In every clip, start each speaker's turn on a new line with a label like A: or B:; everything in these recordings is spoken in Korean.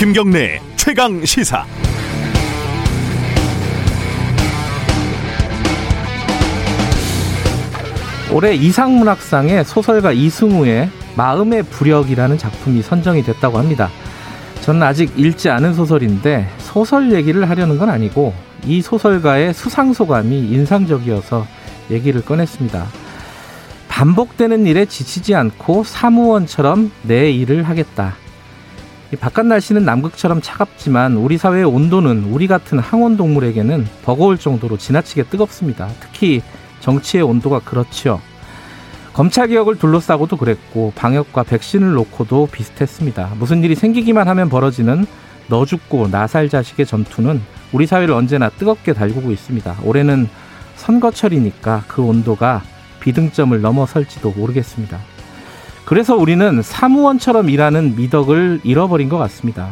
A: 김경래 최강 시사.
B: 올해 이상문학상의 소설가 이승우의 마음의 부력이라는 작품이 선정이 됐다고 합니다. 저는 아직 읽지 않은 소설인데 소설 얘기를 하려는 건 아니고 이 소설가의 수상 소감이 인상적이어서 얘기를 꺼냈습니다. 반복되는 일에 지치지 않고 사무원처럼 내 일을 하겠다. 바깥 날씨는 남극처럼 차갑지만 우리 사회의 온도는 우리 같은 항원 동물에게는 버거울 정도로 지나치게 뜨겁습니다. 특히 정치의 온도가 그렇지요. 검찰 개혁을 둘러싸고도 그랬고 방역과 백신을 놓고도 비슷했습니다. 무슨 일이 생기기만 하면 벌어지는 너 죽고 나 살 자식의 전투는 우리 사회를 언제나 뜨겁게 달구고 있습니다. 올해는 선거철이니까 그 온도가 비등점을 넘어설지도 모르겠습니다. 그래서 우리는 사무원처럼 일하는 미덕을 잃어버린 것 같습니다.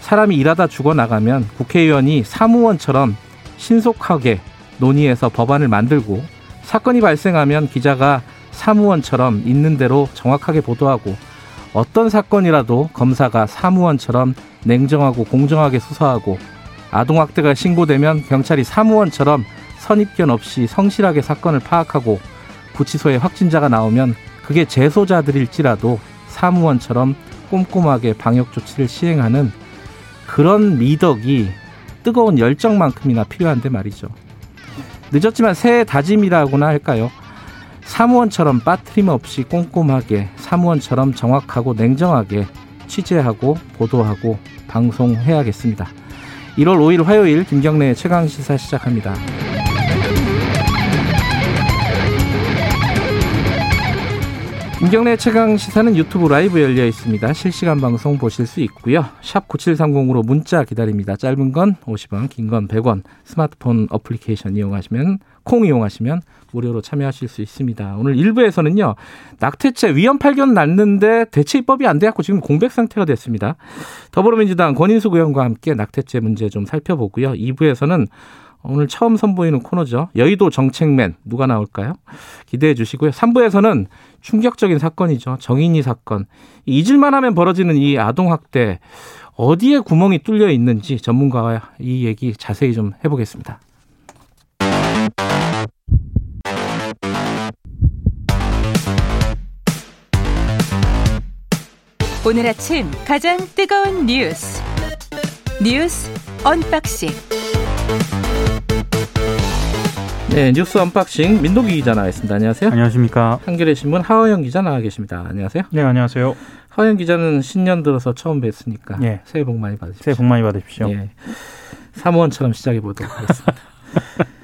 B: 사람이 일하다 죽어나가면 국회의원이 사무원처럼 신속하게 논의해서 법안을 만들고 사건이 발생하면 기자가 사무원처럼 있는 대로 정확하게 보도하고 어떤 사건이라도 검사가 사무원처럼 냉정하고 공정하게 수사하고 아동학대가 신고되면 경찰이 사무원처럼 선입견 없이 성실하게 사건을 파악하고 구치소에 확진자가 나오면 그게 재소자들일지라도 사무원처럼 꼼꼼하게 방역 조치를 시행하는 그런 미덕이 뜨거운 열정만큼이나 필요한데 말이죠. 늦었지만 새해 다짐이라고나 할까요? 사무원처럼 빠트림 없이 꼼꼼하게 사무원처럼 정확하고 냉정하게 취재하고 보도하고 방송해야겠습니다. 1월 5일 화요일 김경래 최강 시사 시작합니다. 김경래 최강 시사는 유튜브 라이브 열려 있습니다. 실시간 방송 보실 수 있고요. sharp 9730으로 문자 기다립니다. 짧은 건 50원, 긴 건 100원. 스마트폰 어플리케이션 이용하시면 콩 이용하시면 무료로 참여하실 수 있습니다. 오늘 1부에서는요. 낙태죄 위헌 판결 났는데 대체 입법이 안 돼 갖고 지금 공백 상태가 됐습니다. 더불어민주당 권인숙 의원과 함께 낙태죄 문제 좀 살펴보고요. 2부에서는 오늘 처음 선보이는 코너죠. 여의도 정책맨 누가 나올까요? 기대해 주시고요. 3부에서는 충격적인 사건이죠. 정인이 사건. 잊을만 하면 벌어지는 이 아동학대 어디에 구멍이 뚫려 있는지 전문가와 이 얘기 자세히 좀 해보겠습니다.
C: 오늘 아침 가장 뜨거운 뉴스 뉴스 unboxing
B: 네, 뉴스 unboxing 민동기 기자 나와 있습니다. 안녕하세요.
D: 안녕하십니까.
B: 한겨레 신문 하어영 기자 나와 계십니다. 안녕하세요.
D: 네, 안녕하세요.
B: 하어영 기자는 신년 들어서 처음 뵀으니까
D: 예.
B: 새해 복 많이 받으십시오.
D: 새해 복 많이 받으십시오.
B: 예. 사무원처럼 시작해 보도록 하겠습니다.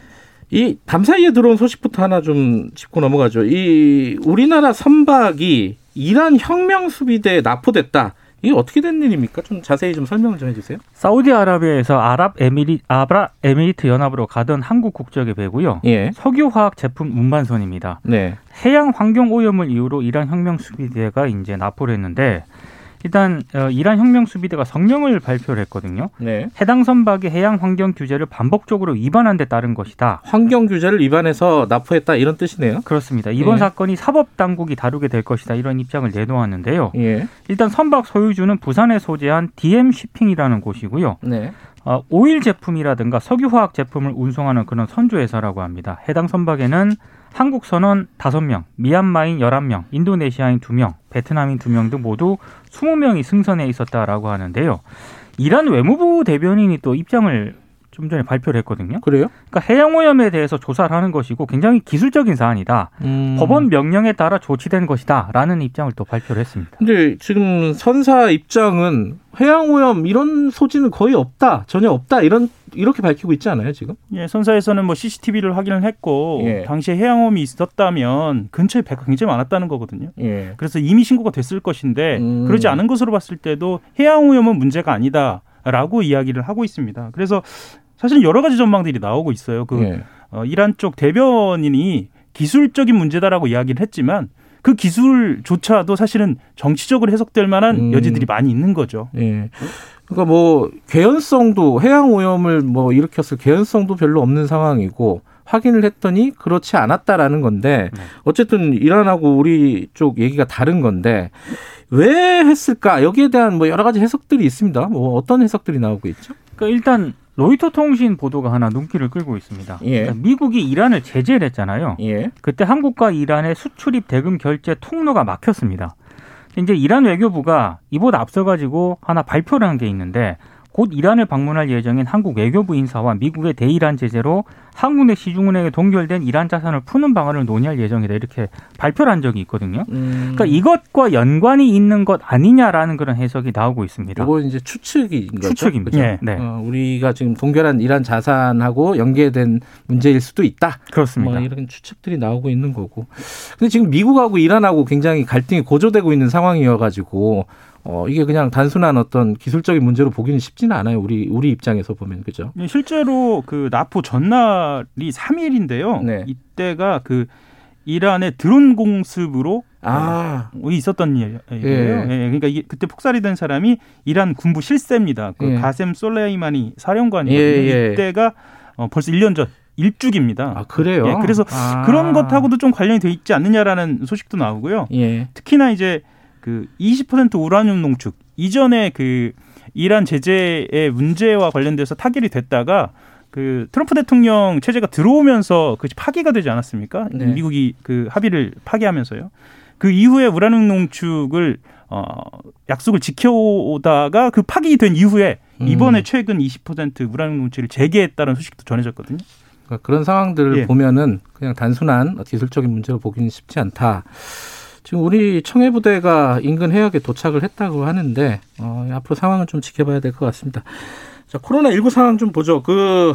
B: 이 밤 사이에 들어온 소식부터 하나 좀 짚고 넘어가죠. 이 우리나라 선박이 이란 혁명 수비대에 나포됐다. 이게 어떻게 된 일입니까? 좀 자세히 좀 설명을 좀 해주세요.
D: 사우디아라비아에서 아랍에미리 아랍 에미리트 연합으로 가던 한국 국적의 배고요.
B: 예.
D: 석유화학 제품 운반선입니다.
B: 네.
D: 해양 환경 오염을 이유로 이란 혁명 수비대가 이제 납포를 했는데 일단 어, 이란 혁명 수비대가 성명을 발표를 했거든요.
B: 네.
D: 해당 선박이 해양 환경 규제를 반복적으로 위반한 데 따른 것이다.
B: 환경 규제를 위반해서 납포했다 이런 뜻이네요.
D: 그렇습니다. 이번
B: 예.
D: 사건이 사법 당국이 다루게 될 것이다 이런 입장을 내놓았는데요.
B: 예.
D: 일단 선박 소유주는 부산에 소재한 DM 쉬핑이라는 곳이고요.
B: 네.
D: 어, 오일 제품이라든가 석유화학 제품을 운송하는 그런 선조 회사라고 합니다. 해당 선박에는 한국 선원 5명, 미얀마인 11명, 인도네시아인 2명, 베트남인 2명 등 모두 20명이 승선해 있었다라고 하는데요. 이란 외무부 대변인이 또 입장을 좀 전에 발표를 했거든요.
B: 그래요?
D: 그러니까 해양 오염에 대해서 조사를 하는 것이고 굉장히 기술적인 사안이다.
B: 음.
D: 법원 명령에 따라 조치된 것이다라는 입장을 또 발표를 했습니다.
B: 근데 지금 선사 입장은 해양 오염 이런 소지는 거의 없다, 전혀 없다 이런 이렇게 밝히고 있지 않아요 지금?
E: 예, 선사에서는 뭐 CCTV를 확인을 했고
B: 예.
E: 당시에 해양오염이 있었다면 근처에 배가 굉장히 많았다는 거거든요.
B: 예.
E: 그래서 이미 신고가 됐을 것인데
B: 음.
E: 그러지 않은 것으로 봤을 때도 해양오염은 문제가 아니다라고 이야기를 하고 있습니다. 그래서 사실 여러 가지 전망들이 나오고 있어요. 그
B: 예.
E: 어, 이란 쪽 대변인이 기술적인 문제다라고 이야기를 했지만 그 기술조차도 사실은 정치적으로 해석될 만한
B: 음.
E: 여지들이 많이 있는 거죠.
B: 예. 그러니까 뭐 개연성도 해양 오염을 뭐 일으켰을 개연성도 별로 없는 상황이고 확인을 했더니 그렇지 않았다라는 건데
D: 네.
B: 어쨌든 이란하고 우리 쪽 얘기가 다른 건데 왜 했을까? 여기에 대한 뭐 여러 가지 해석들이 있습니다. 뭐 어떤 해석들이 나오고 있죠?
D: 그러니까 일단 로이터 통신 보도가 하나 눈길을 끌고 있습니다.
B: 예.
D: 그러니까 미국이 이란을 제재를 했잖아요.
B: 예.
D: 그때 한국과 이란의 수출입 대금 결제 통로가 막혔습니다. 이제 이란 외교부가 이보다 앞서가지고 하나 발표를 한 게 있는데 곧 이란을 방문할 예정인 한국 외교부 인사와 미국의 대이란 제재로 한국 내 시중은행에 동결된 이란 자산을 푸는 방안을 논의할 예정이다 이렇게 발표를 한 적이 있거든요.
B: 음,
D: 그러니까 이것과 연관이 있는 것 아니냐라는 그런 해석이 나오고 있습니다.
B: 이거 이제 추측인 거죠.
D: 추측입니다.
B: 그죠?
E: 예.
D: 네,
B: 어, 우리가 지금 동결한 이란 자산하고 연계된 문제일 수도 있다.
D: 그렇습니다.
B: 뭐 이런 추측들이 나오고 있는 거고. 근데 지금 미국하고 이란하고 굉장히 갈등이 고조되고 있는 상황이어가지고 어 이게 그냥 단순한 어떤 기술적인 문제로 보기는 쉽지는 않아요. 우리 우리 입장에서 보면 그죠.
E: 실제로 그 나포 전날이 3일인데요.
B: 네.
E: 이때가 그 이란의 드론 공습으로
B: 아,
E: 어, 있었던 일- 일이에요.
B: 예.
E: 예, 그러니까 이게 그때 폭살이 된 사람이 이란 군부 실세입니다. 그
B: 예.
E: 가셈 솔레이마니 사령관이거든요.
B: 예, 예.
E: 이때가 어, 벌써 1년 전 일주기입니다.
B: 아 그래요.
E: 예, 그래서
B: 아.
E: 그런 것하고도 좀 관련이 돼 있지 않느냐라는 소식도 나오고요.
B: 예.
E: 특히나 이제 그 20% 우라늄 농축 이전에 그 이란 제재의 문제와 관련돼서 타결이 됐다가 그 트럼프 대통령 체제가 들어오면서 그 파기가 되지 않았습니까?
B: 네.
E: 미국이 그 합의를 파기하면서요. 그 이후에 우라늄 농축을 어 약속을 지켜오다가 그 파기된 이후에
B: 음.
E: 이번에 최근 20% 우라늄 농축을 재개했다는 소식도 전해졌거든요.
B: 그러니까 그런 상황들을
E: 예.
B: 보면은 그냥 단순한 기술적인 문제로 보기는 쉽지 않다. 지금 우리 청해부대가 인근 해역에 도착을 했다고 하는데 어, 앞으로 상황을 좀 지켜봐야 될 것 같습니다. 자 코로나 19 상황 좀 보죠. 그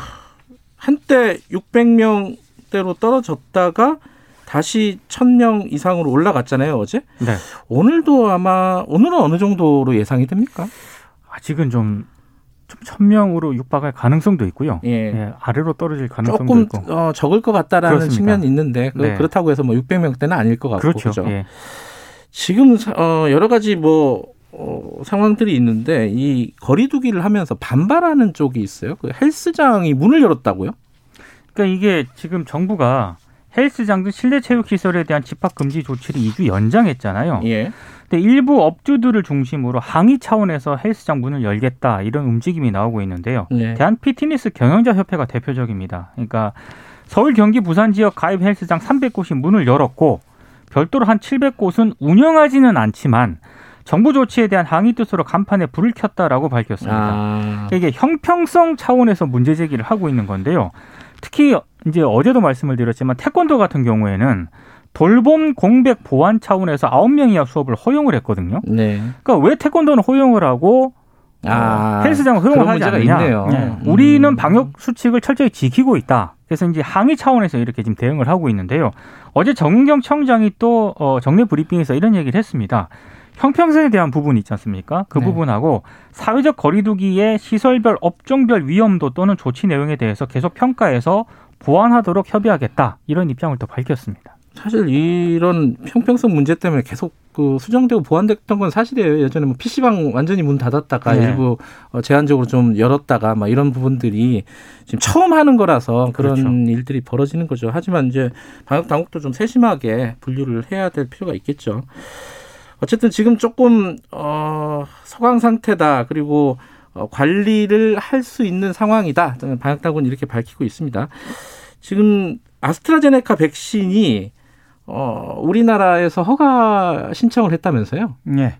B: 한때 600명대로 떨어졌다가 다시 1000명 이상으로 올라갔잖아요 어제.
D: 네.
B: 오늘도 아마 오늘은 어느 정도로 예상이 됩니까?
D: 아직은 좀, 좀 천명으로 육박할 가능성도 있고요.
B: 예.
D: 예, 아래로 떨어질 가능성도
B: 조금
D: 있고.
B: 어, 적을 것 같다라는
D: 그렇습니다.
B: 측면이 있는데 그,
D: 네.
B: 그렇다고 해서 뭐 600명대는 아닐 것 같고
D: 그렇죠.
B: 그죠?
D: 예.
B: 지금 사- 어, 여러 가지 뭐 어, 상황들이 있는데 이 거리두기를 하면서 반발하는 쪽이 있어요. 그 헬스장이 문을 열었다고요?
D: 그러니까 이게 지금 정부가 헬스장 등 실내 체육 시설에 대한 집합 금지 조치를 2주 연장했잖아요.
B: 예.
D: 근데 일부 업주들을 중심으로 항의 차원에서 헬스장 문을 열겠다 이런 움직임이 나오고 있는데요.
B: 네.
D: 대한 피트니스 경영자 협회가 대표적입니다. 그러니까 서울, 경기, 부산 지역 가입 헬스장 300곳이 문을 열었고 별도로 한 700곳은 운영하지는 않지만 정부 조치에 대한 항의 뜻으로 간판에 불을 켰다라고 밝혔습니다.
B: 아.
D: 이게 형평성 차원에서 문제 제기를 하고 있는 건데요. 특히 이제 어제도 말씀을 드렸지만 태권도 같은 경우에는 돌봄 공백 보완 차원에서 9명 이하 수업을 허용을 했거든요.
B: 네.
D: 그러니까 왜 태권도는 허용을 하고 어,
B: 아,
D: 헬스장은 허용을 하지 않느냐?
B: 있네요.
D: 네.
B: 음.
D: 우리는 방역 수칙을 철저히 지키고 있다. 그래서 이제 항의 차원에서 이렇게 지금 대응을 하고 있는데요. 어제 정은경 청장이 또 어, 정례 브리핑에서 이런 얘기를 했습니다. 형평성에 대한 부분이 있지 않습니까? 그
B: 네.
D: 부분하고 사회적 거리두기의 시설별 업종별 위험도 또는 조치 내용에 대해서 계속 평가해서 보완하도록 협의하겠다. 이런 입장을 또 밝혔습니다.
B: 사실 이런 형평성 문제 때문에 계속 그 수정되고 보완됐던 건 사실이에요. 예전에 뭐 PC방 완전히 문 닫았다가
D: 네.
B: 일부 어, 제한적으로 좀 열었다가 막 이런 부분들이 지금 처음 하는 거라서 그런
D: 그렇죠.
B: 일들이 벌어지는 거죠. 하지만 이제 방역 당국도 좀 세심하게 분류를 해야 될 필요가 있겠죠. 어쨌든 지금 조금 어 서강 상태다. 그리고 어, 관리를 할 수 있는 상황이다. 방역 당국은 이렇게 밝히고 있습니다. 지금 아스트라제네카 백신이 어, 우리나라에서 허가 신청을 했다면서요?
E: 예.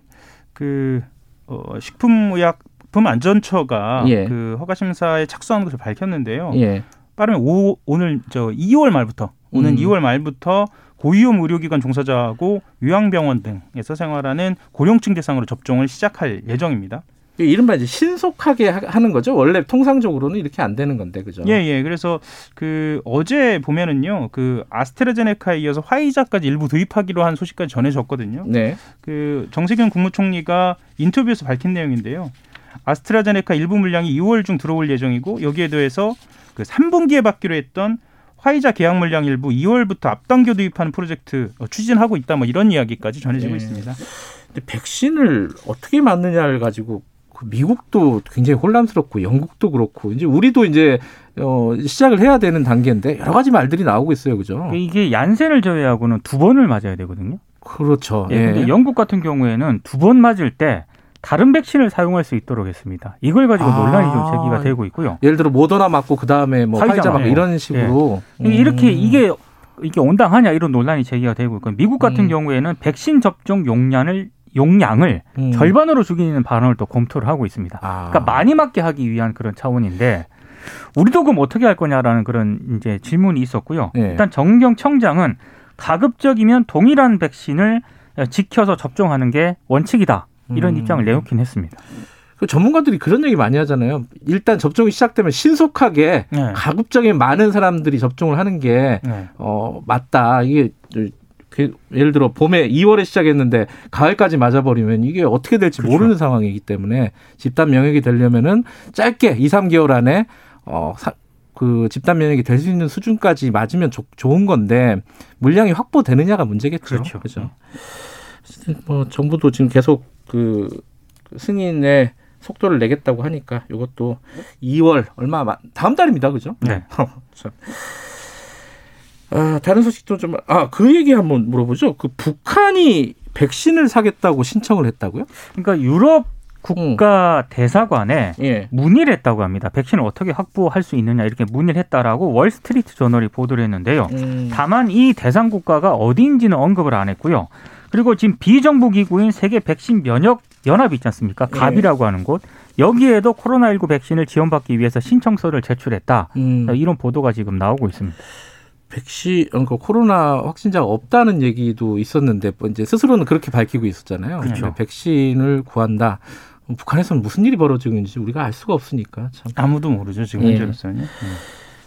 E: 그 어, 식품의약품안전처가
B: 예.
E: 그 허가 심사에 착수한 것을 밝혔는데요.
B: 예.
E: 빠르면 오, 오늘 저 2월 말부터 오는
B: 음.
E: 2월 말부터 고위험 의료기관 종사자하고 요양병원 등에서 생활하는 고령층 대상으로 접종을 시작할 예정입니다.
B: 이른바 이제 신속하게 하- 하는 거죠. 원래 통상적으로는 이렇게 안 되는 건데, 그죠?
E: 예, 예. 그래서 그 어제 보면은요, 그 아스트라제네카에 이어서 화이자까지 일부 도입하기로 한 소식까지 전해졌거든요.
B: 네.
E: 그 정세균 국무총리가 인터뷰에서 밝힌 내용인데요. 아스트라제네카 일부 물량이 2월 중 들어올 예정이고 여기에 더해서 그 3분기에 받기로 했던 화이자 계약 물량 일부 2월부터 앞당겨 도입하는 프로젝트 어, 추진하고 있다. 뭐 이런 이야기까지 전해지고
B: 네.
E: 있습니다.
B: 근데 백신을 어떻게 맞느냐를 가지고 그 미국도 굉장히 혼란스럽고 영국도 그렇고 이제 우리도 이제 어 시작을 해야 되는 단계인데 여러 가지 말들이 나오고 있어요, 그죠?
D: 이게 얀센을 제외하고는 두 번을 맞아야 되거든요.
B: 그렇죠.
D: 예. 근데 영국 같은 경우에는 두 번 맞을 때 다른 백신을 사용할 수 있도록 했습니다. 이걸 가지고
B: 아.
D: 논란이 좀 제기가 되고 있고요.
B: 예를 들어 모더나 맞고 그 다음에 뭐
D: 화이자
B: 맞고. 이런 식으로 음.
D: 이렇게 이게 이게 온당하냐 이런 논란이 제기가 되고 있고 미국 같은
B: 음.
D: 경우에는 백신 접종 용량을 용량을
B: 음.
D: 절반으로 줄이는 방안을 또 검토를 하고 있습니다.
B: 아.
D: 그러니까 많이 맞게 하기 위한 그런 차원인데 우리도 그럼 어떻게 할 거냐라는 그런 이제 질문이 있었고요.
B: 네.
D: 일단 정경 청장은 가급적이면 동일한 백신을 지켜서 접종하는 게 원칙이다. 이런
B: 음.
D: 입장을 내놓긴 했습니다.
B: 그 전문가들이 그런 얘기 많이 하잖아요. 일단 접종이 시작되면 신속하게
E: 네.
B: 가급적이면 많은 사람들이 접종을 하는 게
E: 네.
B: 어, 맞다. 이게 그 예를 들어 봄에 2월에 시작했는데 가을까지 맞아버리면 이게 어떻게 될지
D: 그렇죠.
B: 모르는 상황이기 때문에 집단 면역이 되려면은 짧게 2, 3개월 안에 어, 사, 그 집단 면역이 될 수 있는 수준까지 맞으면 좋- 좋은 건데 물량이 확보되느냐가 문제겠죠.
D: 그렇죠.
B: 그죠? 어쨌든 뭐 정부도 지금 계속 그 승인의 속도를 내겠다고 하니까 이것도 2월 얼마 마- 다음 달입니다. 그죠?
D: 네.
B: 참. 아, 다른 소식도 좀, 아, 그 얘기 한번 물어보죠. 그 북한이 백신을 사겠다고 신청을 했다고요?
D: 그러니까 유럽 국가 대사관에
B: 예.
D: 문의를 했다고 합니다. 백신을 어떻게 확보할 수 있느냐 이렇게 문의를 했다라고 월스트리트 저널이 보도를 했는데요.
B: 음,
D: 다만 이 대상 국가가 어디인지는 언급을 안 했고요. 그리고 지금 비정부 기구인 세계 백신 면역 연합이 있지 않습니까?
B: 네.
D: 갑이라고 하는 곳. 여기에도 코로나19 백신을 지원받기 위해서 신청서를 제출했다.
B: 음,
D: 이런 보도가 지금 나오고 있습니다.
B: 백신, 어, 그 코로나 확진자가 없다는 얘기도 있었는데, 뭐 이제 스스로는 그렇게 밝히고 있었잖아요.
D: 그렇죠.
B: 네, 백신을 구한다. 북한에서는 무슨 일이 벌어지고 있는지 우리가 알 수가 없으니까 참.
E: 아무도 모르죠 지금
B: 예.
E: 현재로서는. 네.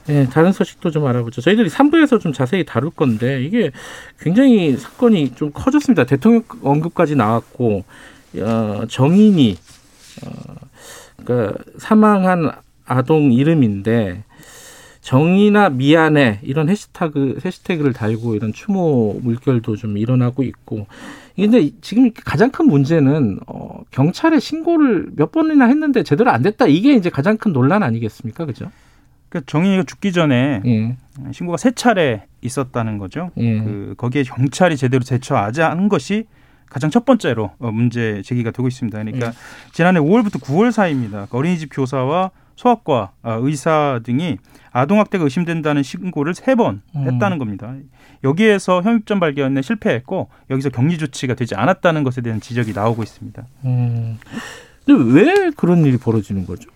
B: 네, 다른 소식도 좀 알아보죠. 저희들이 3부에서 좀 자세히 다룰 건데 이게 굉장히 사건이 좀 커졌습니다. 대통령 언급까지 나왔고 어, 정인이 어, 그러니까 사망한 아동 이름인데 정의나 미안해 이런 해시태그 해시태그를 달고 이런 추모 물결도 좀 일어나고 있고 근데 지금 가장 큰 문제는 어, 경찰에 신고를 몇 번이나 했는데 제대로 안 됐다 이게 이제 가장 큰 논란 아니겠습니까, 그죠?
E: 그러니까 정인이가 죽기 전에
B: 예,
E: 신고가 세 차례 있었다는 거죠.
B: 예.
E: 그 거기에 경찰이 제대로 대처하지 않은 것이 가장 첫 번째로 어, 문제 제기가 되고 있습니다. 그러니까
B: 예.
E: 지난해 5월부터 9월 사이입니다. 그 어린이집 교사와 소아과 아, 의사 등이 아동학대가 의심된다는 신고를 세번
B: 음.
E: 했다는 겁니다. 여기에서 혐의점 발견에 실패했고 여기서 격리 조치가 되지 않았다는 것에 대한 지적이 나오고 있습니다.
B: 음. 근데 왜 그런 일이 벌어지는 거죠?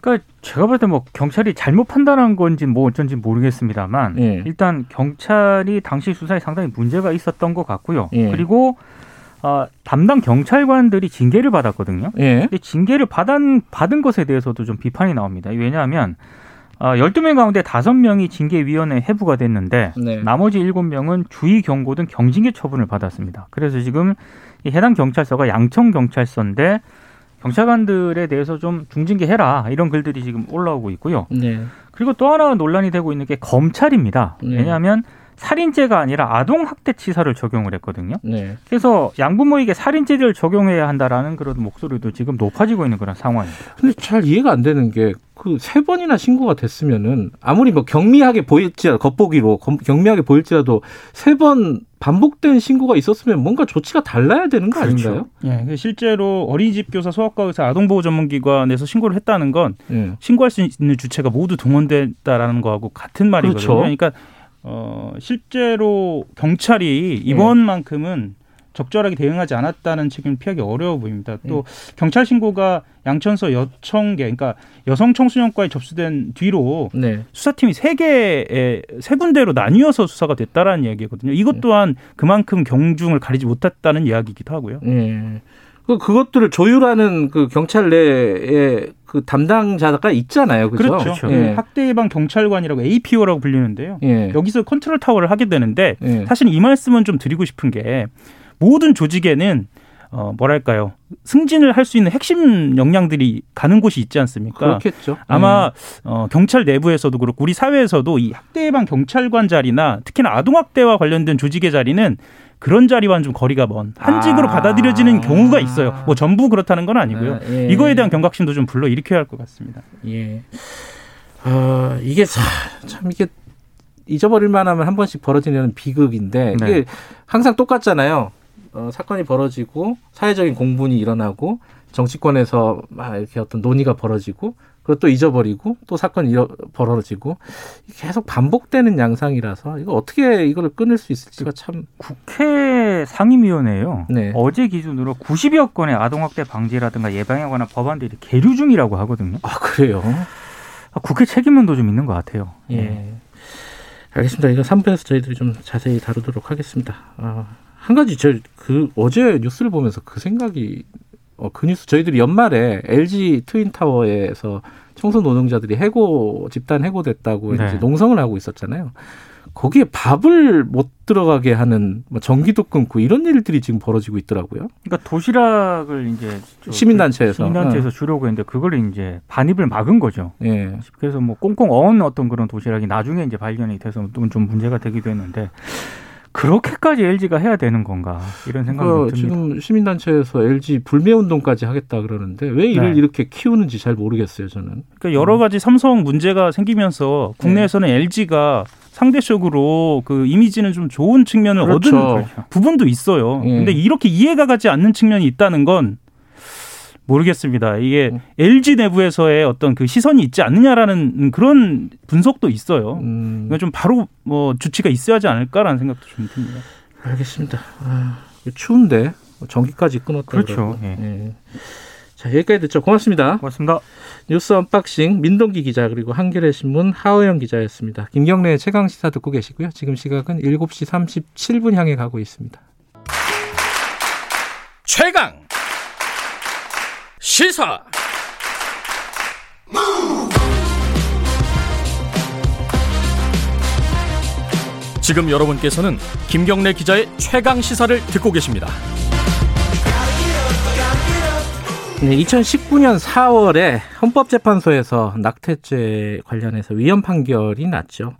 D: 그러니까 제가 볼 때 뭐 경찰이 잘못 판단한 건지 뭐 어쩐지 모르겠습니다만
B: 예.
D: 일단 경찰이 당시 수사에 상당히 문제가 있었던 것 같고요.
B: 예.
D: 그리고 어, 담당 경찰관들이 징계를 받았거든요.
B: 예.
D: 근데 징계를 받은, 받은 것에 대해서도 좀 비판이 나옵니다. 왜냐하면 어, 12명 가운데 5명이 징계위원회에 해부가 됐는데
B: 네.
D: 나머지 7명은 주의 경고 등 경징계 처분을 받았습니다. 그래서 지금 이 해당 경찰서가 양천 경찰서인데 경찰관들에 대해서 좀 중징계 해라 이런 글들이 지금 올라오고 있고요.
B: 네.
D: 그리고 또 하나 논란이 되고 있는 게 검찰입니다.
B: 네.
D: 왜냐하면 살인죄가 아니라 아동학대치사를 적용을 했거든요.
B: 네.
D: 그래서 양부모에게 살인죄를 적용해야 한다라는 그런 목소리도 지금 높아지고 있는 그런 상황입니다.
B: 근데 잘 이해가 안 되는 게 그 세 번이나 신고가 됐으면은 아무리 뭐 경미하게 보일지라도 겉보기로 검- 경미하게 보일지라도 세 번 반복된 신고가 있었으면 뭔가 조치가 달라야 되는 거
D: 그렇죠.
B: 아닌가요?
E: 예, 그 실제로 어린이집 교사, 소아과 의사, 아동보호 전문기관에서 신고를 했다는 건
B: 예.
E: 신고할 수 있는 주체가 모두 동원됐다라는 거하고 같은 말이거든요.
B: 그렇죠.
E: 그러니까 어, 실제로 경찰이 이번만큼은 적절하게 대응하지 않았다는 책임을 피하기 어려워 보입니다. 또 경찰 신고가 양천서 여청계, 그러니까 여성 청소년과에 접수된 뒤로
B: 네.
E: 수사팀이 세 개의 세 군데로 나뉘어서 수사가 됐다라는 이야기거든요. 이것 또한 그만큼 경중을 가리지 못했다는 이야기이기도 하고요.
B: 예. 그 그것들을 조율하는 그 경찰 내에 그 담당자가 있잖아요.
E: 그렇죠.
D: 그렇죠.
E: 그
B: 예.
E: 학대 예방 경찰관이라고 APO라고 불리는데요.
B: 예.
E: 여기서 컨트롤 타워를 하게 되는데
B: 예.
E: 사실 이 말씀은 좀 드리고 싶은 게 모든 조직에는 어 뭐랄까요 승진을 할 수 있는 핵심 역량들이 가는 곳이 있지 않습니까?
B: 그렇겠죠.
E: 아마 어, 경찰 내부에서도 그렇고 우리 사회에서도 이 학대 예방 경찰관 자리나 특히나 아동 학대와 관련된 조직의 자리는 그런 자리와는 좀 거리가 먼 한직으로
B: 아.
E: 받아들여지는 경우가 있어요. 뭐 전부 그렇다는 건 아니고요.
B: 네, 예.
E: 이거에 대한 경각심도 좀 불러 일으켜야 할 것 같습니다.
B: 예. 아, 이게 사- 참 이게 잊어버릴 만하면 한 번씩 벌어지는 비극인데 이게
D: 네.
B: 항상 똑같잖아요. 어, 사건이 벌어지고 사회적인 공분이 일어나고 정치권에서 막 이렇게 어떤 논의가 벌어지고 그리고 또 잊어버리고 또 사건이 일어- 벌어지고 계속 반복되는 양상이라서 이거 어떻게 이거를 끊을 수 있을지가 참
D: 국회 상임위원회요.
B: 네.
D: 어제 기준으로 90여 건의 아동학대 방지라든가 예방에 관한 법안들이 계류 중이라고 하거든요.
B: 아, 그래요.
D: 아, 국회 책임론도 좀 있는 것 같아요.
B: 예. 알겠습니다. 이거 3부에서 저희들이 좀 자세히 다루도록 하겠습니다. 아, 한 가지 저그 어제 뉴스를 보면서 그 생각이 어, 그 뉴스 저희들이 연말에 LG 트윈 타워에서 청소 노동자들이 해고 집단 해고됐다고
D: 네.
B: 이제 농성을 하고 있었잖아요. 거기에 밥을 못 들어가게 하는 뭐 전기도 끊고 이런 일들이 지금 벌어지고 있더라고요.
D: 그러니까 도시락을 이제 저-
B: 시민단체에서.
D: 시민단체에서 주려고 했는데 그걸 이제 반입을 막은 거죠.
B: 예.
D: 그래서 뭐 꽁꽁 어은 어떤 그런 도시락이 나중에 이제 발견이 돼서 좀, 좀 문제가 되기도 했는데 그렇게까지 LG가 해야 되는 건가 이런 생각이
B: 그
D: 듭니다.
B: 지금 시민단체에서 LG 불매 운동까지 하겠다 그러는데 왜 이를
D: 네.
B: 이렇게 키우는지 잘 모르겠어요 저는.
E: 그러니까 여러 가지 삼성 문제가 생기면서
B: 네.
E: 국내에서는 LG가 상대적으로 그 이미지는 좀 좋은 측면을
B: 그렇죠.
E: 얻은 부분도 있어요.
B: 예.
E: 근데 이렇게 이해가 가지 않는 측면이 있다는 건 모르겠습니다. 이게
B: 음.
E: LG 내부에서의 어떤 그 시선이 있지 않느냐라는 그런 분석도 있어요.
B: 음,
E: 이건 좀 바로 뭐 조치가 있어야 하지 않을까라는 생각도 좀 듭니다.
B: 알겠습니다. 아, 추운데 전기까지 끊었다.
D: 그렇죠. 예.
B: 예. 자 여기까지 듣죠. 고맙습니다.
D: 고맙습니다.
B: 뉴스 unboxing 민동기 기자 그리고 한겨레 신문 하어영 기자였습니다. 김경래의 최강 시사 듣고 계시고요. 지금 시각은 7시 37분 향해 가고 있습니다.
F: 최강 시사 지금 여러분께서는 김경래 기자의 최강 시사를 듣고 계십니다.
B: 네, 2019년 4월에 헌법재판소에서 낙태죄 관련해서 위헌 판결이 났죠.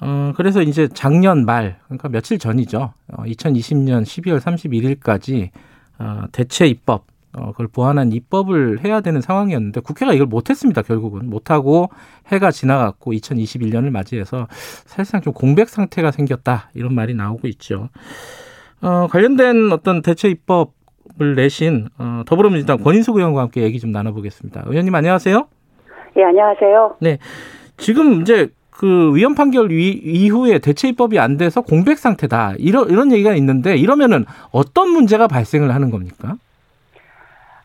B: 어, 그래서 이제 작년 말, 그러니까 며칠 전이죠. 어, 2020년 12월 31일까지 어, 대체 입법, 어, 그걸 보완한 입법을 해야 되는 상황이었는데 국회가 이걸 못했습니다. 결국은 못하고 해가 지나갔고 2021년을 맞이해서 사실상 좀 공백 상태가 생겼다 이런 말이 나오고 있죠. 어, 관련된 어떤 대체 입법 을 내신 어, 더불어민주당 권인숙 의원과 함께 얘기 좀 나눠보겠습니다. 의원님 안녕하세요.
G: 예, 안녕하세요.
B: 지금 이제 그 위헌 판결 위, 이후에 대체 입법이 안 돼서 공백 상태다 이런 이런 얘기가 있는데 이러면은 어떤 문제가 발생을 하는 겁니까?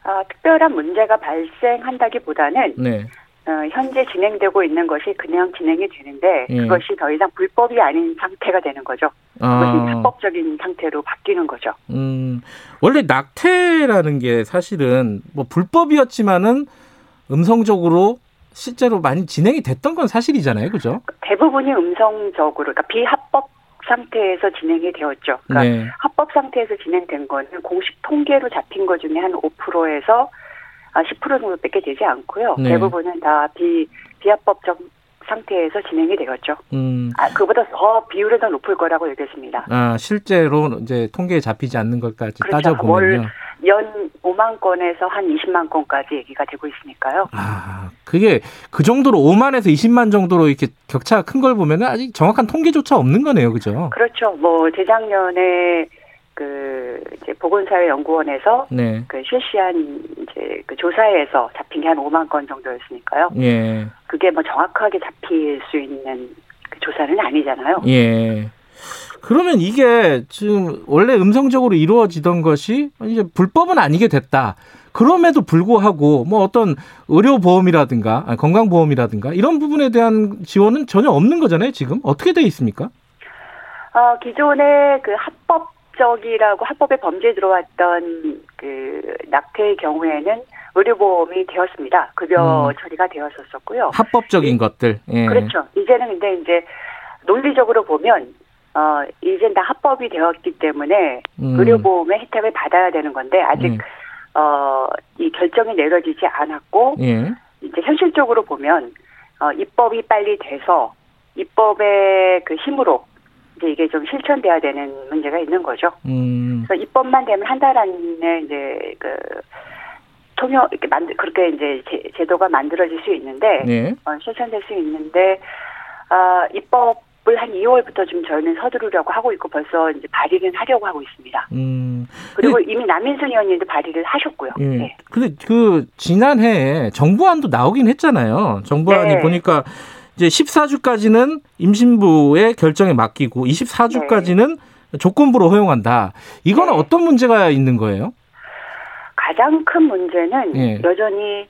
G: 아, 특별한 문제가 발생한다기보다는
B: 네.
G: 어, 현재 진행되고 있는 것이 그냥 진행이 되는데
B: 예.
G: 그것이 더 이상 불법이 아닌 상태가 되는 거죠. 그것이 합법적인 상태로 바뀌는 거죠.
B: 음, 원래 낙태라는 게 사실은 뭐 불법이었지만은 음성적으로 실제로 많이 진행이 됐던 건 사실이잖아요, 그죠?
G: 대부분이 음성적으로, 그러니까 비합법 상태에서 진행이 되었죠. 그러니까
B: 네.
G: 합법 상태에서 진행된 거는 공식 통계로 잡힌 것 중에 한 5%에서 10% 정도밖에 되지 않고요.
B: 네.
G: 대부분은 다 비, 비합법적 상태에서 진행이 되었죠.
B: 음,
G: 아, 그보다 더 비율이 더 높을 거라고 얘기했습니다.
B: 아 실제로 이제 통계에 잡히지 않는 것까지
G: 그렇죠.
B: 따져보면요.
G: 연 5만 건에서 한 20만 건까지 얘기가 되고 있으니까요.
B: 아, 그게 그 정도로 5만에서 20만 정도로 이렇게 격차가 큰 걸 보면은 아직 정확한 통계조차 없는 거네요, 그죠?
G: 그렇죠. 뭐 재작년에 그 이제 보건사회연구원에서
B: 네.
G: 그 실시한 이제 그 조사에서 잡힌 게 한 5만 건 정도였으니까요.
B: 예.
G: 그게 뭐 정확하게 잡힐 수 있는 그 조사는 아니잖아요.
B: 예. 그러면 이게 지금 원래 음성적으로 이루어지던 것이 이제 불법은 아니게 됐다. 그럼에도 불구하고 뭐 어떤 의료보험이라든가 건강보험이라든가 이런 부분에 대한 지원은 전혀 없는 거잖아요, 지금. 어떻게 돼 있습니까?
G: 어, 기존에 그 합법적이라고 합법의 범죄에 들어왔던 그 낙태의 경우에는 의료보험이 되었습니다. 급여
B: 음.
G: 처리가 되었었고요.
B: 합법적인 것들. 예.
G: 그렇죠. 이제는 근데 이제 논리적으로 보면 어 이젠 다 합법이 되었기 때문에
B: 음.
G: 의료보험의 혜택을 받아야 되는 건데 아직
B: 음.
G: 어 이 결정이 내려지지 않았고
B: 예.
G: 이제 현실적으로 보면 어 입법이 빨리 돼서 입법의 그 힘으로 이제 이게 좀 실천돼야 되는 문제가 있는 거죠.
B: 음.
G: 그래서 입법만 되면 한 달 안에 이제 그 통역 이렇게 만들 그렇게 이제 제, 제도가 만들어질 수 있는데
B: 네.
G: 어, 실천될 수 있는데 아 입법을 한 2월부터 좀 저희는 서두르려고 하고 있고 벌써 이제 발의는 하려고 하고 있습니다.
B: 음.
G: 그리고 이미 남인순 의원님도 발의를 하셨고요.
B: 예.
G: 네.
B: 근데 그 지난해에 정부안도 나오긴 했잖아요. 정부안이
G: 네.
B: 보니까 이제 14주까지는 임신부의 결정에 맡기고 24주까지는 조건부로 허용한다. 이거는
G: 네.
B: 어떤 문제가 있는 거예요?
G: 가장 큰 문제는
B: 예.
G: 여전히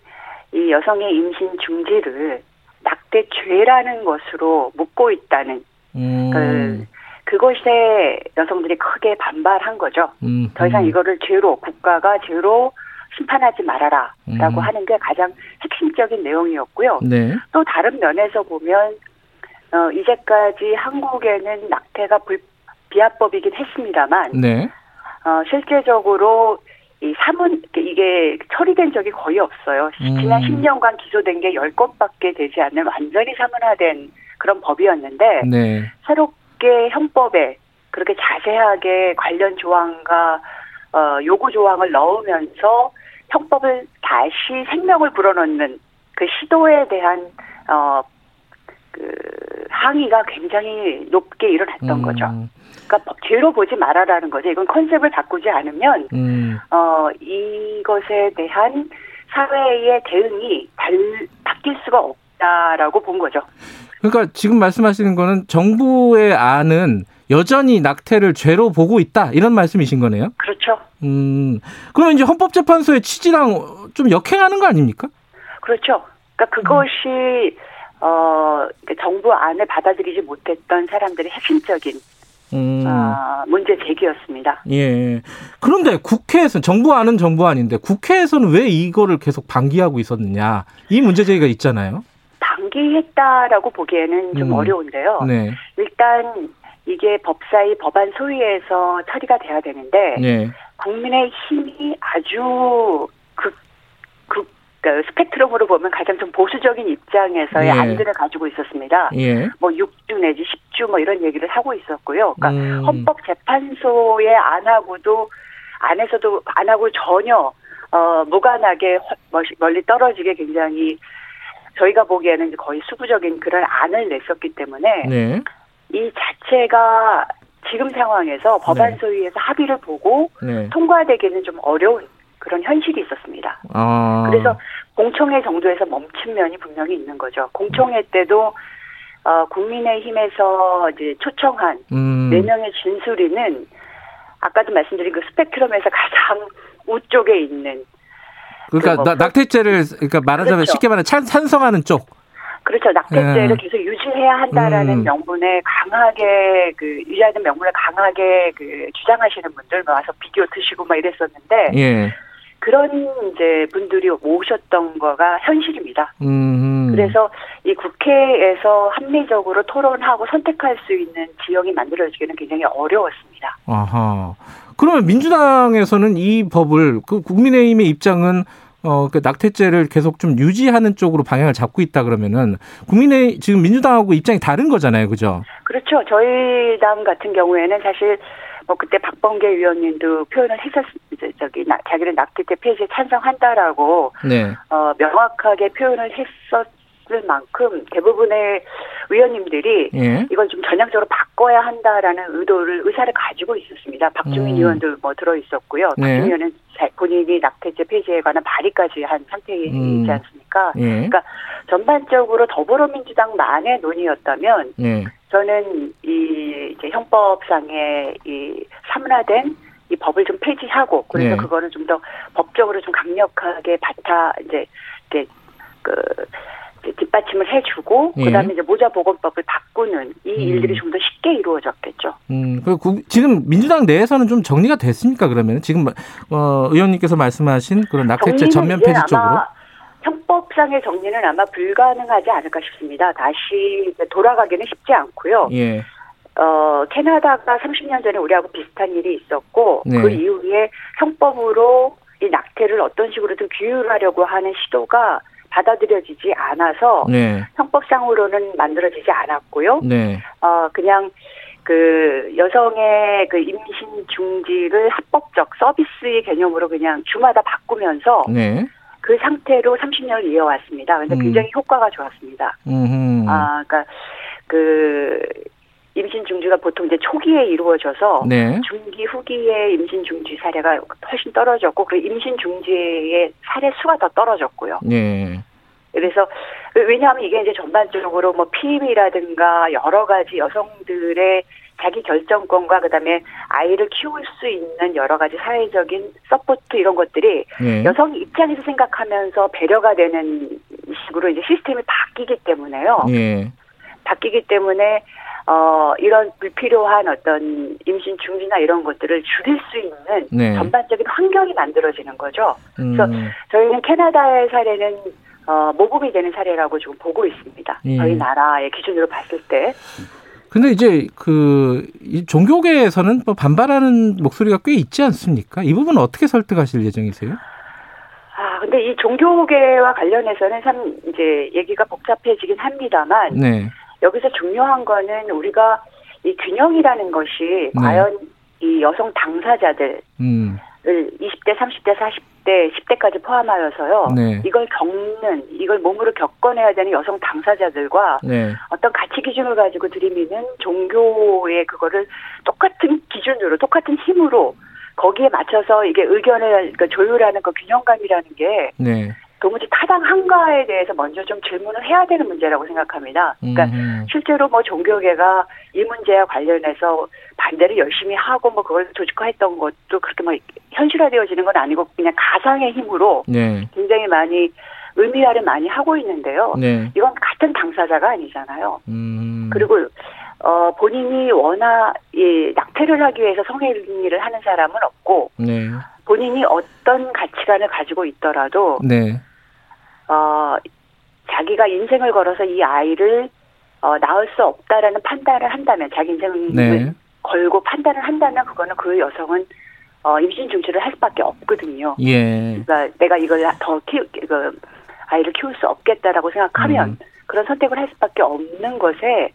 G: 이 여성의 임신 중지를 낙태죄라는 것으로 묻고 있다는
B: 음.
G: 그 그것에 여성들이 크게 반발한 거죠.
B: 음,
G: 더 이상
B: 음.
G: 이거를 죄로 국가가 죄로 심판하지 말아라라고
B: 음.
G: 하는 게 가장 핵심적인 내용이었고요.
B: 네.
G: 또 다른 면에서 보면 어, 이제까지 한국에는 낙태가 불, 비합법이긴 했습니다만
B: 네.
G: 어, 실제적으로 이 사문 이게 처리된 적이 거의 없어요.
B: 음.
G: 지난 10년간 기소된 게 10건밖에 되지 않는 완전히 사문화된 그런 법이었는데
B: 네.
G: 새롭게 형법에 그렇게 자세하게 관련 조항과 어, 요구 조항을 넣으면서 형법을 다시 생명을 불어넣는 그 시도에 대한 어, 그 항의가 굉장히 높게 일어났던
B: 음,
G: 거죠. 그러니까 법- 죄로 보지 말아라는 거죠. 이건 컨셉을 바꾸지 않으면
B: 음.
G: 어, 이것에 대한 사회의 대응이 달, 바뀔 수가 없다라고 본 거죠.
B: 그러니까 지금 말씀하시는 거는 정부의 안은 여전히 낙태를 죄로 보고 있다 이런 말씀이신 거네요.
G: 그렇죠.
B: 음. 그러면 이제 헌법재판소의 취지랑 좀 역행하는 거 아닙니까?
G: 그렇죠. 그러니까 그것이 어, 그 정부 안을 받아들이지 못했던 사람들의 핵심적인
B: 음.
G: 어, 문제 제기였습니다.
B: 예. 그런데 국회에서 정부 안은 정부 안인데 국회에서는 왜 이거를 계속 방기하고 있었느냐 이 문제 제기가 있잖아요.
G: 방기했다라고 보기에는 좀
B: 음.
G: 어려운데요.
B: 네.
G: 일단 이게 법사위 법안 소위에서 처리가 돼야 되는데
B: 네.
G: 국민의 힘이 아주 극, 극, 그 스펙트럼으로 보면 가장 좀 보수적인 입장에서의
B: 예.
G: 안들을 가지고 있었습니다.
B: 예.
G: 뭐 6주 내지 10주 뭐 이런 얘기를 하고 있었고요. 그러니까
B: 음.
G: 헌법재판소의 안하고도 안에서도 안 하고 전혀 어 무관하게 멀리 떨어지게 굉장히 저희가 보기에는 거의 수부적인 그런 안을 냈었기 때문에
B: 네.
G: 이 자체가 지금 상황에서 법안 소위에서 합의를 보고
B: 네.
G: 통과되기는 좀 어려운 그런 현실이 있었습니다.
B: 아.
G: 그래서 공청회 정도에서 멈춘 면이 분명히 있는 거죠. 공청회 때도 어, 국민의힘에서 이제 초청한
B: 음.
G: 네 명의 진술인은 아까도 말씀드린 그 스펙트럼에서 가장 우쪽에 있는
B: 그러니까
G: 그 뭐-
B: 나- 낙태죄를 그러니까 말하자면
G: 그렇죠.
B: 쉽게 말하면 찬, 찬성하는 쪽.
G: 그렇죠 낙태죄를
B: 예.
G: 계속 유지해야 한다라는
B: 음.
G: 명분에 강하게 그 유지하는 명분을 강하게 그 주장하시는 분들 와서 비디오 트시고 막 이랬었는데
B: 예.
G: 그런 이제 분들이 모셨던 거가 현실입니다.
B: 음.
G: 그래서 이 국회에서 합리적으로 토론하고 선택할 수 있는 지형이 만들어지기는 굉장히 어려웠습니다.
B: 아하. 그러면 민주당에서는 이 법을 그 국민의힘의 입장은 어, 그 낙태죄를 계속 좀 유지하는 쪽으로 방향을 잡고 있다 그러면은 국민의 지금 민주당하고 입장이 다른 거잖아요, 그죠?
G: 그렇죠. 저희 당 같은 경우에는 사실 뭐 그때 박범계 의원님도 표현을 했었 저기 나- 자기는 낙태죄 폐지에 찬성한다라고
B: 네.
G: 어, 명확하게 표현을 했었을 만큼 대부분의 의원님들이
B: 예.
G: 이걸 좀 전향적으로 바꿔야 한다라는 의도를 의사를 가지고 있었습니다. 박주민
B: 음.
G: 의원도 뭐 들어 있었고요.
B: 네.
G: 박주민 의원은 자- 본인이 낙태죄 폐지에 관한 발의까지 한 상태이지
B: 음.
G: 않습니까?
B: 예.
G: 그러니까 전반적으로 더불어민주당만의 논의였다면
B: 예.
G: 저는 이 이제 형법상의 이 사문화된 이 법을 좀 폐지하고 그래서
B: 네.
G: 그거를 좀 더 법적으로 좀 강력하게 바타 이제 이제 그 이제 뒷받침을 해주고
B: 예.
G: 그다음에 이제 모자 보건법을 바꾸는 이
B: 음.
G: 일들이 좀더 쉽게 이루어졌겠죠.
B: 음, 그 국- 지금 민주당 내에서는 좀 정리가 됐습니까, 그러면? 지금, 어, 의원님께서 말씀하신 그런 낙태죄 전면 폐지 쪽으로?
G: 형법상의 정리는 아마 불가능하지 않을까 싶습니다. 다시 돌아가기는 쉽지 않고요.
B: 예.
G: 어, 캐나다가 30년 전에 우리하고 비슷한 일이 있었고,
B: 네.
G: 그 이후에 형법으로 이 낙태를 어떤 식으로든 규율하려고 하는 시도가 받아들여지지 않아서
B: 네.
G: 형법상으로는 만들어지지 않았고요.
B: 네.
G: 어, 그냥 그 여성의 그 임신 중지를 합법적 서비스의 개념으로 그냥 주마다 바꾸면서
B: 네.
G: 그 상태로 30년을 이어왔습니다. 근데
B: 음.
G: 굉장히 효과가 좋았습니다.
B: 음.
G: 아, 그러니까 그 임신 중지가 보통 이제 초기에 이루어져서
B: 네.
G: 중기 후기에 임신 중지 사례가 훨씬 떨어졌고 그리고 임신 중지의 사례 수가 더 떨어졌고요.
B: 네.
G: 그래서 왜냐하면 이게 이제 전반적으로 뭐 피임이라든가 여러 가지 여성들의 자기 결정권과 그다음에 아이를 키울 수 있는 여러 가지 사회적인 support 이런 것들이
B: 네.
G: 여성 입장에서 생각하면서 배려가 되는 식으로 이제 시스템이 바뀌기 때문에요.
B: 예.
G: 바뀌기 때문에 어 이런 불필요한 어떤 임신 중지나 이런 것들을 줄일 수 있는
B: 네.
G: 전반적인 환경이 만들어지는 거죠. 그래서
B: 음.
G: 저희는 캐나다의 사례는 어, 모범이 되는 사례라고 지금 보고 있습니다.
B: 예.
G: 저희 나라의 기준으로 봤을 때.
B: 근데 이제 그이 종교계에서는 뭐 반발하는 목소리가 꽤 있지 않습니까? 이 부분은 어떻게 설득하실 예정이세요?
G: 아, 근데 이 종교계와 관련해서는 참 이제 얘기가 복잡해지긴 합니다만
B: 네.
G: 여기서 중요한 거는 우리가 이 균형이라는 것이
B: 네.
G: 과연 이 여성 당사자들을
B: 음.
G: 20대, 30대, 40대, 10대까지 포함하여서요.
B: 네.
G: 이걸 겪는, 이걸 몸으로 겪어내야 되는 여성 당사자들과
B: 네.
G: 어떤 가치 기준을 가지고 들이미는 종교의 그거를 똑같은 기준으로 똑같은 힘으로 거기에 맞춰서 이게 의견을 그러니까 조율하는 그 균형감이라는 게
B: 네.
G: 도무지 타당한가에 대해서 먼저 좀 질문을 해야 되는 문제라고 생각합니다. 그러니까
B: 음.
G: 실제로 뭐 종교계가 이 문제와 관련해서 반대를 열심히 하고 뭐 그걸 조직화했던 것도 그렇게 뭐 현실화되어지는 건 아니고 그냥 가상의 힘으로
B: 네.
G: 굉장히 많이 의미화를 많이 하고 있는데요.
B: 네.
G: 이건 같은 당사자가 아니잖아요.
B: 음.
G: 그리고 어 본인이 워낙 이 낙태를 하기 위해서 성행위를 하는 사람은 없고
B: 네.
G: 본인이 어떤 가치관을 가지고 있더라도
B: 네.
G: 어 자기가 인생을 걸어서 이 아이를 어 낳을 수 없다라는 판단을 한다면 자기 인생을
B: 네.
G: 걸고 판단을 한다면 그거는 그 여성은 어 임신 중지를 할 수밖에 없거든요.
B: 예.
G: 그러니까 내가 이걸 더 키우 그 아이를 키울 수 없겠다라고 생각하면
B: 음.
G: 그런 선택을 할 수밖에 없는 것에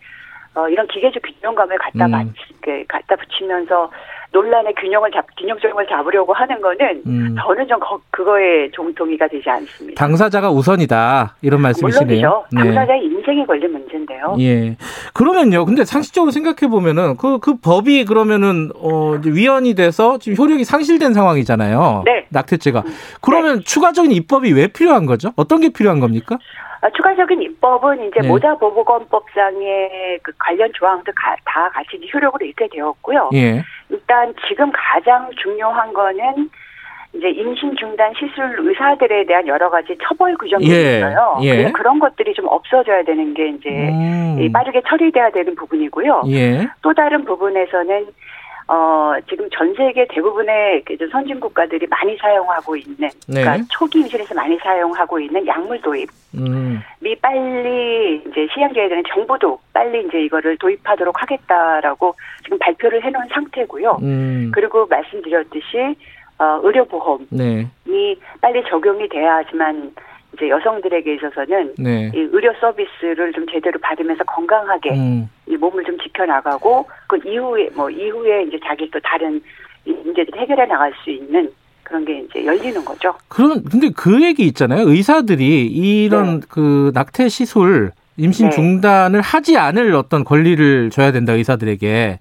G: 어, 이런 기계적 균형감을 갖다
B: 음.
G: 맞, 그, 갖다 붙이면서 논란의 균형을 잡 균형점을 잡으려고 하는 거는
B: 음.
G: 저는 좀 거- 그거에 종동의가 되지 않습니다.
B: 당사자가 우선이다 이런 말씀이시네요.
G: 물론이죠. 당사자의 인생이 걸린 문제인데요.
B: 예. 그러면요. 근데 상식적으로 생각해 보면은 그, 그 법이 그러면은, 어, 위헌이 돼서 지금 효력이 상실된 상황이잖아요.
G: 네.
B: 낙태죄가. 그러면 추가적인 입법이 왜 필요한 거죠? 어떤 게 필요한 겁니까?
G: 아, 추가적인 입법은 이제
B: 네.
G: 모자보호권법상의 그 관련 조항도 가- 다 같이 효력으로 있게 되었고요.
B: 예.
G: 일단 지금 가장 중요한 거는 이제 임신 중단 시술 의사들에 대한 여러 가지 처벌 규정이
B: 예,
G: 있어요.
B: 예.
G: 그런 것들이 좀 없어져야 되는 게 이제
B: 음.
G: 이 빠르게 처리돼야 되는 부분이고요.
B: 예.
G: 또 다른 부분에서는 어 지금 전 세계 대부분의 그 선진 국가들이 많이 사용하고 있는
B: 네.
G: 그러니까 초기 임신에서 많이 사용하고 있는 약물 도입
B: 음.
G: 미 빨리 이제 시행돼야 되는 정부도 빨리 이제 이거를 도입하도록 하겠다라고 지금 발표를 해놓은 상태고요.
B: 음.
G: 그리고 말씀드렸듯이 어, 의료보험이
B: 네.
G: 빨리 적용이 돼야 하지만 이제 여성들에게 있어서는
B: 네.
G: 이 의료 서비스를 좀 제대로 받으면서 건강하게
B: 음.
G: 이 몸을 좀 지켜나가고 그 이후에 뭐 이후에 이제 자기 또 다른 이 문제들을 해결해 나갈 수 있는 그런 게 이제 열리는 거죠.
B: 그런, 근데 그 얘기 있잖아요. 의사들이 이런 그 낙태 시술, 임신
G: 네.
B: 중단을 하지 않을 어떤 권리를 줘야 된다, 의사들에게.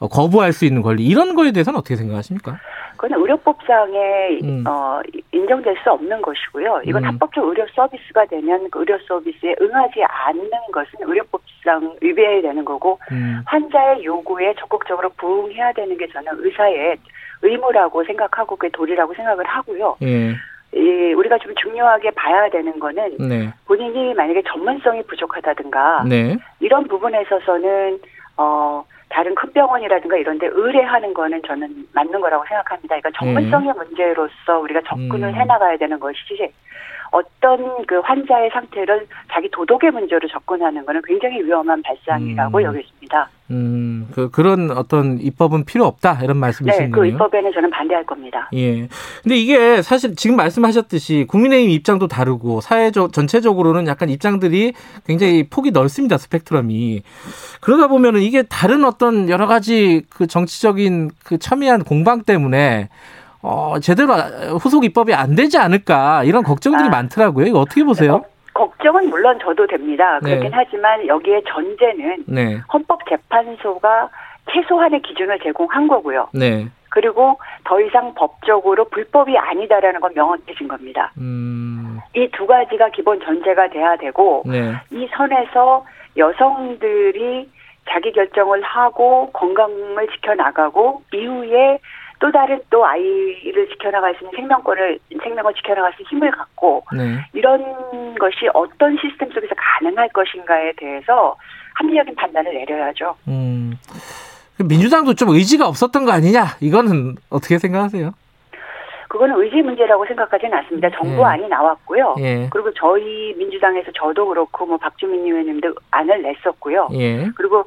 B: 어, 거부할 수 있는 권리. 이런 거에 대해서는 어떻게 생각하십니까?
G: 그거는 의료법상에
B: 음.
G: 어, 인정될 수 없는 것이고요. 이건
B: 음.
G: 합법적 의료 서비스가 되면 그 의료 서비스에 응하지 않는 것은 의료법상 위배되는 거고
B: 음.
G: 환자의 요구에 적극적으로 부응해야 되는 게 저는 의사의 의무라고 생각하고 그게 도리라고 생각을 하고요.
B: 예.
G: 이 우리가 좀 중요하게 봐야 되는 거는
B: 네.
G: 본인이 만약에 전문성이 부족하다든가
B: 네.
G: 이런 부분에 있어서는 어 다른 큰 병원이라든가 이런 데 의뢰하는 거는 저는 맞는 거라고 생각합니다. 그러니까 전문성의 문제로서 우리가 접근을
B: 음.
G: 해 나가야 되는 것이지 어떤 그 환자의 상태를 자기 도덕의 문제로 접근하는 것은 굉장히 위험한 발상이라고
B: 음.
G: 여겼습니다.
B: 음, 그, 그런 어떤 입법은 필요 없다 이런
G: 네,
B: 말씀이신
G: 그
B: 거예요.
G: 입법에는 저는 반대할 겁니다.
B: 예. 근데 이게 사실 지금 말씀하셨듯이 국민의힘 입장도 다르고 사회적 전체적으로는 약간 입장들이 굉장히 폭이 넓습니다. 스펙트럼이. 그러다 보면은 이게 다른 어떤 여러 가지 그 정치적인 그 첨예한 공방 때문에 어, 제대로 후속 입법이 안 되지 않을까 이런 걱정들이
G: 아.
B: 많더라고요. 이거 어떻게 보세요?
G: 어, 걱정은 물론 저도 됩니다.
B: 네.
G: 그렇긴 하지만 여기에 전제는
B: 네.
G: 헌법재판소가 최소한의 기준을 제공한 거고요.
B: 네.
G: 그리고 더 이상 법적으로 불법이 아니다라는 건 명확해진 겁니다.
B: 음.
G: 이두 가지가 기본 전제가 돼야 되고
B: 네.
G: 이 선에서 여성들이 자기 결정을 하고 건강을 지켜나가고 이후에 또 다른 또 아이를 지켜나갈 수 있는 생명권을 생명을 지켜나갈 수 있는 힘을 갖고
B: 네.
G: 이런 것이 어떤 시스템 속에서 가능할 것인가에 대해서 합리적인 판단을 내려야죠.
B: 음. 민주당도 좀 의지가 없었던 거 아니냐? 이거는 어떻게 생각하세요?
G: 그거는 의지 문제라고 생각하지는 않습니다. 정부안이 나왔고요.
B: 예.
G: 그리고 저희 민주당에서 저도 그렇고 뭐 박주민 의원님도 안을 냈었고요.
B: 예.
G: 그리고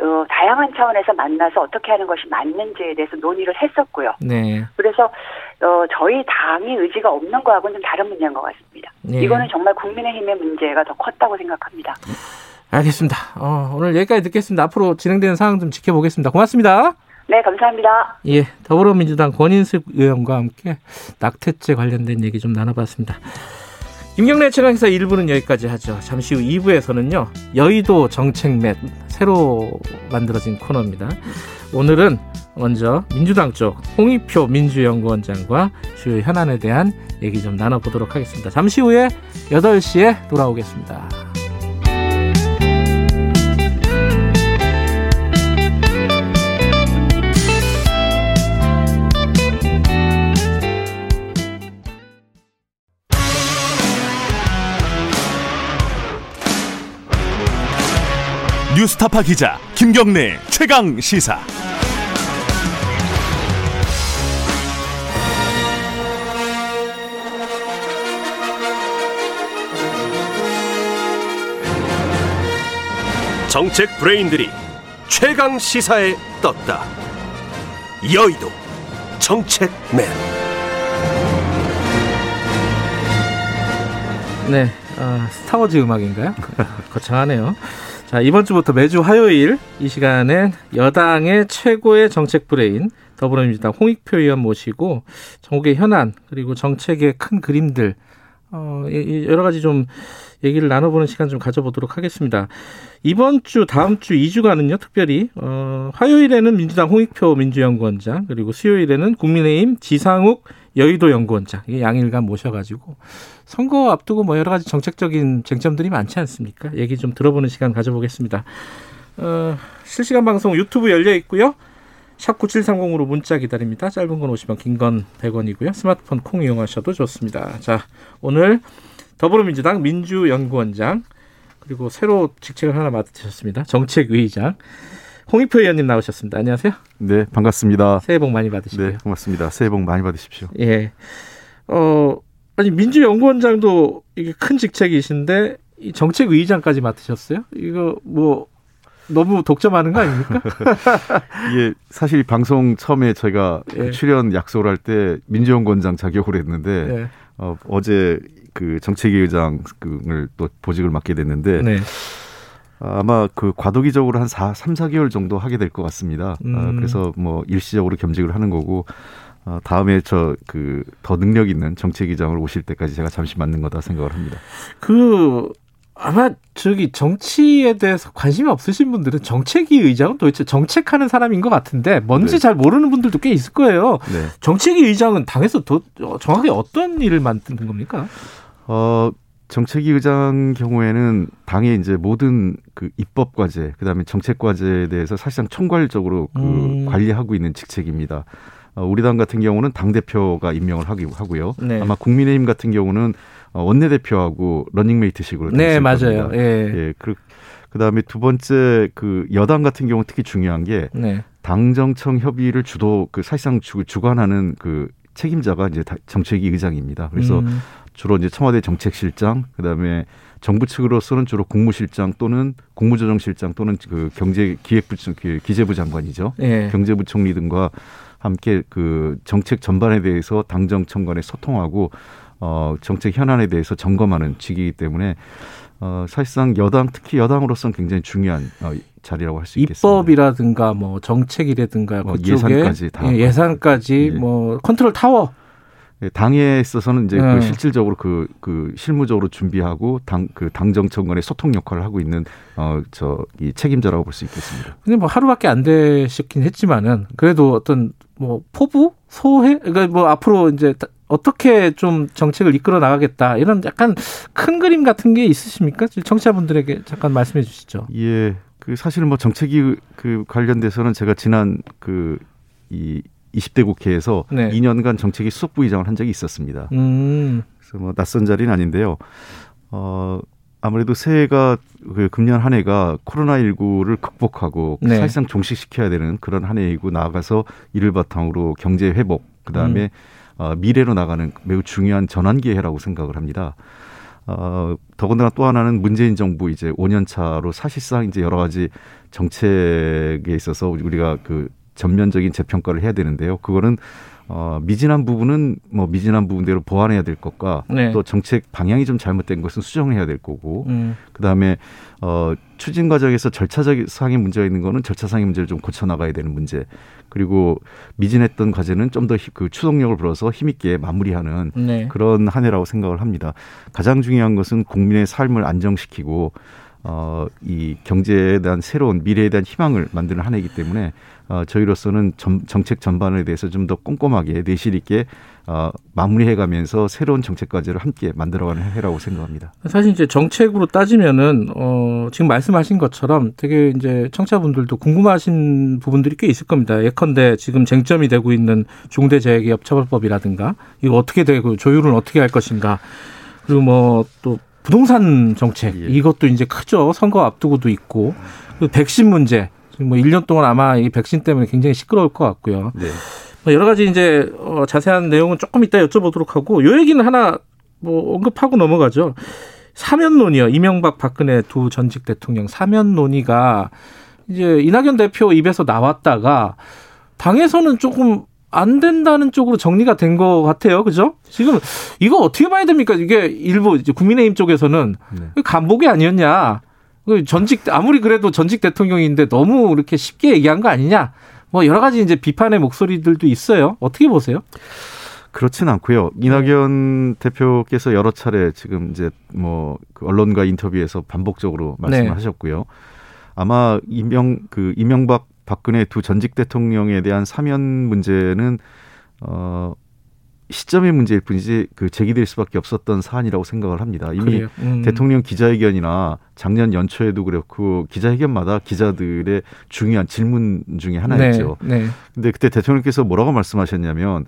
G: 어, 다양한 차원에서 만나서 어떻게 하는 것이 맞는지에 대해서 논의를 했었고요.
B: 네.
G: 그래서 어, 저희 당이 의지가 없는 거하고는 좀 다른 문제인 것 같습니다.
B: 예.
G: 이거는 정말 국민의힘의 문제가 더 컸다고 생각합니다.
B: 알겠습니다. 어, 오늘 여기까지 듣겠습니다. 앞으로 진행되는 상황 좀 지켜보겠습니다. 고맙습니다.
G: 네, 감사합니다.
B: 예, 더불어민주당 권인숙 의원과 함께 낙태죄 관련된 얘기 좀 나눠봤습니다. 김경래 최강사 1부는 여기까지 하죠. 잠시 후 2부에서는요. 여의도 정책 맵 새로 만들어진 코너입니다. 오늘은 먼저 민주당 쪽 홍익표 민주연구원장과 주요 현안에 대한 얘기 좀 나눠보도록 하겠습니다. 잠시 후에 8시에 돌아오겠습니다.
A: 뉴스타파 기자 김경래 최강 시사.
H: 정책 브레인들이 최강 시사에 떴다. 여의도 정책맨.
B: 네, 아, 스타워즈 음악인가요? 거창하네요. 자, 이번 주부터 매주 화요일 이 시간엔 여당의 최고의 정책 브레인 더불어민주당 홍익표 의원 모시고 전국의 현안 그리고 정책의 큰 그림들 어, 여러 가지 좀 얘기를 나눠보는 시간 좀 가져보도록 하겠습니다. 이번 주, 다음 주 2주간은요, 특별히, 어, 화요일에는 민주당 홍익표 민주연구원장, 그리고 수요일에는 국민의힘 지상욱 여의도 연구원장, 양일간 모셔가지고, 선거 앞두고 뭐 여러 가지 정책적인 쟁점들이 많지 않습니까? 얘기 좀 들어보는 시간 가져보겠습니다. 어, 실시간 방송 유튜브 열려 있고요. 샵 9730으로 문자 기다립니다. 짧은 건 50원, 긴 건 100원이고요. 스마트폰 콩 이용하셔도 좋습니다. 자, 오늘 더불어민주당 민주연구원장 그리고 새로 직책을 하나 맡으셨습니다. 정책위의장 홍익표 의원님 나오셨습니다. 안녕하세요.
I: 네, 반갑습니다.
B: 새해 복 많이 받으시고요.
I: 네, 고맙습니다. 새해 복 많이 받으십시오.
B: 예. 어, 아니 민주연구원장도 이게 큰 직책이신데 이 정책위의장까지 맡으셨어요? 이거 뭐 너무 독점하는 거 아닙니까?
I: 이게 사실 방송 처음에 저희가
B: 예.
I: 출연 약속을 할 때 민주연구원장 자격으로 했는데
B: 네.
I: 어, 어제 그 정책위 의장을 또 보직을 맡게 됐는데
B: 네.
I: 아마 그 과도기적으로 한 4, 3, 4개월 정도 하게 될 것 같습니다. 어,
B: 음.
I: 그래서 뭐 일시적으로 겸직을 하는 거고 어, 다음에 저 그 더 능력 있는 정책위장을 오실 때까지 제가 잠시 맡는 거다 생각을 합니다.
B: 그 아마 저기 정치에 대해서 관심이 없으신 분들은 정책위 의장은 도대체 정책하는 사람인 것 같은데 뭔지
I: 네.
B: 잘 모르는 분들도 꽤 있을 거예요.
I: 네.
B: 정책위 의장은 당에서 도, 어, 정확히 어떤 일을 만드는 겁니까?
I: 어, 정책위 의장 경우에는 당의 이제 모든 그 입법 과제, 그다음에 정책 과제에 대해서 사실상 총괄적으로 그
B: 음.
I: 관리하고 있는 직책입니다. 어, 우리 당 같은 경우는 당 대표가 임명을 하기 하고요.
B: 네.
I: 아마 국민의힘 같은 경우는 어, 원내 대표하고 러닝메이트식으로 돼
B: 네, 맞아요.
I: 겁니다.
B: 예.
I: 예, 그 그다음에 두 번째 그 여당 같은 경우 특히 중요한 게
B: 네.
I: 당정청 협의를 주도 그 사실상 주, 주관하는 그 책임자가 이제 다- 정책위 의장입니다. 그래서
B: 음,
I: 주로 이제 청와대 정책실장 그다음에 정부 측으로서는 주로 국무실장 또는 국무조정실장 또는 그 경제 기획부 그 기재부 장관이죠.
B: 예.
I: 경제부총리 등과 함께 그 정책 전반에 대해서 당정청 간에 소통하고 어 정책 현안에 대해서 점검하는 직이기 때문에 어 사실상 여당 특히 여당으로서는 굉장히 중요한 어, 자리라고 할 수 있겠습니다.
B: 입법이라든가 뭐 정책이라든가
I: 뭐
B: 그쪽에
I: 예산까지 다
B: 예, 예산까지
I: 예.
B: 뭐 컨트롤 타워
I: 예, 당에 있어서는 이제
B: 음.
I: 그 실질적으로 그, 그 실무적으로 준비하고 당, 그 당정청 간의 소통 역할을 하고 있는 어, 저, 이 책임자라고 볼 수 있겠습니다.
B: 근데 뭐 하루밖에 안 되셨긴 했지만은 그래도 어떤 뭐 포부 소회 그러니까 뭐 앞으로 이제 다- 어떻게 좀 정책을 이끌어 나가겠다 이런 약간 큰 그림 같은 게 있으십니까? 청취자분들에게 잠깐 말씀해 주시죠.
I: 예, 그 사실 뭐 정책이 그 관련돼서는 제가 지난 그이 20대 국회에서
B: 네.
I: 2년간 정책위 수석부의장을 한 적이 있었습니다.
B: 음,
I: 그래서 뭐 낯선 자리는 아닌데요. 어, 아무래도 새해가 그 금년 한 해가 코로나19를 극복하고
B: 네.
I: 사실상 종식시켜야 되는 그런 한 해이고 나아가서 이를 바탕으로 경제 회복 그다음에
B: 음.
I: 어, 미래로 나가는 매우 중요한 전환기 해라고 생각을 합니다. 어, 더군다나 또 하나는 문재인 정부 이제 5년 차로 사실상 이제 여러 가지 정책에 있어서 우리가 그 전면적인 재평가를 해야 되는데요. 그거는 어, 미진한 부분은 뭐 미진한 부분대로 보완해야 될 것과
B: 네.
I: 또 정책 방향이 좀 잘못된 것은 수정해야 될 거고
B: 음,
I: 그다음에 어 추진 과정에서 절차상의 문제가 있는 거는 절차상의 문제를 좀 고쳐 나가야 되는 문제 그리고 미진했던 과제는 좀 더 그 추동력을 불어서 힘있게 마무리하는
B: 네.
I: 그런 한 해라고 생각을 합니다. 가장 중요한 것은 국민의 삶을 안정시키고 어, 이 경제에 대한 새로운 미래에 대한 희망을 만드는 한 해이기 때문에 어, 저희로서는 점, 정책 전반에 대해서 좀 더 꼼꼼하게 내실 있게 어, 마무리해가면서 새로운 정책 과제를 함께 만들어가는 해라고 생각합니다.
B: 사실 이제 정책으로 따지면은 어 지금 말씀하신 것처럼 되게 이제 청취자분들도 궁금하신 부분들이 꽤 있을 겁니다. 예컨대 지금 쟁점이 되고 있는 중대재해기업 처벌법이라든가 이거 어떻게 되고 조율은 어떻게 할 것인가 그리고 뭐 또 부동산 정책
I: 예.
B: 이것도 이제 크죠. 선거 앞두고도 있고 그리고 백신 문제 지금 뭐 1년 동안 아마 이 백신 때문에 굉장히 시끄러울 것 같고요.
I: 네.
B: 뭐 여러 가지 이제 어, 자세한 내용은 조금 이따 여쭤보도록 하고 요 얘기는 하나 뭐 언급하고 넘어가죠. 사면 논의요. 이명박 박근혜 두 전직 대통령 사면 논의가 이제 이낙연 대표 입에서 나왔다가 당에서는 조금 안 된다는 쪽으로 정리가 된 것 같아요. 그죠? 지금 이거 어떻게 봐야 됩니까? 이게 일부 이제 국민의힘 쪽에서는
I: 네.
B: 간복이 아니었냐. 그 전직 아무리 그래도 전직 대통령인데 너무 이렇게 쉽게 얘기한 거 아니냐. 뭐 여러 가지 이제 비판의 목소리들도 있어요. 어떻게 보세요?
I: 그렇진 않고요. 이낙연 대표께서 여러 차례 지금 이제 뭐그 언론과 인터뷰에서 반복적으로 말씀을
B: 네.
I: 하셨고요. 아마 이명 그 이명박 박근혜 두 전직 대통령에 대한 사면 문제는 어 시점의 문제일 뿐이지 그 제기될 수밖에 없었던 사안이라고 생각을 합니다. 이미.
B: 음.
I: 대통령 기자회견이나 작년 연초에도 그렇고 기자회견마다 기자들의 중요한 질문 중에 하나였죠.
B: 네. 네.
I: 근데 그때 대통령께서 뭐라고 말씀하셨냐면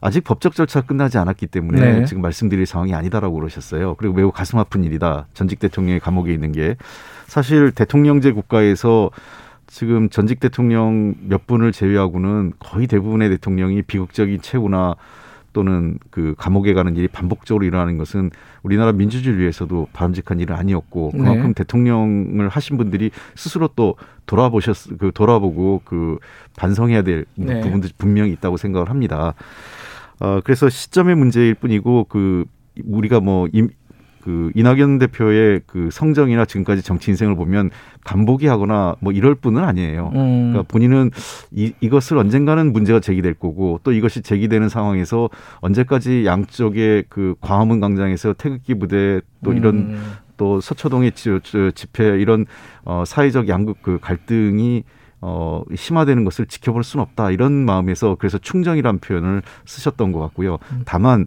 I: 아직 법적 절차 끝나지 않았기 때문에
B: 네.
I: 지금 말씀드릴 상황이 아니다라고 그러셨어요. 그리고 매우 가슴 아픈 일이다. 전직 대통령이 감옥에 있는 게 사실 대통령제 국가에서 지금 전직 대통령 몇 분을 제외하고는 거의 대부분의 대통령이 비극적인 최후나 또는 그 감옥에 가는 일이 반복적으로 일어나는 것은 우리나라 민주주의를 위해서도 바람직한 일은 아니었고 그만큼
B: 네.
I: 대통령을 하신 분들이 스스로 또 돌아보셨 그 돌아보고 그 반성해야 될
B: 네.
I: 부분들이 분명히 있다고 생각을 합니다. 어 그래서 시점의 문제일 뿐이고 그 우리가 뭐 임, 그 이낙연 대표의 그 성정이나 지금까지 정치 인생을 보면 간보기 하거나 뭐 이럴 뿐은 아니에요.
B: 음.
I: 그러니까 본인은 이, 이것을 언젠가는 문제가 제기될 거고 또 이것이 제기되는 상황에서 언제까지 양쪽의 그 광화문 광장에서 태극기 부대 또 이런
B: 음.
I: 또 서초동의 집회 이런 어 사회적 양극 그 갈등이 어 심화되는 것을 지켜볼 수는 없다 이런 마음에서 그래서 충정이란 표현을 쓰셨던 것 같고요. 다만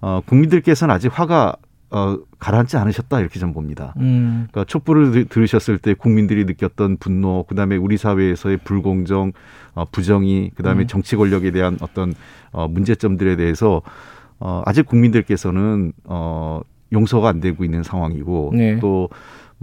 I: 어 국민들께서는 아직 화가 어 가라앉지 않으셨다 이렇게 좀 봅니다.
B: 음.
I: 그러니까 촛불을 들- 들으셨을 때 국민들이 느꼈던 분노, 그다음에 우리 사회에서의 불공정, 어, 부정의, 그다음에
B: 음.
I: 정치 권력에 대한 어떤 어, 문제점들에 대해서 어, 아직 국민들께서는 어, 용서가 안 되고 있는 상황이고
B: 네.
I: 또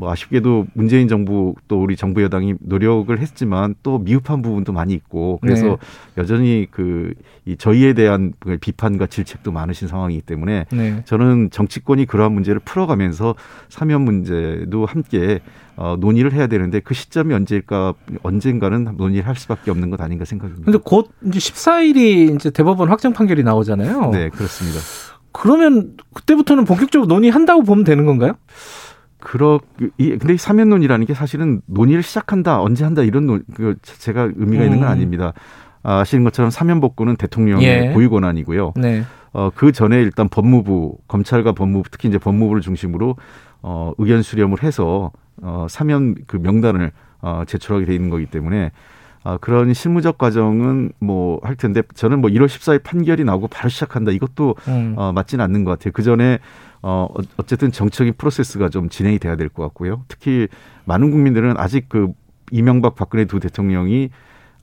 I: 뭐 아쉽게도 문재인 정부 또 우리 정부 여당이 노력을 했지만 또 미흡한 부분도 많이 있고 그래서
B: 네.
I: 여전히 그 이 저희에 대한 그 비판과 질책도 많으신 상황이기 때문에
B: 네.
I: 저는 정치권이 그러한 문제를 풀어가면서 사면 문제도 함께 어, 논의를 해야 되는데 그 시점이 언제일까 언젠가는 논의를 할 수밖에 없는 것 아닌가 생각합니다.
B: 근데 곧 이제 14일이 이제 대법원 확정 판결이 나오잖아요.
I: 네, 그렇습니다.
B: 그러면 그때부터는 본격적으로 논의한다고 보면 되는 건가요?
I: 그러 이 근데 이 사면론이라는 게 사실은 논의를 시작한다 언제 한다 이런 논, 그 자체가 의미가 있는 건
B: 음.
I: 아닙니다. 아, 아시는 것처럼 사면 복구는 대통령의
B: 예.
I: 고유 권한이고요.
B: 네.
I: 어, 그 전에 일단 법무부, 검찰과 법무부, 특히 이제 법무부를 중심으로 어, 의견 수렴을 해서 어, 사면 그 명단을 어, 제출하게 돼 있는 거기 때문에 아, 그런 실무적 과정은 뭐 할 텐데 저는 뭐 1월 14일 판결이 나오고 바로 시작한다 이것도
B: 음.
I: 어, 맞지는 않는 것 같아요. 그 전에 어, 어- 어쨌든 정책인 프로세스가 좀 진행이 돼야 될 것 같고요. 특히 많은 국민들은 아직 그 이명박 박근혜 두 대통령이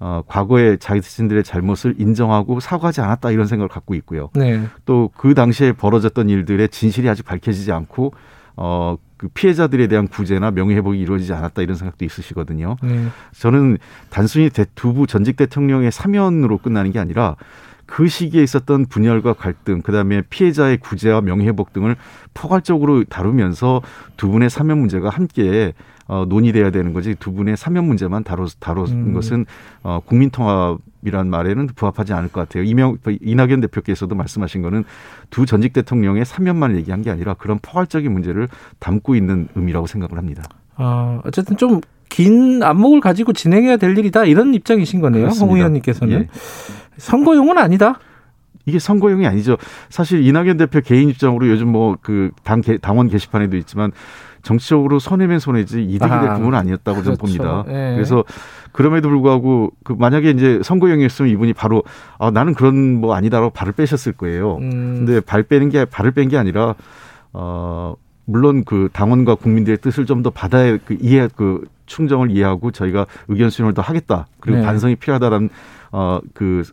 I: 어, 과거에 자기 자신들의 잘못을 인정하고 사과하지 않았다 이런 생각을 갖고 있고요.
B: 네.
I: 또그 당시에 벌어졌던 일들의 진실이 아직 밝혀지지 않고 어, 그 피해자들에 대한 구제나 명예회복이 이루어지지 않았다 이런 생각도 있으시거든요.
B: 네.
I: 저는 단순히 대- 두부 전직 대통령의 사면으로 끝나는 게 아니라 그 시기에 있었던 분열과 갈등, 그다음에 피해자의 구제와 명예회복 등을 포괄적으로 다루면서 두 분의 사면 문제가 함께 어, 논의돼야 되는 거지 두 분의 사면 문제만 다뤄 다룬
B: 음.
I: 것은 어, 국민 통합이란 말에는 부합하지 않을 것 같아요. 이명 이낙연 대표께서도 말씀하신 거는 두 전직 대통령의 사면만 얘기한 게 아니라 그런 포괄적인 문제를 담고 있는 의미라고 생각을 합니다.
B: 어, 어쨌든 좀 긴 안목을 가지고 진행해야 될 일이다 이런 입장이신 거네요.
I: 그렇습니다.
B: 홍 의원님께서는
I: 예.
B: 선거용은 아니다.
I: 이게 선거용이 아니죠. 사실 이낙연 대표 개인 입장으로 요즘 뭐 그 당 당원 게시판에도 있지만 정치적으로 손해면 손해지 이득이 될
B: 아,
I: 부분은 아니었다고 저는
B: 그렇죠.
I: 봅니다.
B: 예.
I: 그래서 그럼에도 불구하고 그 만약에 이제 선거용이었으면 이분이 바로 아 나는 그런 뭐 아니다라고 발을 빼셨을 거예요.
B: 음,
I: 근데 발 빼는 게 발을 뺀 게 아니라 어 물론 그 당원과 국민들의 뜻을 좀 더 받아야 그 이해 그 충정을 이해하고 저희가 의견 수렴을 더 하겠다. 그리고
B: 네.
I: 반성이 필요하다라는 어그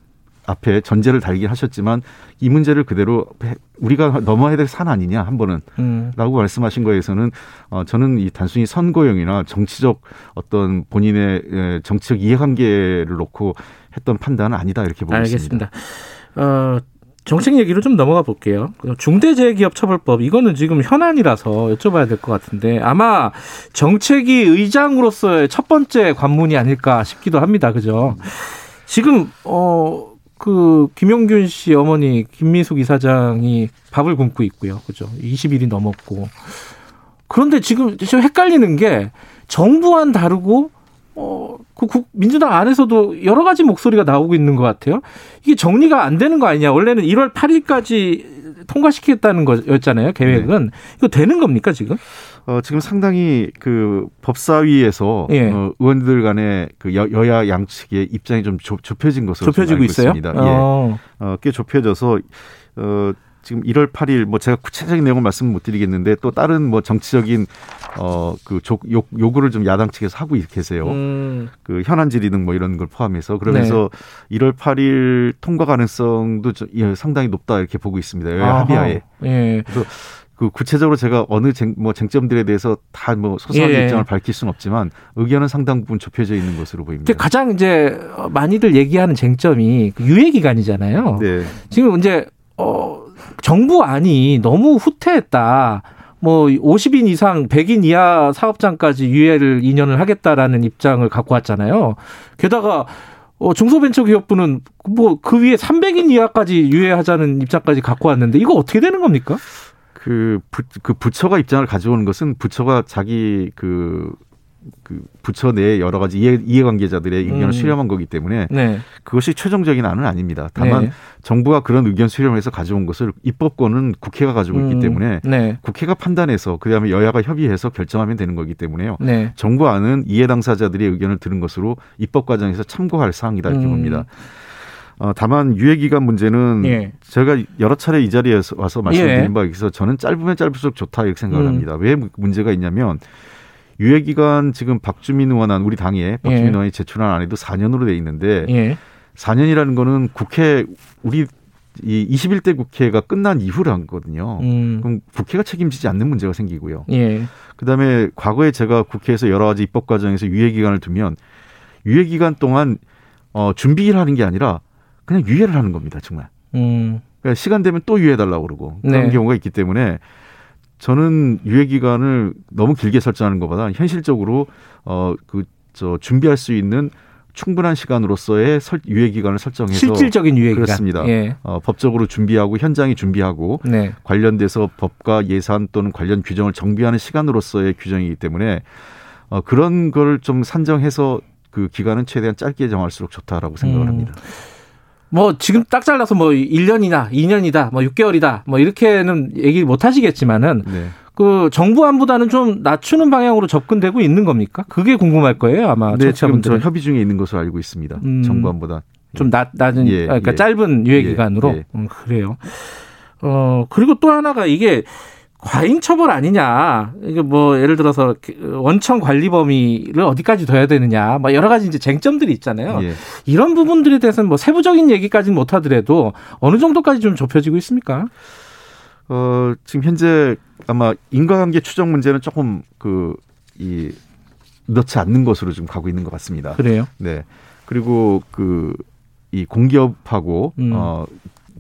I: 앞에 전제를 달긴 하셨지만 이 문제를 그대로 해- 우리가 넘어야 될 산 아니냐 한 번은
B: 음.
I: 라고 말씀하신 거에서는 어 저는 이 단순히 선거용이나 정치적 어떤 본인의 예, 정치적 이해관계를 놓고 했던 판단은 아니다 이렇게 보고 있습니다.
B: 알겠습니다. 어, 정책 얘기로 좀 넘어가 볼게요. 중대재해기업처벌법 이거는 지금 현안이라서 여쭤봐야 될 것 같은데 아마 정책위 의장으로서의 첫 번째 관문이 아닐까 싶기도 합니다. 그죠? 지금 어. 그 김용균 씨 어머니 김미숙 이사장이 밥을 굶고 있고요. 그죠? 20일이 넘었고. 그런데 지금 좀 헷갈리는 게 정부안 다르고 어, 그 국- 민주당 안에서도 여러 가지 목소리가 나오고 있는 것 같아요. 이게 정리가 안 되는 거 아니냐. 원래는 1월 8일까지 통과시키겠다는 거였잖아요. 계획은. 이거 되는 겁니까, 지금?
I: 어, 지금 상당히 그 법사위에서
B: 예.
I: 어, 의원들 간의 그 여, 여야 양측의 입장이 좀 좁, 좁혀진 것으로 좀
B: 좁혀지고 있어요?
I: 있습니다. 예.
B: 어.
I: 어, 꽤 좁혀져서 어, 지금 1월 8일 뭐 제가 구체적인 내용을 말씀 못 드리겠는데 또 다른 뭐 정치적인 어그 요구를 좀 야당 측에서 하고 계세요.
B: 음,
I: 그 현안 질의 등뭐 이런 걸 포함해서 그러면서 1월 8일 통과 가능성도 좀, 예, 상당히 높다 이렇게 보고 있습니다. 여야. 합의하에.
B: 예.
I: 그 구체적으로 제가 어느 쟁, 뭐 쟁점들에 대해서 다 뭐 소소한
B: 예.
I: 입장을 밝힐 수는 없지만 의견은 상당 부분 좁혀져 있는 것으로 보입니다.
B: 가장 이제 많이들 얘기하는 쟁점이 그 유예 기간이잖아요.
I: 네.
B: 지금 이제 어 정부 안이 너무 후퇴했다. 뭐 50인 이상 100인 이하 사업장까지 유예를 2년을 하겠다라는 입장을 갖고 왔잖아요. 게다가 어 중소벤처기업부는 뭐 그 위에 300인 이하까지 유예하자는 입장까지 갖고 왔는데 이거 어떻게 되는 겁니까?
I: 그, 부, 그 부처가 입장을 가져오는 것은 부처가 자기 그, 그 부처 내에 여러 가지 이해, 이해관계자들의 의견을
B: 음.
I: 수렴한 거기 때문에
B: 네.
I: 그것이 최종적인 안은 아닙니다. 다만
B: 네.
I: 정부가 그런 의견 수렴을 해서 가져온 것을 입법권은 국회가 가지고 있기
B: 음,
I: 때문에
B: 네.
I: 국회가 판단해서 그다음에 여야가 협의해서 결정하면 되는 거기 때문에요.
B: 네.
I: 정부 안은 이해 당사자들의 의견을 들은 것으로 입법 과정에서 참고할 사항이다 이렇게
B: 음.
I: 봅니다. 어, 다만 유예 기간 문제는
B: 예.
I: 제가 여러 차례 이 자리에 와서 말씀드린
B: 예.
I: 바에 있어서 저는 짧으면 짧을수록 좋다 이렇게 생각을
B: 음.
I: 합니다. 왜 문제가 있냐면 유예 기간 지금 박주민 의원안 우리 당에 박주민
B: 예.
I: 의원이 제출한 안에도 4년으로 돼 있는데
B: 예.
I: 4년이라는 거는 국회 우리 이 21대 국회가 끝난 이후를 한 거거든요.
B: 음.
I: 그럼 국회가 책임지지 않는 문제가 생기고요.
B: 예.
I: 그다음에 과거에 제가 국회에서 여러 가지 입법 과정에서 유예 기간을 두면 유예 기간 동안 어 준비를 하는 게 아니라 그냥 유예를 하는 겁니다, 정말.
B: 음.
I: 그러니까 시간 되면 또 유예 달라고 그러고 그런
B: 네.
I: 경우가 있기 때문에 저는 유예 기간을 너무 길게 설정하는 것보다 현실적으로 어 그 저 준비할 수 있는 충분한 시간으로서의 설, 유예 기간을 설정해서
B: 실질적인 유예 기간.
I: 그렇습니다.
B: 예.
I: 어, 법적으로 준비하고 현장이 준비하고
B: 네.
I: 관련돼서 법과 예산 또는 관련 규정을 정비하는 시간으로서의 규정이기 때문에 어, 그런 걸 좀 산정해서 그 기간은 최대한 짧게 정할수록 좋다라고 생각을
B: 음.
I: 합니다.
B: 뭐 지금 딱 잘라서 뭐 1년이나 2년이다, 뭐 6개월이다, 뭐 이렇게는 얘기 못 하시겠지만은
I: 네.
B: 그 정부 안보다는 좀 낮추는 방향으로 접근되고 있는 겁니까? 그게 궁금할 거예요, 아마
I: 네, 지금 저. 협의 중에 있는 것으로 알고 있습니다.
B: 음.
I: 정부안보다.
B: 좀 낮, 낮은,
I: 예,
B: 아, 그러니까
I: 예.
B: 짧은 유예
I: 예,
B: 기간으로.
I: 예.
B: 음, 그래요. 어, 그리고 또 하나가 이게 과잉 처벌 아니냐. 이게 뭐 예를 들어서 원청 관리 범위를 어디까지 둬야 되느냐. 뭐 여러 가지 이제 쟁점들이 있잖아요.
I: 예.
B: 이런 부분들에 대해서는 뭐 세부적인 얘기까지는 못 하더라도 어느 정도까지 좀 좁혀지고 있습니까?
I: 어, 지금 현재 아마 인과관계 추정 문제는 조금 그, 이, 넣지 않는 것으로 좀 가고 있는 것 같습니다.
B: 그래요.
I: 네. 그리고 그, 이 공기업하고,
B: 음.
I: 어,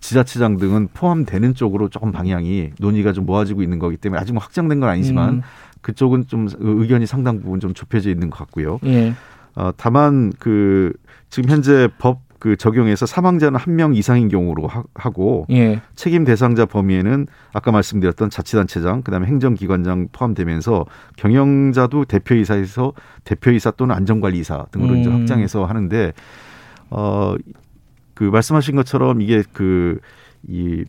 I: 지자체장 등은 포함되는 쪽으로 조금 방향이 논의가 좀 모아지고 있는 거기 때문에 아직 뭐 확정된 건 아니지만
B: 음.
I: 그쪽은 좀 의견이 상당 부분 좀 좁혀져 있는 것 같고요.
B: 예.
I: 어, 다만 그 지금 현재 법 그 적용에서 사망자는 한 명 이상인 경우로 하, 하고
B: 예.
I: 책임 대상자 범위에는 아까 말씀드렸던 자치단체장 그다음에 행정기관장 포함되면서 경영자도 대표이사에서 대표이사 또는 안전관리이사 등으로 이제
B: 음.
I: 확장해서 하는데 어 그 말씀하신 것처럼 이게 그 이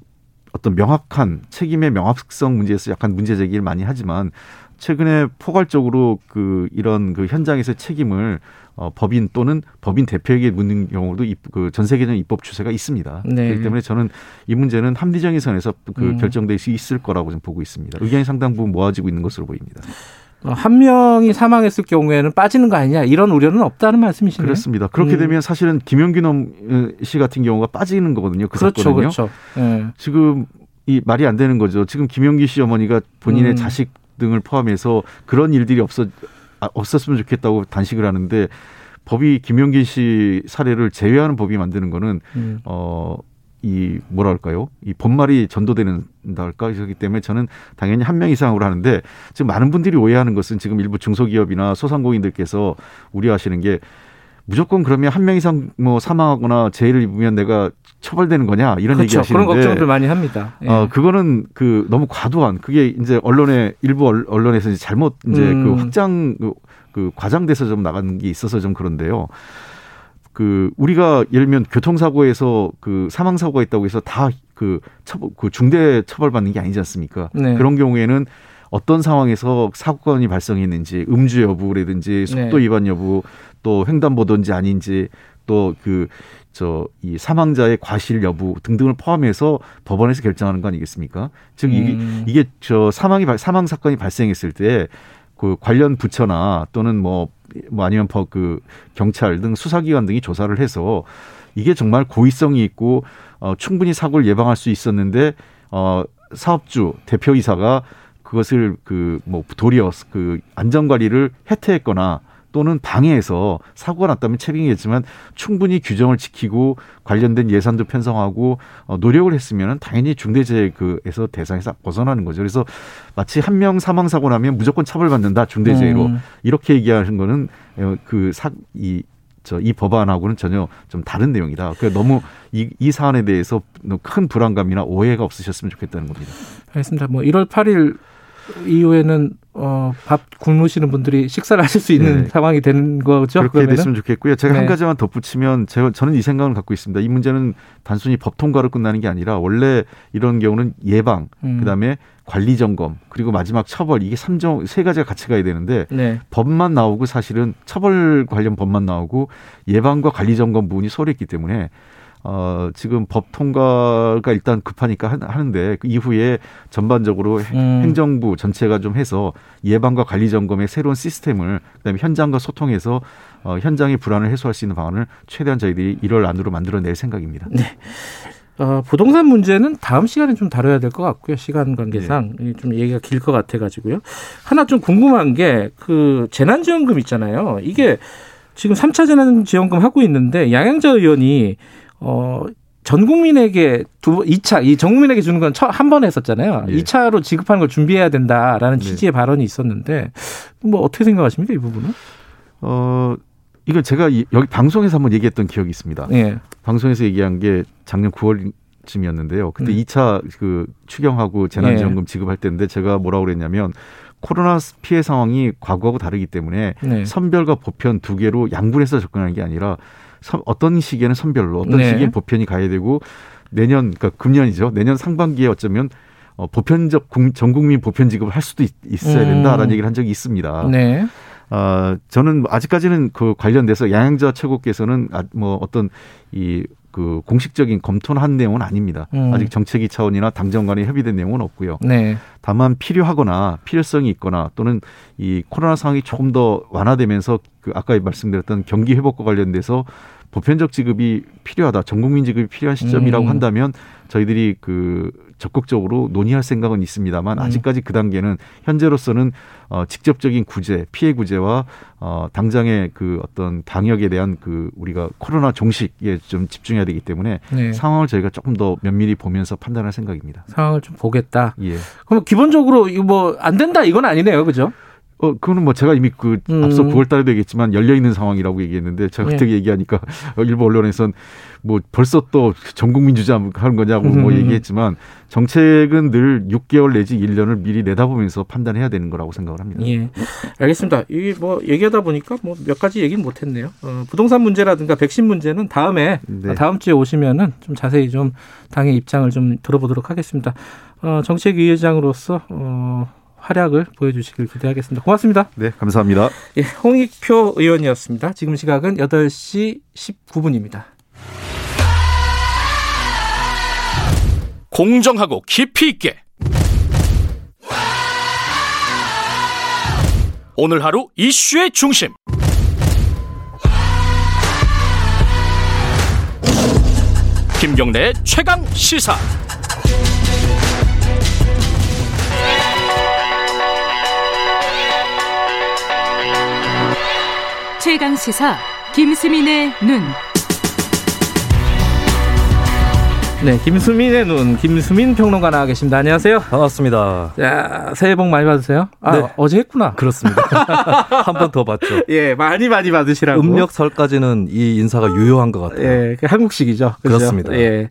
I: 어떤 명확한 책임의 명확성 문제에서 약간 문제 제기를 많이 하지만 최근에 포괄적으로 그 이런 그 현장에서 책임을 어, 법인 또는 법인 대표에게 묻는 경우도 그전 세계적인 입법 추세가 있습니다.
B: 네.
I: 그렇기 때문에 저는 이 문제는 합리적인 선에서 그
B: 음.
I: 결정될 수 있을 거라고 좀 보고 있습니다. 의견이 상당 부분 모아지고 있는 것으로 보입니다.
B: 어, 한 명이 사망했을 경우에는 빠지는 거 아니냐 이런 우려는 없다는 말씀이시네요.
I: 그렇습니다. 그렇게
B: 음.
I: 되면 사실은 김영균 씨 같은 경우가 빠지는 거거든요. 그
B: 그렇죠,
I: 사건은요.
B: 그렇죠. 예.
I: 지금 이 말이 안 되는 거죠. 지금 김영기 씨 어머니가 본인의
B: 음.
I: 자식 등을 포함해서 그런 일들이 없어 아, 없었으면 좋겠다고 단식을 하는데 법이 김영기 씨 사례를 제외하는 법이 만드는 거는
B: 음.
I: 어. 이 뭐랄까요? 이 본말이 전도되는다 할까? 그렇기 때문에 저는 당연히 한 명 이상으로 하는데 지금 많은 분들이 오해하는 것은 지금 일부 중소기업이나 소상공인들께서 우려하시는 게 무조건 그러면 한 명 이상 뭐 사망하거나 재해를 입으면 내가 처벌되는 거냐 이런 얘기
B: 그렇죠.
I: 하시는데
B: 그런 걱정들 많이 합니다. 예.
I: 어 그거는 그 너무 과도한 그게 이제 언론에 일부 언- 언론에서 이제 잘못 이제
B: 음.
I: 그 확장 그, 그 과장돼서 좀 나간 게 있어서 좀 그런데요. 그 우리가 예를 들면 교통사고에서 그 사망 사고가 있다고 해서 다그 처벌 그 중대 처벌받는 게 아니지 않습니까?
B: 네.
I: 그런 경우에는 어떤 상황에서 사고건이 발생했는지 음주 여부라든지 속도
B: 네.
I: 위반 여부 또 횡단보도인지 아닌지 또 그 저 이 사망자의 과실 여부 등등을 포함해서 법원에서 결정하는 거 아니겠습니까? 즉 이게
B: 음.
I: 이게 저 사망이 발- 사망 사건이 발생했을 때 그 관련 부처나 또는 뭐, 뭐 아니면 법그 경찰 등 수사기관 등이 조사를 해서 이게 정말 고의성이 있고 어, 충분히 사고를 예방할 수 있었는데 어, 사업주 대표이사가 그것을 그 뭐 도리어 그 안전 관리를 해태했거나 또는 방해해서 사고가 났다면 책임이겠지만 충분히 규정을 지키고 관련된 예산도 편성하고 어, 노력을 했으면 당연히 중대재해 그에서 대상에서 벗어나는 거죠. 그래서 마치 한 명 사망 사고 나면 무조건 처벌받는다 중대재해로
B: 음.
I: 이렇게 얘기하는 거는 어, 그사이 저이 법안하고는 전혀 좀 다른 내용이다. 그 너무 이, 이 사안에 대해서 큰 불안감이나 오해가 없으셨으면 좋겠다는 겁니다.
B: 알겠습니다. 뭐 1월 8일 이후에는 어, 밥 굶으시는 분들이 식사를 하실 수 있는
I: 네.
B: 상황이 되는 거죠.
I: 그렇게
B: 그러면은?
I: 됐으면 좋겠고요. 제가
B: 네.
I: 한 가지만 덧붙이면 제가 저는 이 생각을 갖고 있습니다. 이 문제는 단순히 법 통과로 끝나는 게 아니라 원래 이런 경우는 예방,
B: 음.
I: 그다음에 관리 점검, 그리고 마지막 처벌 이게 삼종 세 가지가 같이 가야 되는데
B: 네.
I: 법만 나오고 사실은 처벌 관련 법만 나오고 예방과 관리 점검 부분이 소홀 했기 때문에 어, 지금 법 통과가 일단 급하니까 하- 하는데 그 이후에 전반적으로 해-
B: 음.
I: 행정부 전체가 좀 해서 예방과 관리 점검의 새로운 시스템을 그다음에 현장과 소통해서 어, 현장의 불안을 해소할 수 있는 방안을 최대한 저희들이 1월 안으로 만들어낼 생각입니다.
B: 어, 부동산 문제는 다음 시간에 좀 다뤄야 될 것 같고요. 시간 관계상
I: 네.
B: 좀 얘기가 길 것 같아가지고요. 하나 좀 궁금한 게 그 재난지원금 있잖아요. 이게 지금 3차 재난지원금 하고 있는데 양양자 의원이 어, 전 국민에게 두 2차 이 전 국민에게 주는 건 한 번 했었잖아요.
I: 예.
B: 2차로 지급하는 걸 준비해야 된다라는
I: 네.
B: 취지의 발언이 있었는데 뭐 어떻게 생각하십니까 이 부분은?
I: 어, 이걸 제가 이- 여기 방송에서 한번 얘기했던 기억이 있습니다.
B: 예.
I: 방송에서 얘기한 게 작년 9월쯤이었는데요. 그때
B: 음.
I: 이 2차 그 추경하고 재난지원금 지급할 때인데 제가 뭐라고 그랬냐면 코로나 피해 상황이 과거하고 다르기 때문에
B: 네.
I: 선별과 보편 두 개로 양분해서 접근하는 게 아니라 선- 어떤 시기에는 선별로 어떤
B: 네.
I: 시기엔 보편이 가야 되고 내년 그러니까 금년이죠. 내년 상반기에 어쩌면 어, 보편적 국- 전 국민 보편 지급을 할 수도 있, 어야
B: 음.
I: 된다라는 얘기를 한 적이 있습니다.
B: 네.
I: 아, 저는 아직까지는 그 관련돼서 양양자 최고께서는 아, 뭐 어떤 이 그 공식적인 검토는 한 내용은 아닙니다.
B: 음.
I: 아직 정책위 차원이나 당정 간에 협의된 내용은 없고요.
B: 네.
I: 다만 필요하거나 필요성이 있거나 또는 이 코로나 상황이 조금 더 완화되면서 그 아까 말씀드렸던 경기 회복과 관련돼서 보편적 지급이 필요하다, 전 국민 지급이 필요한 시점이라고
B: 음.
I: 한다면 저희들이 그 적극적으로 논의할 생각은 있습니다만
B: 음.
I: 아직까지 그 단계는 현재로서는 어, 직접적인 구제, 피해 구제와 어, 당장의 그 어떤 방역에 대한 그 우리가 코로나 종식에 좀 집중해야 되기 때문에
B: 네.
I: 상황을 저희가 조금 더 면밀히 보면서 판단할 생각입니다.
B: 상황을 좀 보겠다.
I: 예.
B: 그럼 기본적으로 이거 뭐 안 된다 이건 아니네요, 그죠?
I: 어, 그거는 뭐 제가 이미 그
B: 음.
I: 앞서 9월 달에도 얘기했지만 열려 있는 상황이라고 얘기했는데 제가 그때
B: 예.
I: 얘기하니까 일부 언론에선 뭐 벌써 또 전 국민 주자 하는 거냐고 뭐
B: 음.
I: 얘기했지만 정책은 늘 6개월 내지 1년을 미리 내다보면서 판단해야 되는 거라고 생각을 합니다.
B: 예, 알겠습니다. 이게 뭐 얘기하다 보니까 뭐 몇 가지 얘기는 못했네요. 어, 부동산 문제라든가 백신 문제는 다음에
I: 네.
B: 어, 다음 주에 오시면은 좀 자세히 좀 당의 입장을 좀 들어보도록 하겠습니다. 어, 정책위 의장으로서 어, 활약을 보여주시길 기대하겠습니다. 고맙습니다.
I: 네, 감사합니다.
B: 예, 홍익표 의원이었습니다. 지금 시각은 8시 19분입니다.
F: 공정하고 깊이 있게 오늘 하루 이슈의 중심 김경래의 최강 시사
C: 최강 시사 김수민의 눈.
B: 네, 김수민의 눈, 김수민 평론가 나와 계십니다. 안녕하세요.
J: 반갑습니다.
B: 자, 새해 복 많이 받으세요. 아,
J: 네.
B: 어제 했구나.
J: 그렇습니다. 한 번더 봤죠.
B: 예, 많이 많이 받으시라고.
J: 음력 설까지는 이 인사가 유효한 것 같아요.
B: 예, 그 한국식이죠. 그죠?
J: 그렇습니다.
B: 예.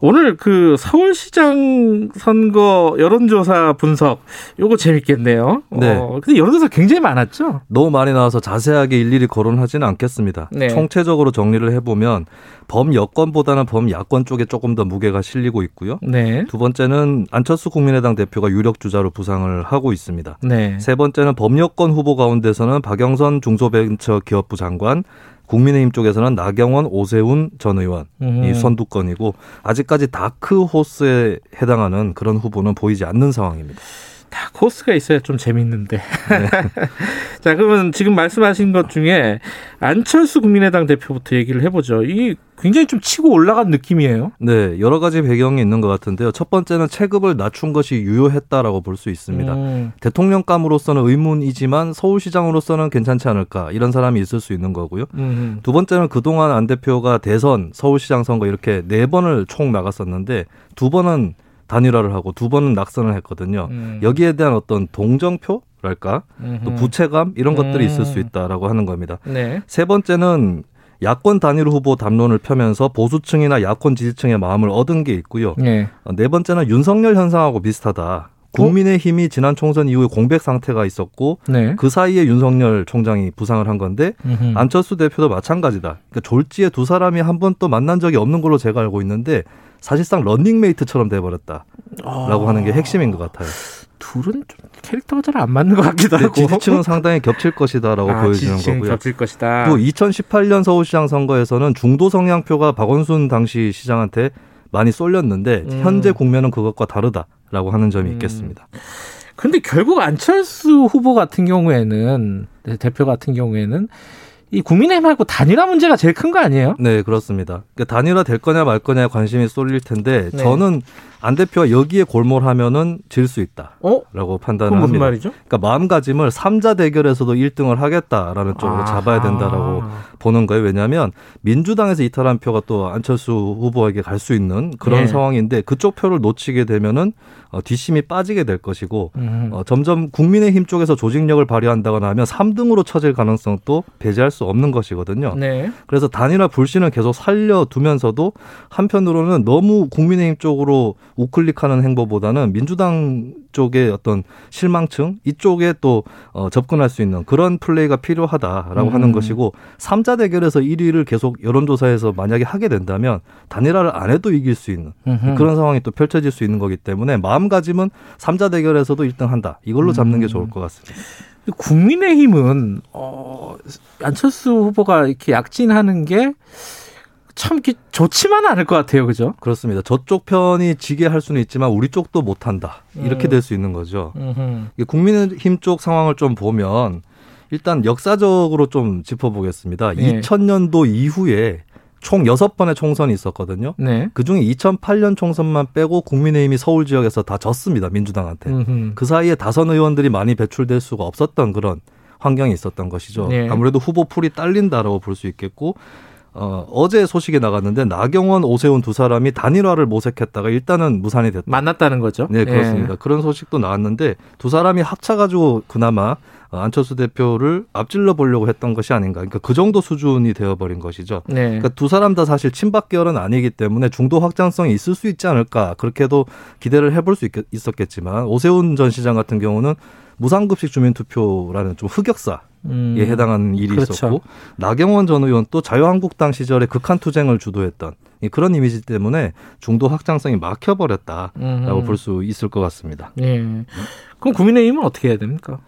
B: 오늘 그 서울시장 선거 여론조사 분석 요거 재밌겠네요.
J: 네.
B: 어, 근데 여론조사 굉장히 많았죠.
J: 너무 많이 나와서 자세하게 일일이 거론하지는 않겠습니다.
B: 네.
J: 총체적으로 정리를 해보면 범 여권보다는 범 야권 쪽에 조금 더 무게가 실리고 있고요.
B: 네.
J: 두 번째는 안철수 국민의당 대표가 유력 주자로 부상을 하고 있습니다.
B: 네.
J: 세 번째는 범 여권 후보 가운데서는 박영선 중소벤처기업부 장관, 국민의힘 쪽에서는 나경원, 오세훈 전 의원
B: 음.
J: 이 선두권이고 아직까지 다크 호스에 해당하는 그런 후보는 보이지 않는 상황입니다.
B: 다 코스가 있어야 좀 재밌는데.
J: 네.
B: 자, 그러면 지금 말씀하신 것 중에 안철수 국민의당 대표부터 얘기를 해보죠. 이 굉장히 좀 치고 올라간 느낌이에요.
J: 네, 여러 가지 배경이 있는 것 같은데요. 첫 번째는 체급을 낮춘 것이 유효했다라고 볼 수 있습니다.
B: 음.
J: 대통령감으로서는 의문이지만 서울시장으로서는 괜찮지 않을까 이런 사람이 있을 수 있는 거고요.
B: 음.
J: 두 번째는 그동안 안 대표가 대선, 서울시장 선거 이렇게 네 번을 총 나갔었는데 두 번은 단일화를 하고 두 번은 낙선을 했거든요.
B: 음.
J: 여기에 대한 어떤 동정표 랄까 또
B: 음흠.
J: 부채감 이런 것들이
B: 음.
J: 있을 수 있다라고 하는 겁니다.
B: 네.
J: 세 번째는 야권 단일 후보 담론을 펴면서 보수층이나 야권 지지층의 마음을 얻은 게 있고요.
B: 네.
J: 어, 네 번째는 윤석열 현상하고 비슷하다. 국민의힘이 지난 총선 이후에 공백 상태가 있었고
B: 네.
J: 그 사이에 윤석열 총장이 부상을 한 건데
B: 음흠.
J: 안철수 대표도 마찬가지다. 그러니까 졸지에 두 사람이 한 번 또 만난 적이 없는 걸로 제가 알고 있는데 사실상 런닝메이트처럼 돼버렸다라고
B: 아.
J: 하는 게 핵심인 것 같아요.
B: 둘은 좀 캐릭터가 잘 안 맞는 것 같기도 하고.
J: 지지층은 상당히 겹칠 것이다라고
B: 아,
J: 보여지는 거고요.
B: 겹칠 것이다.
J: 또 2018년 서울시장 선거에서는 중도 성향표가 박원순 당시 시장한테 많이 쏠렸는데
B: 음.
J: 현재 국면은 그것과 다르다라고 하는 점이
B: 음.
J: 있겠습니다.
B: 근데 결국 안철수 후보 같은 경우에는 네, 대표 같은 경우에는 이 국민의힘하고 단일화 문제가 제일 큰 거 아니에요?
J: 네, 그렇습니다. 그러니까 단일화 될 거냐 말 거냐에 관심이 쏠릴 텐데
B: 네.
J: 저는 안 대표가 여기에 골몰하면은 질 수 있다라고
B: 어?
J: 판단을 합니다.
B: 말이죠?
J: 그러니까 마음가짐을 삼자 대결에서도 1등을 하겠다라는 쪽으로 잡아야 된다라고 보는 거예요. 왜냐하면 민주당에서 이탈한 표가 또 안철수 후보에게 갈 수 있는 그런
B: 네.
J: 상황인데 그쪽 표를 놓치게 되면은 어, 뒷심이 빠지게 될 것이고
B: 음.
J: 어, 점점 국민의힘 쪽에서 조직력을 발휘한다거나 하면 3등으로 처질 가능성도 배제할 수 없는 것이거든요.
B: 네.
J: 그래서 단일화 불신을 계속 살려두면서도 한편으로는 너무 국민의힘 쪽으로 우클릭하는 행보보다는 민주당 쪽의 어떤 실망층 이쪽에 또 어, 접근할 수 있는 그런 플레이가 필요하다라고
B: 음.
J: 하는 것이고 삼자 대결에서 1위를 계속 여론조사에서 만약에 하게 된다면 단일화를 안 해도 이길 수 있는
B: 음흠.
J: 그런 상황이 또 펼쳐질 수 있는 거기 때문에 마음가짐은 삼자 대결에서도 1등 한다 이걸로 잡는 게 좋을 것 같습니다.
B: 국민의힘은 어, 안철수 후보가 이렇게 약진하는 게 참 좋지만은 않을 것 같아요, 그죠?
J: 그렇습니다. 저쪽 편이 지게 할 수는 있지만 우리 쪽도 못한다. 이렇게
B: 음.
J: 될수 있는 거죠.
B: 음흠.
J: 국민의힘 쪽 상황을 좀 보면 일단 역사적으로 좀 짚어보겠습니다.
B: 예.
J: 2000년도 이후에 총 6번의 총선이 있었거든요.
B: 네.
J: 그중에 2008년 총선만 빼고 국민의힘이 서울 지역에서 다 졌습니다. 민주당한테.
B: 음흠.
J: 그 사이에 다선 의원들이 많이 배출될 수가 없었던 그런 환경이 있었던 것이죠.
B: 네.
J: 아무래도 후보 풀이 딸린다라고 볼 수 있겠고 어, 어제 소식이 나갔는데 나경원, 오세훈 두 사람이 단일화를 모색했다가 일단은 무산이 됐다.
B: 만났다는 거죠.
J: 네,
B: 예.
J: 그렇습니다. 그런 소식도 나왔는데 두 사람이 합쳐가지고 그나마 어, 안철수 대표를 앞질러 보려고 했던 것이 아닌가. 그러니까 그 정도 수준이 되어버린 것이죠.
B: 네.
J: 그러니까 두 사람 다 사실 친박 계열은 아니기 때문에 중도 확장성이 있을 수 있지 않을까. 그렇게도 기대를 해볼 수 있, 있었겠지만 오세훈 전 시장 같은 경우는 무상급식 주민투표라는 좀 흑역사.
B: 음.
J: 에 해당하는 일이
B: 그렇죠.
J: 있었고 나경원 전 의원 또 자유한국당 시절에 극한 투쟁을 주도했던 이 그런 이미지 때문에 중도 확장성이 막혀버렸다라고
B: 음흠.
J: 볼수 있을 것 같습니다.
B: 예. 그럼 국민의힘은 어떻게 해야 됩니까?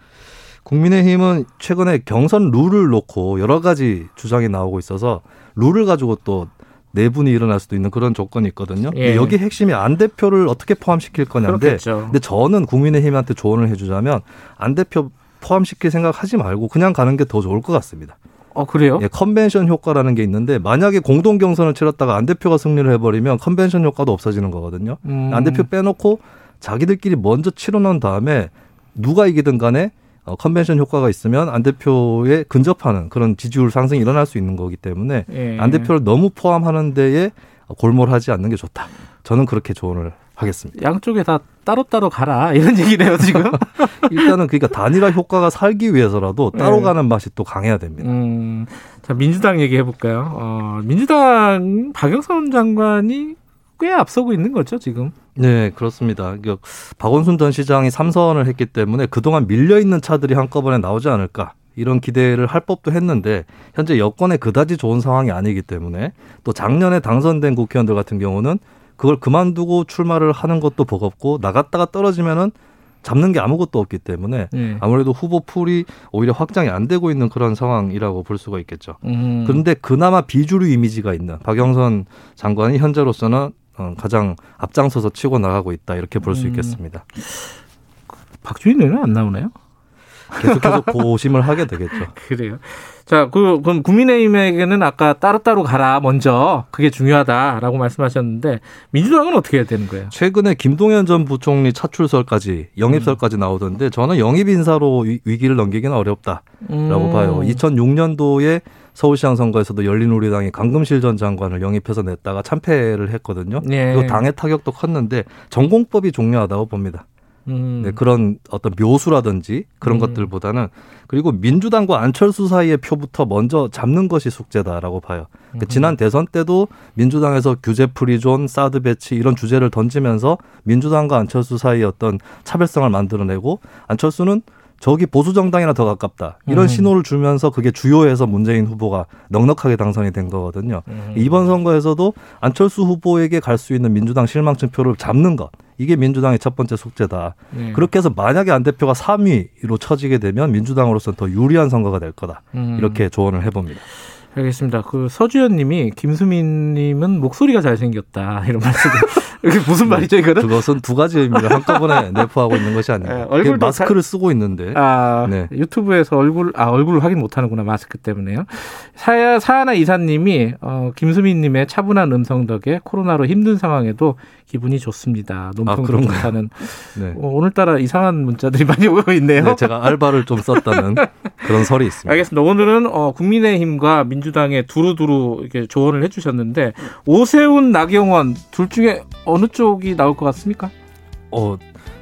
J: 국민의힘은 최근에 경선 룰을 놓고 여러 가지 주장이 나오고 있어서 룰을 가지고 또 내분이 일어날 수도 있는 그런 조건이 있거든요.
B: 예.
J: 여기 핵심이 안 대표를 어떻게 포함시킬 거냐인데,
B: 그렇겠죠.
J: 근데 저는 국민의힘한테 조언을 해주자면 안 대표 포함시킬 생각하지 말고 그냥 가는 게 더 좋을 것 같습니다.
B: 어 그래요?
J: 예, 컨벤션 효과라는 게 있는데 만약에 공동 경선을 치렀다가 안 대표가 승리를 해버리면 컨벤션 효과도 없어지는 거거든요.
B: 음.
J: 안 대표 빼놓고 자기들끼리 먼저 치러놓은 다음에 누가 이기든 간에 어, 컨벤션 효과가 있으면 안 대표에 근접하는 그런 지지율 상승이 일어날 수 있는 거기 때문에
B: 예.
J: 안 대표를 너무 포함하는 데에 골몰하지 않는 게 좋다. 저는 그렇게 조언을 하겠습니다.
B: 양쪽에 다 따로따로 가라 이런 얘기네요 지금.
J: 일단은 그러니까 단일화 효과가 살기 위해서라도 따로
B: 네.
J: 가는 맛이 또 강해야 됩니다.
B: 음, 자 민주당 얘기해 볼까요? 어, 민주당 박영선 장관이 꽤 앞서고 있는 거죠 지금.
J: 네, 그렇습니다. 그 박원순 전 시장이 삼선을 했기 때문에 그동안 밀려 있는 차들이 한꺼번에 나오지 않을까. 이런 기대를 할 법도 했는데 현재 여권에 그다지 좋은 상황이 아니기 때문에 또 작년에 당선된 국회의원들 같은 경우는 그걸 그만두고 출마를 하는 것도 버겁고 나갔다가 떨어지면은 잡는 게 아무것도 없기 때문에
B: 예.
J: 아무래도 후보 풀이 오히려 확장이 안 되고 있는 그런 상황이라고 볼 수가 있겠죠.
B: 음.
J: 그런데 그나마 비주류 이미지가 있는 박영선 장관이 현재로서는 어, 가장 앞장서서 치고 나가고 있다 이렇게 볼수
B: 음.
J: 있겠습니다.
B: 박주인 의원은 안 나오나요?
J: 계속해서 고심을 하게 되겠죠.
B: 그래요. 자, 그, 그럼 국민의힘에게는 아까 따로따로 가라, 먼저. 그게 중요하다라고 말씀하셨는데, 민주당은 어떻게 해야 되는 거예요?
J: 최근에 김동연 전 부총리 차출설까지 영입설까지 나오던데 저는 영입 인사로 위- 위기를 넘기기는 어렵다라고
B: 음.
J: 봐요. 2006년도에 서울시장 선거에서도 열린우리당이 강금실 전 장관을 영입해서 냈다가 참패를 했거든요.
B: 예.
J: 그리고 당의 타격도 컸는데 전공법이 중요하다고 봅니다.
B: 음.
J: 네, 그런 어떤 묘수라든지 그런
B: 음.
J: 것들보다는 그리고 민주당과 안철수 사이의 표부터 먼저 잡는 것이 숙제다라고 봐요. 그러니까 지난 대선 때도 민주당에서 규제 프리존, 사드 배치 이런 주제를 던지면서 민주당과 안철수 사이의 어떤 차별성을 만들어내고 안철수는 저기 보수 정당이랑 더 가깝다 이런
B: 음.
J: 신호를 주면서 그게 주효해서 문재인 후보가 넉넉하게 당선이 된 거거든요.
B: 음.
J: 이번 선거에서도 안철수 후보에게 갈 수 있는 민주당 실망층 표를 잡는 것 이게 민주당의 첫 번째 숙제다.
B: 네.
J: 그렇게 해서 만약에 안 대표가 3위로 처지게 되면 민주당으로서는 더 유리한 선거가 될 거다.
B: 음.
J: 이렇게 조언을 해봅니다.
B: 알겠습니다. 그 서주현 님이 김수민 님은 목소리가 잘생겼다 이런 말씀. 이게 무슨 말이죠 이거는?
J: 그것은 두 가지 의미를 한꺼번에 내포하고 있는 것이 아니에요.
B: 네, 얼굴도
J: 마스크를 쓰고 있는데.
B: 아
J: 네.
B: 유튜브에서 얼굴 아 얼굴을 확인 못 하는구나 마스크 때문에요. 사야 사하나 이사 님이 어, 김수민 님의 차분한 음성 덕에 코로나로 힘든 상황에도 기분이 좋습니다. 논평도
J: 그런가요?
B: 좋다는.
J: 네.
B: 어, 오늘따라 이상한 문자들이 많이 오고 있네요.
J: 네, 제가 알바를 좀 썼다는 그런 설이 있습니다.
B: 알겠습니다. 오늘은 어, 국민의힘과 민주당에 두루두루 이렇게 조언을 해주셨는데 오세훈, 나경원 둘 중에 어느 쪽이 나올 것 같습니까?
J: 어,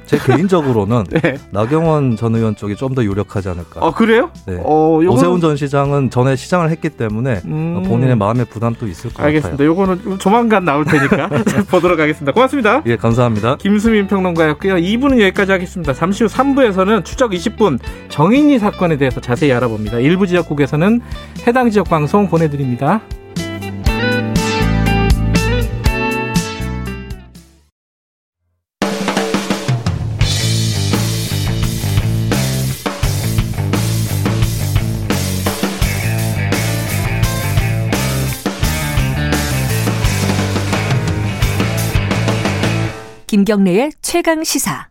J: 제 개인적으로는
B: 네.
J: 나경원 전 의원 쪽이 좀 더 유력하지 않을까.
B: 어 그래요?
J: 네.
B: 어, 요거는-
J: 오세훈 전 시장은 전에 시장을 했기 때문에
B: 음.
J: 본인의 마음의 부담도 있을 것
B: 알겠습니다.
J: 같아요.
B: 요거는 조만간 나올 테니까 보도록 하겠습니다. 고맙습니다.
J: 예, 감사합니다.
B: 김수민 평론가였고요. 2부는 여기까지 하겠습니다. 잠시 후 3부에서는 추적 20분 정인이 사건에 대해서 자세히 알아봅니다. 일부 지역국에서는 해당 지역 방송 보내드립니다.
K: 김경래의 최강 시사.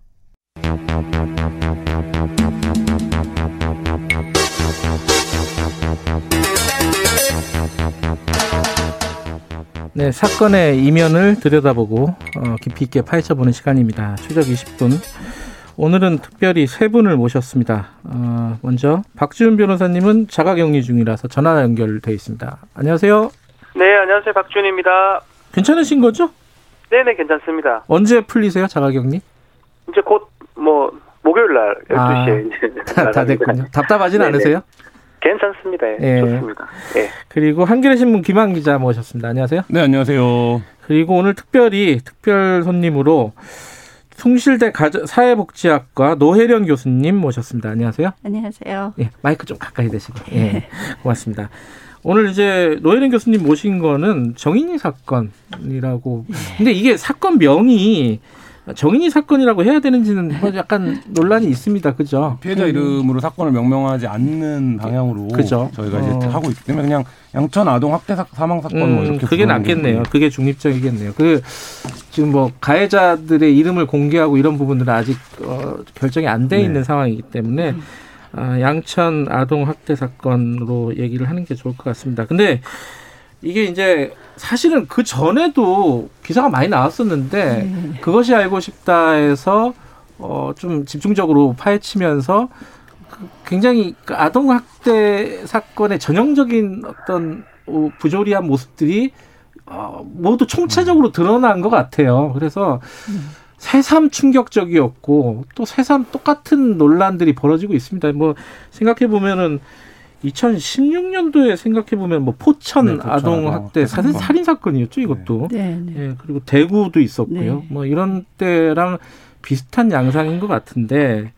B: 네, 사건의 이면을 들여다보고 어, 깊이 있게 파헤쳐보는 시간입니다. 추적 20분. 오늘은 특별히 세 분을 모셨습니다. 어, 먼저 박지훈 변호사님은 자가격리 중이라서 전화 연결돼 있습니다. 안녕하세요.
L: 네, 안녕하세요. 박준입니다.
B: 괜찮으신 거죠?
L: 네네, 괜찮습니다.
B: 언제 풀리세요, 자가격리?
L: 이제 곧, 뭐, 목요일 날, 12시에
B: 아,
L: 이제.
B: 다, 다 됐군요. 답답하진
L: 네네.
B: 않으세요?
L: 괜찮습니다. 예,
B: 예.
L: 좋습니다. 예.
B: 그리고 한겨레 신문 김한 기자 모셨습니다. 안녕하세요.
M: 네, 안녕하세요.
B: 그리고 오늘 특별히 특별 손님으로 숭실대 가정- 사회복지학과 노혜령 교수님 모셨습니다. 안녕하세요.
N: 안녕하세요.
B: 예, 마이크 좀 가까이 대시고. 예, 고맙습니다. 오늘 이제 노혜령 교수님 모신 거는 정인이 사건이라고. 근데 이게 사건명이 정인이 사건이라고 해야 되는지는 뭐 약간 논란이 있습니다. 그죠?
M: 피해자 이름으로 사건을 명명하지 않는 방향으로
B: 음. 그죠.
M: 저희가 이제
B: 어.
M: 하고 있기 때문에 그냥 양천 아동 학대 사, 사망 사건 뭐
B: 음,
M: 이렇게
B: 그게 낫겠네요. 그게 중립적이겠네요. 그 지금 뭐 가해자들의 이름을 공개하고 이런 부분들은 아직 어, 결정이 안돼
M: 네.
B: 있는 상황이기 때문에 아, 양천 아동 학대 사건으로 얘기를 하는 게 좋을 것 같습니다. 근데 이게 이제 사실은 그 전에도 기사가 많이 나왔었는데 그것이 알고 싶다에서 어, 좀 집중적으로 파헤치면서 그 굉장히 그 아동 학대 사건의 전형적인 어떤 어, 부조리한 모습들이 어, 모두 총체적으로 드러난 것 같아요. 그래서 새삼 충격적이었고 또 새삼 똑같은 논란들이 벌어지고 있습니다. 뭐 생각해 보면은 2016년도에 생각해 보면 뭐 포천
N: 네, 포천
B: 아동 학대
N: 학대
B: 살인,
N: 사건.
B: 살인 사건이었죠, 이것도.
N: 네, 네.
B: 예, 그리고 대구도 있었고요.
N: 네.
B: 뭐 이런 때랑 비슷한 양상인 것 같은데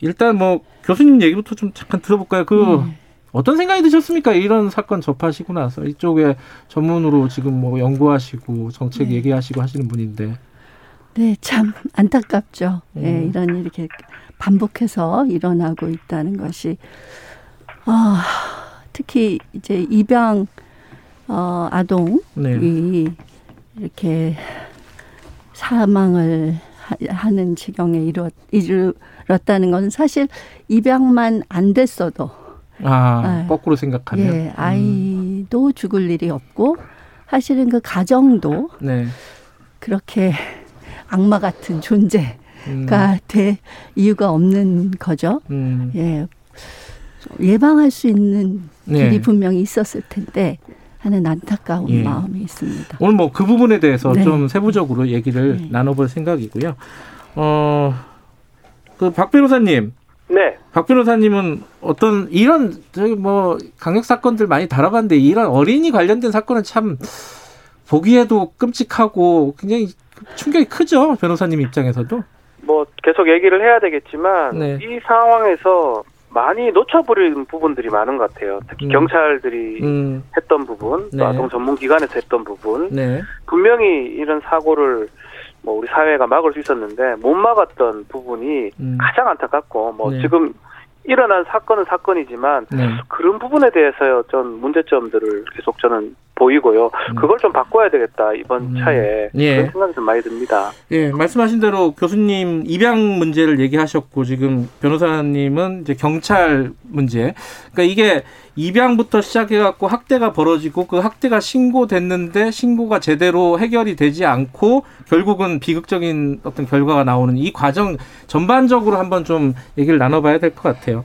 B: 일단 뭐 교수님 얘기부터 좀 잠깐 들어볼까요? 그
N: 네.
B: 어떤 생각이 드셨습니까? 이런 사건 접하시고 나서 이쪽에 전문으로 지금 뭐 연구하시고 정책
N: 네.
B: 얘기하시고 하시는 분인데
N: 네, 참 안타깝죠. 예,
B: 음.
N: 이런 일이 이렇게 반복해서 일어나고 있다는 것이 아, 특히 이제 입양 어, 아동이
B: 네.
N: 이렇게 사망을 하- 하는 지경에 이르, 이르렀다는 것은 사실 입양만 안 됐어도
B: 아
N: 네.
B: 거꾸로 생각하면 음.
N: 예, 아이도 죽을 일이 없고 사실은 그 가정도
B: 네.
N: 그렇게 악마 같은 존재가
B: 음.
N: 될 이유가 없는 거죠.
B: 음.
N: 예. 예방할 수 있는
B: 네.
N: 길이 분명히 있었을 텐데 하는 안타까운
B: 예.
N: 마음이 있습니다.
B: 오늘 뭐 그 부분에 대해서
N: 네.
B: 좀 세부적으로 얘기를 나눠볼 생각이고요. 어, 그 박 변호사님.
L: 네.
B: 박 변호사님은 어떤 이런 저기 뭐 강력 사건들 많이 다뤄봤는데 이런 어린이 관련된 사건은 참 보기에도 끔찍하고 굉장히 충격이 크죠 변호사님 입장에서도.
L: 뭐, 계속 얘기를 해야 되겠지만,
B: 네.
L: 이 상황에서 많이 놓쳐버린 부분들이 많은 것 같아요. 특히
B: 음.
L: 경찰들이
B: 음,
L: 했던 부분, 또
B: 네.
L: 아동 전문 기관에서 했던 부분,
B: 네.
L: 분명히 이런 사고를 뭐 우리 사회가 막을 수 있었는데 못 막았던 부분이
B: 음.
L: 가장 안타깝고 뭐
B: 네.
L: 지금 일어난 사건은 사건이지만
B: 네.
L: 그런 부분에 대해서요, 전 문제점들을 계속 저는 보이고요. 그걸 좀 바꿔야 되겠다 이번 차에
B: 음. 예.
L: 그런 생각이 좀 많이 듭니다.
B: 예, 말씀하신 대로 교수님 입양 문제를 얘기하셨고 지금 변호사님은 이제 경찰 문제. 그러니까 이게 입양부터 시작해 갖고 학대가 벌어지고 그 학대가 신고됐는데 신고가 제대로 해결이 되지 않고 결국은 비극적인 어떤 결과가 나오는 이 과정 전반적으로 한번 좀 얘기를 나눠봐야 될 것 같아요.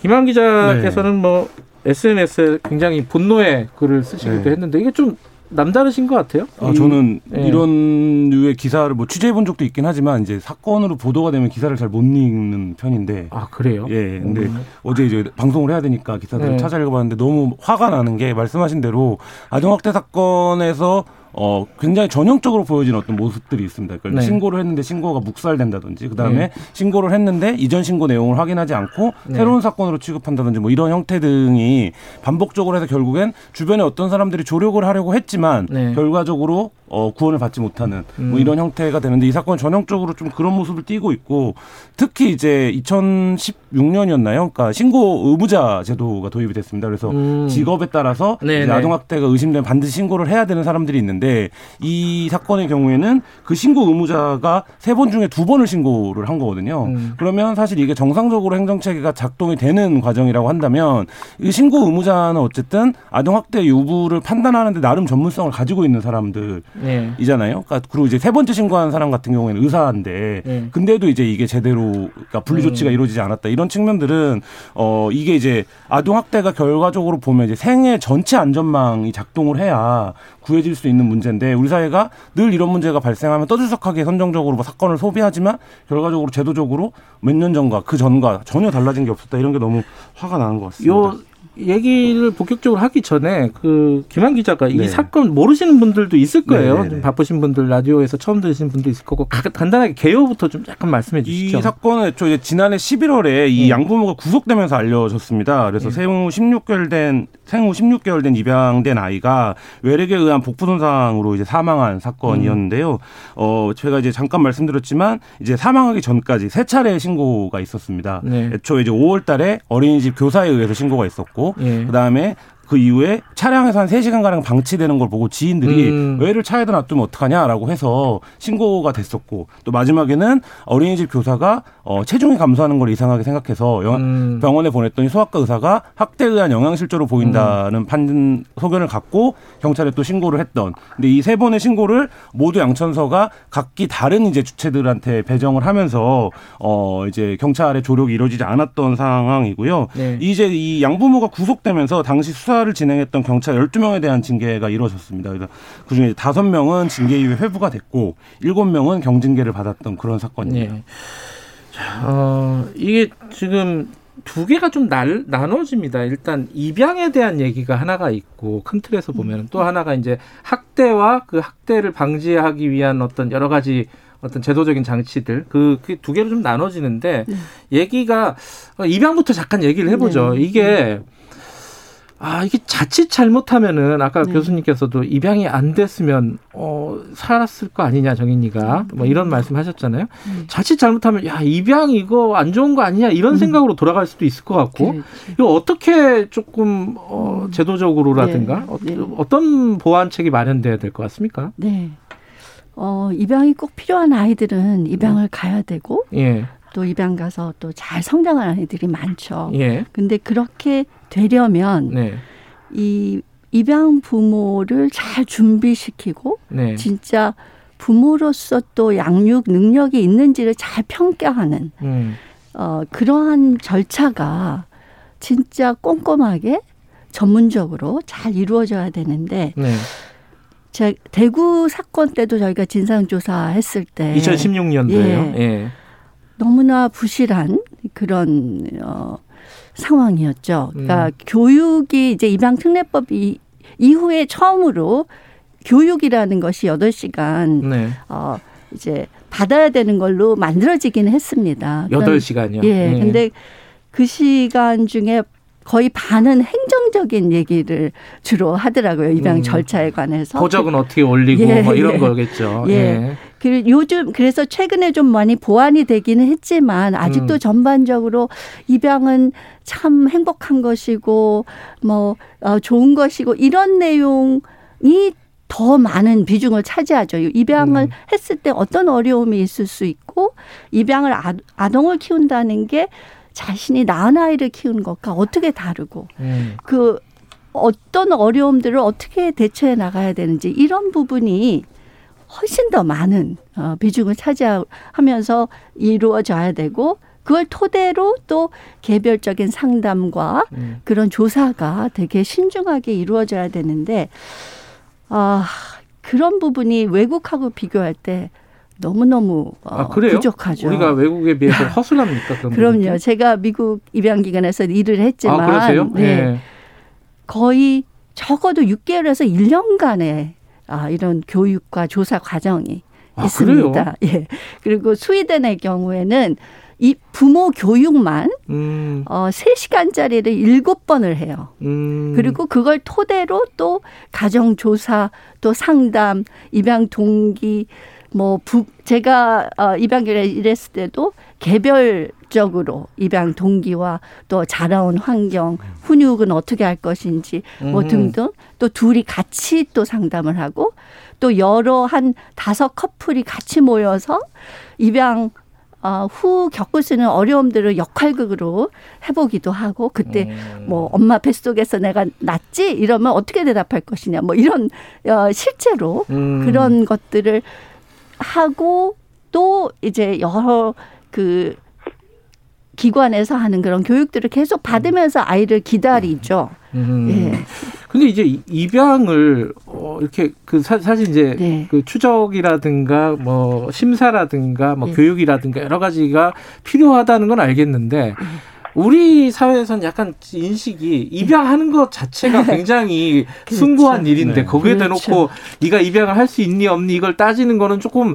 B: 김한 기자께서는 뭐 SNS에 굉장히 분노의 글을 쓰시기도
M: 네.
B: 했는데 이게 좀 남다르신 것 같아요.
M: 아,
B: 이-
M: 저는
B: 예.
M: 이런 류의 기사를 뭐 취재해 본 적도 있긴 하지만 이제 사건으로 보도가 되면 기사를 잘 못 읽는 편인데.
B: 아 그래요?
M: 예. 근데
B: 음.
M: 어제 이제 방송을 해야 되니까 기사들을
B: 네.
M: 찾아 읽어봤는데 너무 화가 나는 게 말씀하신 대로 아동학대 사건에서 어 굉장히 전형적으로 보여진 어떤 모습들이 있습니다. 그러니까
B: 네.
M: 신고를 했는데 신고가 묵살된다든지 그다음에
B: 네.
M: 신고를 했는데 이전 신고 내용을 확인하지 않고
B: 네.
M: 새로운 사건으로 취급한다든지 뭐 이런 형태 등이 반복적으로 해서 결국엔 주변에 어떤 사람들이 조력을 하려고 했지만
B: 네.
M: 결과적으로 어, 구원을 받지 못하는
B: 음.
M: 뭐 이런 형태가 되는데 이 사건은 전형적으로 좀 그런 모습을 띠고 있고 특히 이제 2016년이었나요? 그러니까 신고 의무자 제도가 도입이 됐습니다. 그래서
B: 음.
M: 직업에 따라서
B: 네,
M: 이제
B: 네.
M: 아동 학대가 의심되면 반드시 신고를 해야 되는 사람들이 있는데 이 사건의 경우에는 그 신고 의무자가 세 번 중에 두 번을 신고를 한 거거든요.
B: 음.
M: 그러면 사실 이게 정상적으로 행정 체계가 작동이 되는 과정이라고 한다면 이 신고 의무자는 어쨌든 아동 학대 유부를 판단하는데 나름 전문성을 가지고 있는 사람들
B: 네.
M: 이잖아요. 그러니까 그리고 이제 세 번째 신고한 사람 같은 경우에는 의사인데
B: 네.
M: 근데도 이제 이게 제대로 그러니까 분리 조치가
B: 음.
M: 이루어지지 않았다. 이런 측면들은 어 이게 이제 아동 학대가 결과적으로 보면 이제 생애 전체 안전망이 작동을 해야 구해질 수 있는 문제인데 우리 사회가 늘 이런 문제가 발생하면 떠들썩하게 선정적으로 뭐 사건을 소비하지만 결과적으로 제도적으로 몇 년 전과 그 전과 전혀 달라진 게 없었다. 이런 게 너무 화가 나는 것 같습니다.
B: 요 얘기를 본격적으로 하기 전에 그 김한 기자가 이
M: 네.
B: 사건 모르시는 분들도 있을 거예요.
M: 네, 네,
B: 좀
M: 네.
B: 바쁘신 분들 라디오에서 처음 들으시는 분도 있을 거고 가- 간단하게 개요부터 좀 약간 말씀해 주시죠.
M: 이 사건은 애초에 이제 지난해 11월에 이
B: 예.
M: 양부모가 구속되면서 알려졌습니다. 그래서 생후 16개월 된 생후 16개월 된 입양된 아이가 외력에 의한 복부 손상으로 이제 사망한 사건이었는데요. 어 제가 이제 잠깐 말씀드렸지만 이제 사망하기 전까지 세 차례 신고가 있었습니다.
B: 네.
M: 애초에 이제 5월달에 어린이집 교사에 의해서 신고가 있었고
B: 예.
M: 그다음에 그 이후에 차량에서 한 3시간 가량 방치되는 걸 보고 지인들이
B: 음.
M: 애를 차에다 놔두면 어떡하냐라고 해서 신고가 됐었고 또 마지막에는 어린이집 교사가 어, 체중이 감소하는 걸 이상하게 생각해서 영-
B: 음.
M: 병원에 보냈더니 소아과 의사가 학대에 의한 영양실조로 보인다는 판 소견을 갖고 경찰에 또 신고를 했던. 근데 이 세 번의 신고를 모두 양천서가 각기 다른 이제 주체들한테 배정을 하면서 어 이제 경찰의 조력이 이루어지지 않았던 상황이고요.
B: 네.
M: 이제 이 양부모가 구속되면서 당시 수사 를 진행했던 경찰 12명에 대한 징계가 이루어졌습니다. 그래서 그중에 5명은 징계 이후에 회부가 됐고 7명은 경징계를 받았던 그런 사건입니다.
B: 네. 자, 어, 이게 지금 두 개가 좀 날, 나눠집니다. 일단 입양에 대한 얘기가 하나가 있고 큰 틀에서 보면 또 하나가 이제 학대와 그 학대를 방지하기 위한 어떤 여러 가지 어떤 제도적인 장치들 그 두 개로 좀 나눠지는데 얘기가 어, 입양부터 잠깐 얘기를 해보죠.
N: 네.
B: 이게 아 이게 자칫 잘못하면은 아까
N: 네.
B: 교수님께서도 입양이 안 됐으면 어 살았을 거 아니냐 정인이가 뭐 이런 말씀 하셨잖아요. 자칫 잘못하면 야 입양 이거 안 좋은 거 아니냐 이런 생각으로 돌아갈 수도 있을 것 같고 이거 어떻게 조금 어 제도적으로라든가 어, 어떤 보완책이 마련돼야 될 것 같습니까?
N: 네. 어, 입양이 꼭 필요한 아이들은 입양을 가야 되고
B: 예.
N: 또 입양 가서 또 잘 성장하는 아이들이 많죠.
B: 예.
N: 근데 그렇게 되려면
B: 네.
N: 이 입양 부모를 잘 준비시키고
B: 네.
N: 진짜 부모로서 또 양육 능력이 있는지를 잘 평가하는
B: 음.
N: 어, 그러한 절차가 진짜 꼼꼼하게 전문적으로 잘 이루어져야 되는데
B: 네.
N: 제 대구 사건 때도 저희가 진상조사 했을 때
B: 2016년도에요.
N: 예.
B: 예.
N: 너무나 부실한 그런 어, 상황이었죠. 그러니까
B: 음.
N: 교육이 이제 입양 특례법이 이후에 처음으로 교육이라는 것이 여덟 시간
B: 네.
N: 어, 이제 받아야 되는 걸로 만들어지기는 했습니다.
B: 여덟 시간이요?
N: 예.
B: 예.
N: 근데 그 시간 중에 거의 반은 행정적인 얘기를 주로 하더라고요. 입양
B: 음.
N: 절차에 관해서.
B: 보적은 어떻게 올리고
N: 예,
B: 뭐 이런
N: 예.
B: 거겠죠.
N: 예.
B: 예.
N: 그 요즘 그래서 최근에 좀 많이 보완이 되기는 했지만 아직도
O: 음.
N: 전반적으로 입양은 참 행복한 것이고 뭐 어, 좋은 것이고 이런 내용이 더 많은 비중을 차지하죠. 입양을 했을 때 어떤 어려움이 있을 수 있고 입양을 아, 아동을 키운다는 게 자신이 낳은 아이를 키우는 것과 어떻게 다르고
B: 음.
N: 그 어떤 어려움들을 어떻게 대처해 나가야 되는지 이런 부분이 훨씬 더 많은 어, 비중을 차지하면서 이루어져야 되고 그걸 토대로 또 개별적인 상담과
B: 음.
N: 그런 조사가 되게 신중하게 이루어져야 되는데 아 그런 부분이 외국하고 비교할 때 너무너무 어,
B: 아, 그래요?
N: 부족하죠.
B: 우리가 외국에 비해서 허술합니까?
N: 그럼요. 제가 미국 입양 기관에서 일을 했지만
B: 아?
N: 네.
B: 예.
N: 거의 적어도 6개월에서 1년간의 아, 이런 교육과 조사 과정이
B: 아,
N: 있습니다. 예. 그리고 스웨덴의 경우에는 이 부모 교육만
B: 음,
N: 어 3시간짜리를 7번을 해요.
B: 음.
N: 그리고 그걸 토대로 또 가정 조사, 또 상담, 입양 동기 뭐 부, 제가 어 입양길에 일했을 때도 개별적으로 입양 동기와 또 자라온 환경, 훈육은 어떻게 할 것인지 뭐
O: 음.
N: 등등 또 둘이 같이 또 상담을 하고 또 여러 한 다섯 커플이 같이 모여서 입양 어, 후 겪을 수 있는 어려움들을 역할극으로 해보기도 하고 그때
O: 음.
N: 뭐 엄마 뱃속에서 내가 낳지 이러면 어떻게 대답할 것이냐 뭐 이런 어, 실제로
O: 음.
N: 그런 것들을 하고 또 이제 여러 그 기관에서 하는 그런 교육들을 계속 받으면서 아이를 기다리죠.
B: 음.
N: 예.
B: 근데 이제 이- 입양을 어 이렇게 그 사, 실 이제
N: 네.
B: 그 추적이라든가 뭐 심사라든가 뭐
N: 예.
B: 교육이라든가 여러 가지가 필요하다는 건 알겠는데 우리 사회에서는 약간 인식이 입양하는 것 자체가 굉장히 숭고한 일인데
O: 네.
B: 거기에
O: 그렇죠.
B: 대놓고 네가 입양을 할 수 있니 없니 이걸 따지는 거는 조금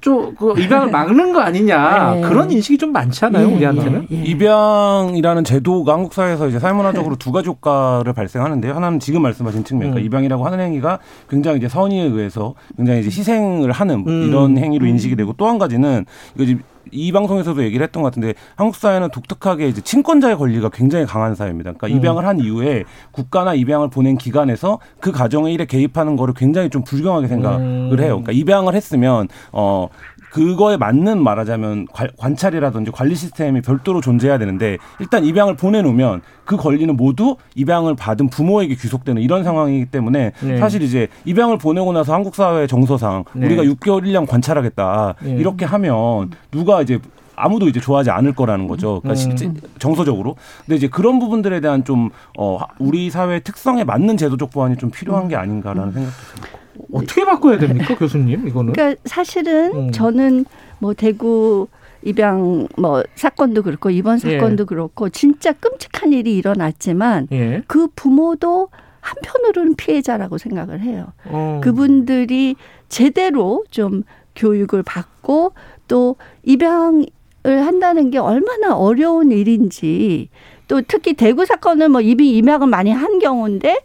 B: 좀그 입양을 막는 거 아니냐
M: 네.
B: 그런 인식이 좀 많잖아요 우리한테는.
M: 입양이라는 제도가 한국 사회에서 이제 사회문화적으로 두 가지 효과를 발생하는데요. 하나는 지금 말씀하신 측면, 그러니까
B: 음.
M: 입양이라고 하는 행위가 굉장히 이제 선의에 의해서 굉장히 이제 희생을 하는
B: 음.
M: 이런 행위로 인식이 되고 또 한 가지는 이거 지금 이 방송에서도 얘기를 했던 것 같은데 한국 사회는 독특하게 이제 친권자의 권리가 굉장히 강한 사회입니다. 그러니까
O: 음.
M: 입양을 한 이후에 국가나 입양을 보낸 기관에서 그 가정의 일에 개입하는 거를 굉장히 좀 불경하게 생각을
O: 음.
M: 해요. 그러니까 입양을 했으면 어 그거에 맞는 말하자면 관- 관찰이라든지 관리 시스템이 별도로 존재해야 되는데 일단 입양을 보내놓으면 그 권리는 모두 입양을 받은 부모에게 귀속되는 이런 상황이기 때문에
O: 네.
M: 사실 이제 입양을 보내고 나서 한국 사회 정서상
O: 네.
M: 우리가 6개월 1년 관찰하겠다
O: 네.
M: 이렇게 하면 누가 이제 아무도 이제 좋아하지 않을 거라는 거죠. 그러니까
O: 음.
M: 실제 정서적으로. 근데 이제 그런 부분들에 대한 좀 어, 우리 사회 특성에 맞는 제도적 보완이 좀 필요한 게 아닌가라는 생각도 듭니다.
B: 어떻게 바꿔야 됩니까 교수님 이거는?
N: 그러니까 사실은
B: 음.
N: 저는 뭐 대구 입양 뭐 사건도 그렇고 이번 사건도
B: 예.
N: 그렇고 진짜 끔찍한 일이 일어났지만
B: 예.
N: 그 부모도 한편으로는 피해자라고 생각을 해요.
B: 어.
N: 그분들이 제대로 좀 교육을 받고 또 입양을 한다는 게 얼마나 어려운 일인지 또 특히 대구 사건은 뭐 이미 입양을 많이 한 경우인데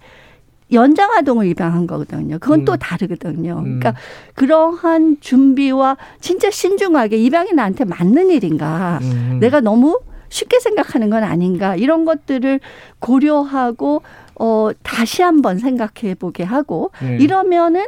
N: 연장 아동을 입양한 거거든요. 그건 또
O: 음.
N: 다르거든요.
O: 음.
N: 그러니까 그러한 준비와 진짜 신중하게 입양이 나한테 맞는 일인가?
O: 음.
N: 내가 너무 쉽게 생각하는 건 아닌가? 이런 것들을 고려하고 어 다시 한번 생각해 보게 하고
O: 네.
N: 이러면은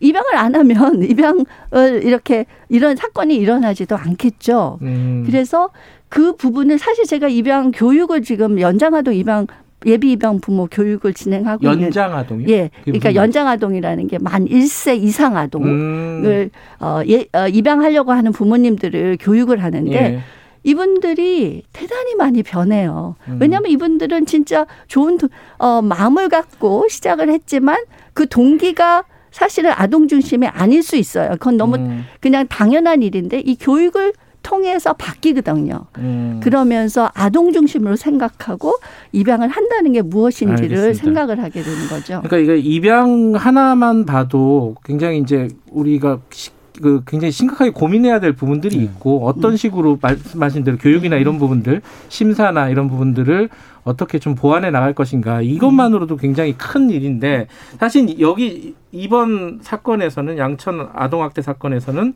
N: 입양을 안 하면 입양을 이렇게 이런 사건이 일어나지도 않겠죠.
B: 음.
N: 그래서 그 부분을 사실 제가 입양 교육을 지금 연장아동 입양 예비 입양 부모 교육을 진행하고
B: 연장 아동이요?
N: 예. 그러니까 연장 아동이라는 게 만 1세 이상 아동을
B: 음.
N: 어, 예, 어, 입양하려고 하는 부모님들을 교육을 하는데
B: 예.
N: 이분들이 대단히 많이 변해요.
O: 음.
N: 왜냐하면 이분들은 진짜 좋은 도- 어, 마음을 갖고 시작을 했지만 그 동기가 사실은 아동 중심이 아닐 수 있어요. 그건 너무
O: 음.
N: 그냥 당연한 일인데 이 교육을 통해서 바뀌거든요.
B: 음.
N: 그러면서 아동 중심으로 생각하고 입양을 한다는 게 무엇인지를
B: 알겠습니다.
N: 생각을 하게 되는 거죠.
B: 그러니까 이게 입양 하나만 봐도 굉장히 이제 우리가 시- 그 굉장히 심각하게 고민해야 될 부분들이 있고 어떤 식으로 말씀하신 대로 교육이나 이런 부분들 심사나 이런 부분들을 어떻게 좀 보완해 나갈 것인가 이것만으로도 굉장히 큰 일인데 사실 여기 이번 사건에서는 양천 아동학대 사건에서는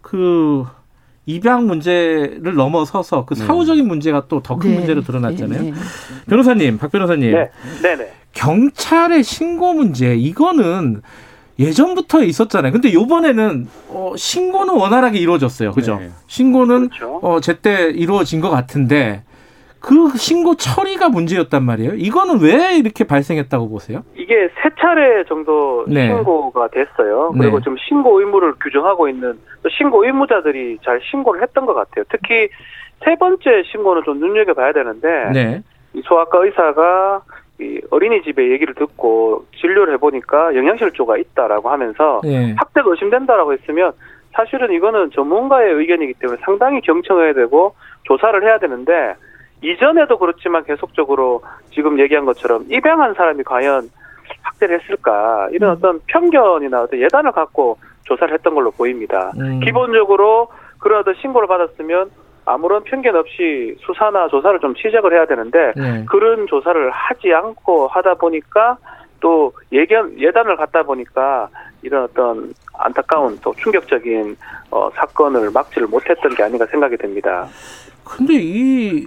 B: 그 입양 문제를 넘어서서 그 사후적인 문제가 또 더큰
N: 네.
B: 문제로 드러났잖아요.
N: 네, 네.
B: 변호사님, 박 변호사님.
L: 네, 네네.
B: 경찰의 신고 문제 이거는 예전부터 있었잖아요. 근데 요번에는 어, 신고는 원활하게 이루어졌어요. 그죠?
M: 네.
B: 신고는
L: 그렇죠.
B: 어, 제때 이루어진 것 같은데 그 신고 처리가 문제였단 말이에요. 이거는 왜 이렇게 발생했다고 보세요?
L: 이게 세 차례 정도
B: 네.
L: 신고가 됐어요. 그리고
B: 네.
L: 지금 신고 의무를 규정하고 있는 또 신고 의무자들이 잘 신고를 했던 것 같아요. 특히 세 번째 신고는 좀 눈여겨봐야 되는데
B: 네.
L: 이 소아과 의사가 이 어린이집에 얘기를 듣고 진료를 해보니까 영양실조가 있다라고 하면서
B: 네.
L: 학대가 의심된다라고 했으면 사실은 이거는 전문가의 의견이기 때문에 상당히 경청해야 되고 조사를 해야 되는데 이전에도 그렇지만 계속적으로 지금 얘기한 것처럼 입양한 사람이 과연 학대를 했을까 이런 어떤 편견이나 어떤 예단을 갖고 조사를 했던 걸로 보입니다.
B: 음.
L: 기본적으로 어떤 신고를 받았으면 아무런 편견 없이 수사나 조사를 좀 시작을 해야 되는데
B: 네.
L: 그런 조사를 하지 않고 하다 보니까 또 예견 예단을 갖다 보니까 이런 어떤 안타까운 또 충격적인 어, 사건을 막지를 못했던 게 아닌가 생각이 됩니다.
B: 근데 이,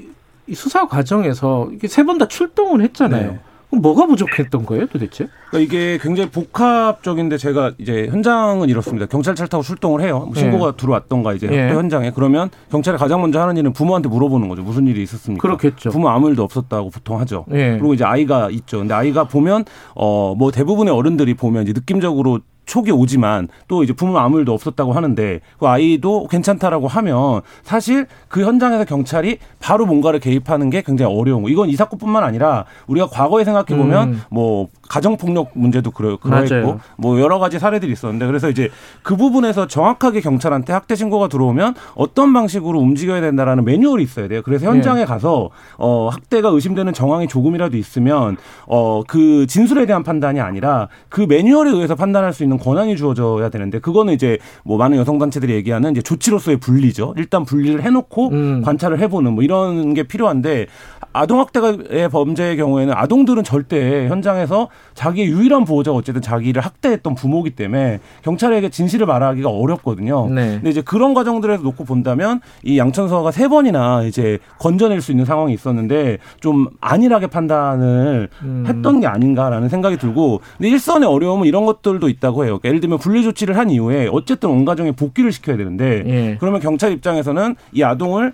B: 이 수사 과정에서 이게 세 번 다 출동을 했잖아요.
M: 네.
B: 그럼 뭐가 부족했던 거예요, 도대체?
M: 그러니까 이게 굉장히 복합적인데 제가 이제 현장은 이렇습니다. 경찰차를 타고 출동을 해요. 뭐 신고가 들어왔던가 이제
B: 예.
M: 학대 현장에 그러면 경찰이 가장 먼저 하는 일은 부모한테 물어보는 거죠. 무슨 일이 있었습니까?
B: 그렇겠죠.
M: 부모 아무 일도 없었다고 보통 하죠.
B: 예.
M: 그리고 이제 아이가 있죠. 근데 아이가 보면 어 뭐 대부분의 어른들이 보면 이제 느낌적으로 촉이 오지만 또 이제 부모 아무 일도 없었다고 하는데 그 아이도 괜찮다라고 하면 사실 그 현장에서 경찰이 바로 뭔가를 개입하는 게 굉장히 어려운 거. 이건 이 사건뿐만 아니라 우리가 과거에 생각해 보면
B: 음.
M: 뭐 가정 폭력 문제도 그러. 그러했고 뭐 여러 가지 사례들이 있었는데 그래서 이제 그 부분에서 정확하게 경찰한테 학대 신고가 들어오면 어떤 방식으로 움직여야 된다라는 매뉴얼이 있어야 돼요. 그래서 현장에 가서 어 학대가 의심되는 정황이 조금이라도 있으면 어 그 진술에 대한 판단이 아니라 그 매뉴얼에 의해서 판단할 수 있는 권한이 주어져야 되는데 그거는 이제 뭐 많은 여성 단체들이 얘기하는 이제 조치로서의 분리죠. 일단 분리를 해놓고
B: 음.
M: 관찰을 해보는 뭐 이런 게 필요한데 아동학대의 범죄의 경우에는 아동들은 절대 현장에서 자기의 유일한 보호자가 어쨌든 자기를 학대했던 부모기 때문에 경찰에게 진실을 말하기가 어렵거든요.
B: 네.
M: 근데 이제 그런 과정들에서 놓고 본다면 이 양천서가 세 번이나 이제 건져낼 수 있는 상황이 있었는데 좀 안일하게 판단을
B: 음.
M: 했던 게 아닌가라는 생각이 들고 근데 일선의 어려움은 이런 것들도 있다고 해요. 그러니까 예를 들면 분리 조치를 한 이후에 어쨌든 온 가정에 복귀를 시켜야 되는데
B: 예.
M: 그러면 경찰 입장에서는 이 아동을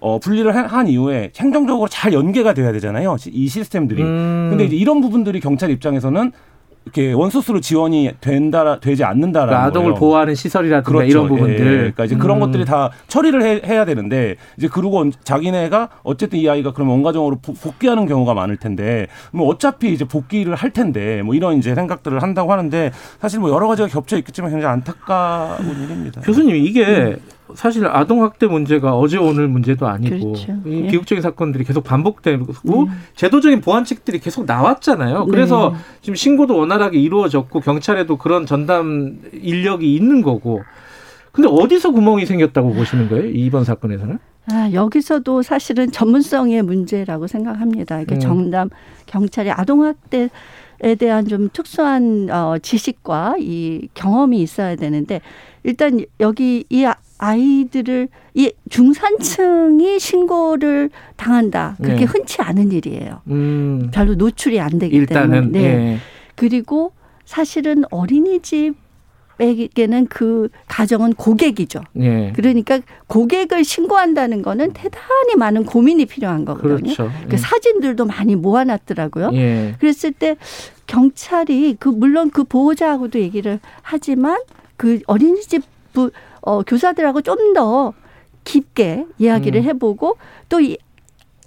M: 어, 분리를 한- 한 이후에 행정적으로 잘 연계가 돼야 되잖아요. 시- 이 시스템들이.
B: 음.
M: 근데 이제 이런 부분들이 경찰 입장에서는 이렇게 원소스로 지원이 된다, 되지 않는다라는
B: 그러니까 아동을
M: 거예요.
B: 보호하는 시설이라든가
M: 그렇죠.
B: 이런 부분들.
M: 예, 그러니까 이제 그런
B: 음.
M: 것들이 다 처리를 해, 야 되는데 이제 그러고 언- 자기네가 어쨌든 이 아이가 그러면 원가정으로 복- 복귀하는 경우가 많을 텐데 뭐 어차피 이제 복귀를 할 텐데 뭐 이런 이제 생각들을 한다고 하는데 사실 뭐 여러 가지가 겹쳐 있겠지만 굉장히 안타까운 일입니다.
B: 교수님 이게 사실 아동 학대 문제가 어제 오늘 문제도 아니고
N: 그렇죠.
B: 이
N: 예.
B: 비극적인 사건들이 계속 반복되고 제도적인 보완책들이 계속 나왔잖아요.
N: 네.
B: 그래서 지금 신고도 원활하게 이루어졌고 경찰에도 그런 전담 인력이 있는 거고. 근데 어디서 구멍이 생겼다고 보시는 거예요? 이번 사건에서는?
N: 아, 여기서도 사실은 전문성의 문제라고 생각합니다. 이게
B: 음.
N: 정담 경찰이 아동학대 에 대한 좀 특수한 어, 지식과 이 경험이 있어야 되는데 일단 여기 이 아- 아이들을 이 중산층이 신고를 당한다. 그게
B: 네.
N: 흔치 않은 일이에요.
B: 음,
N: 별로 노출이 안 되기
B: 일단은
N: 때문에. 네.
B: 예.
N: 그리고 사실은 어린이집 에게는 그 가정은 고객이죠.
B: 예.
N: 그러니까 고객을 신고한다는 거는 대단히 많은 고민이 필요한 거거든요.
B: 그렇죠.
N: 그 사진들도 많이 모아놨더라고요.
B: 예.
N: 그랬을 때 경찰이 그 물론 그 보호자하고도 얘기를 하지만 그 어린이집 부, 어, 교사들하고 좀 더 깊게 이야기를
B: 음.
N: 해보고 또 이,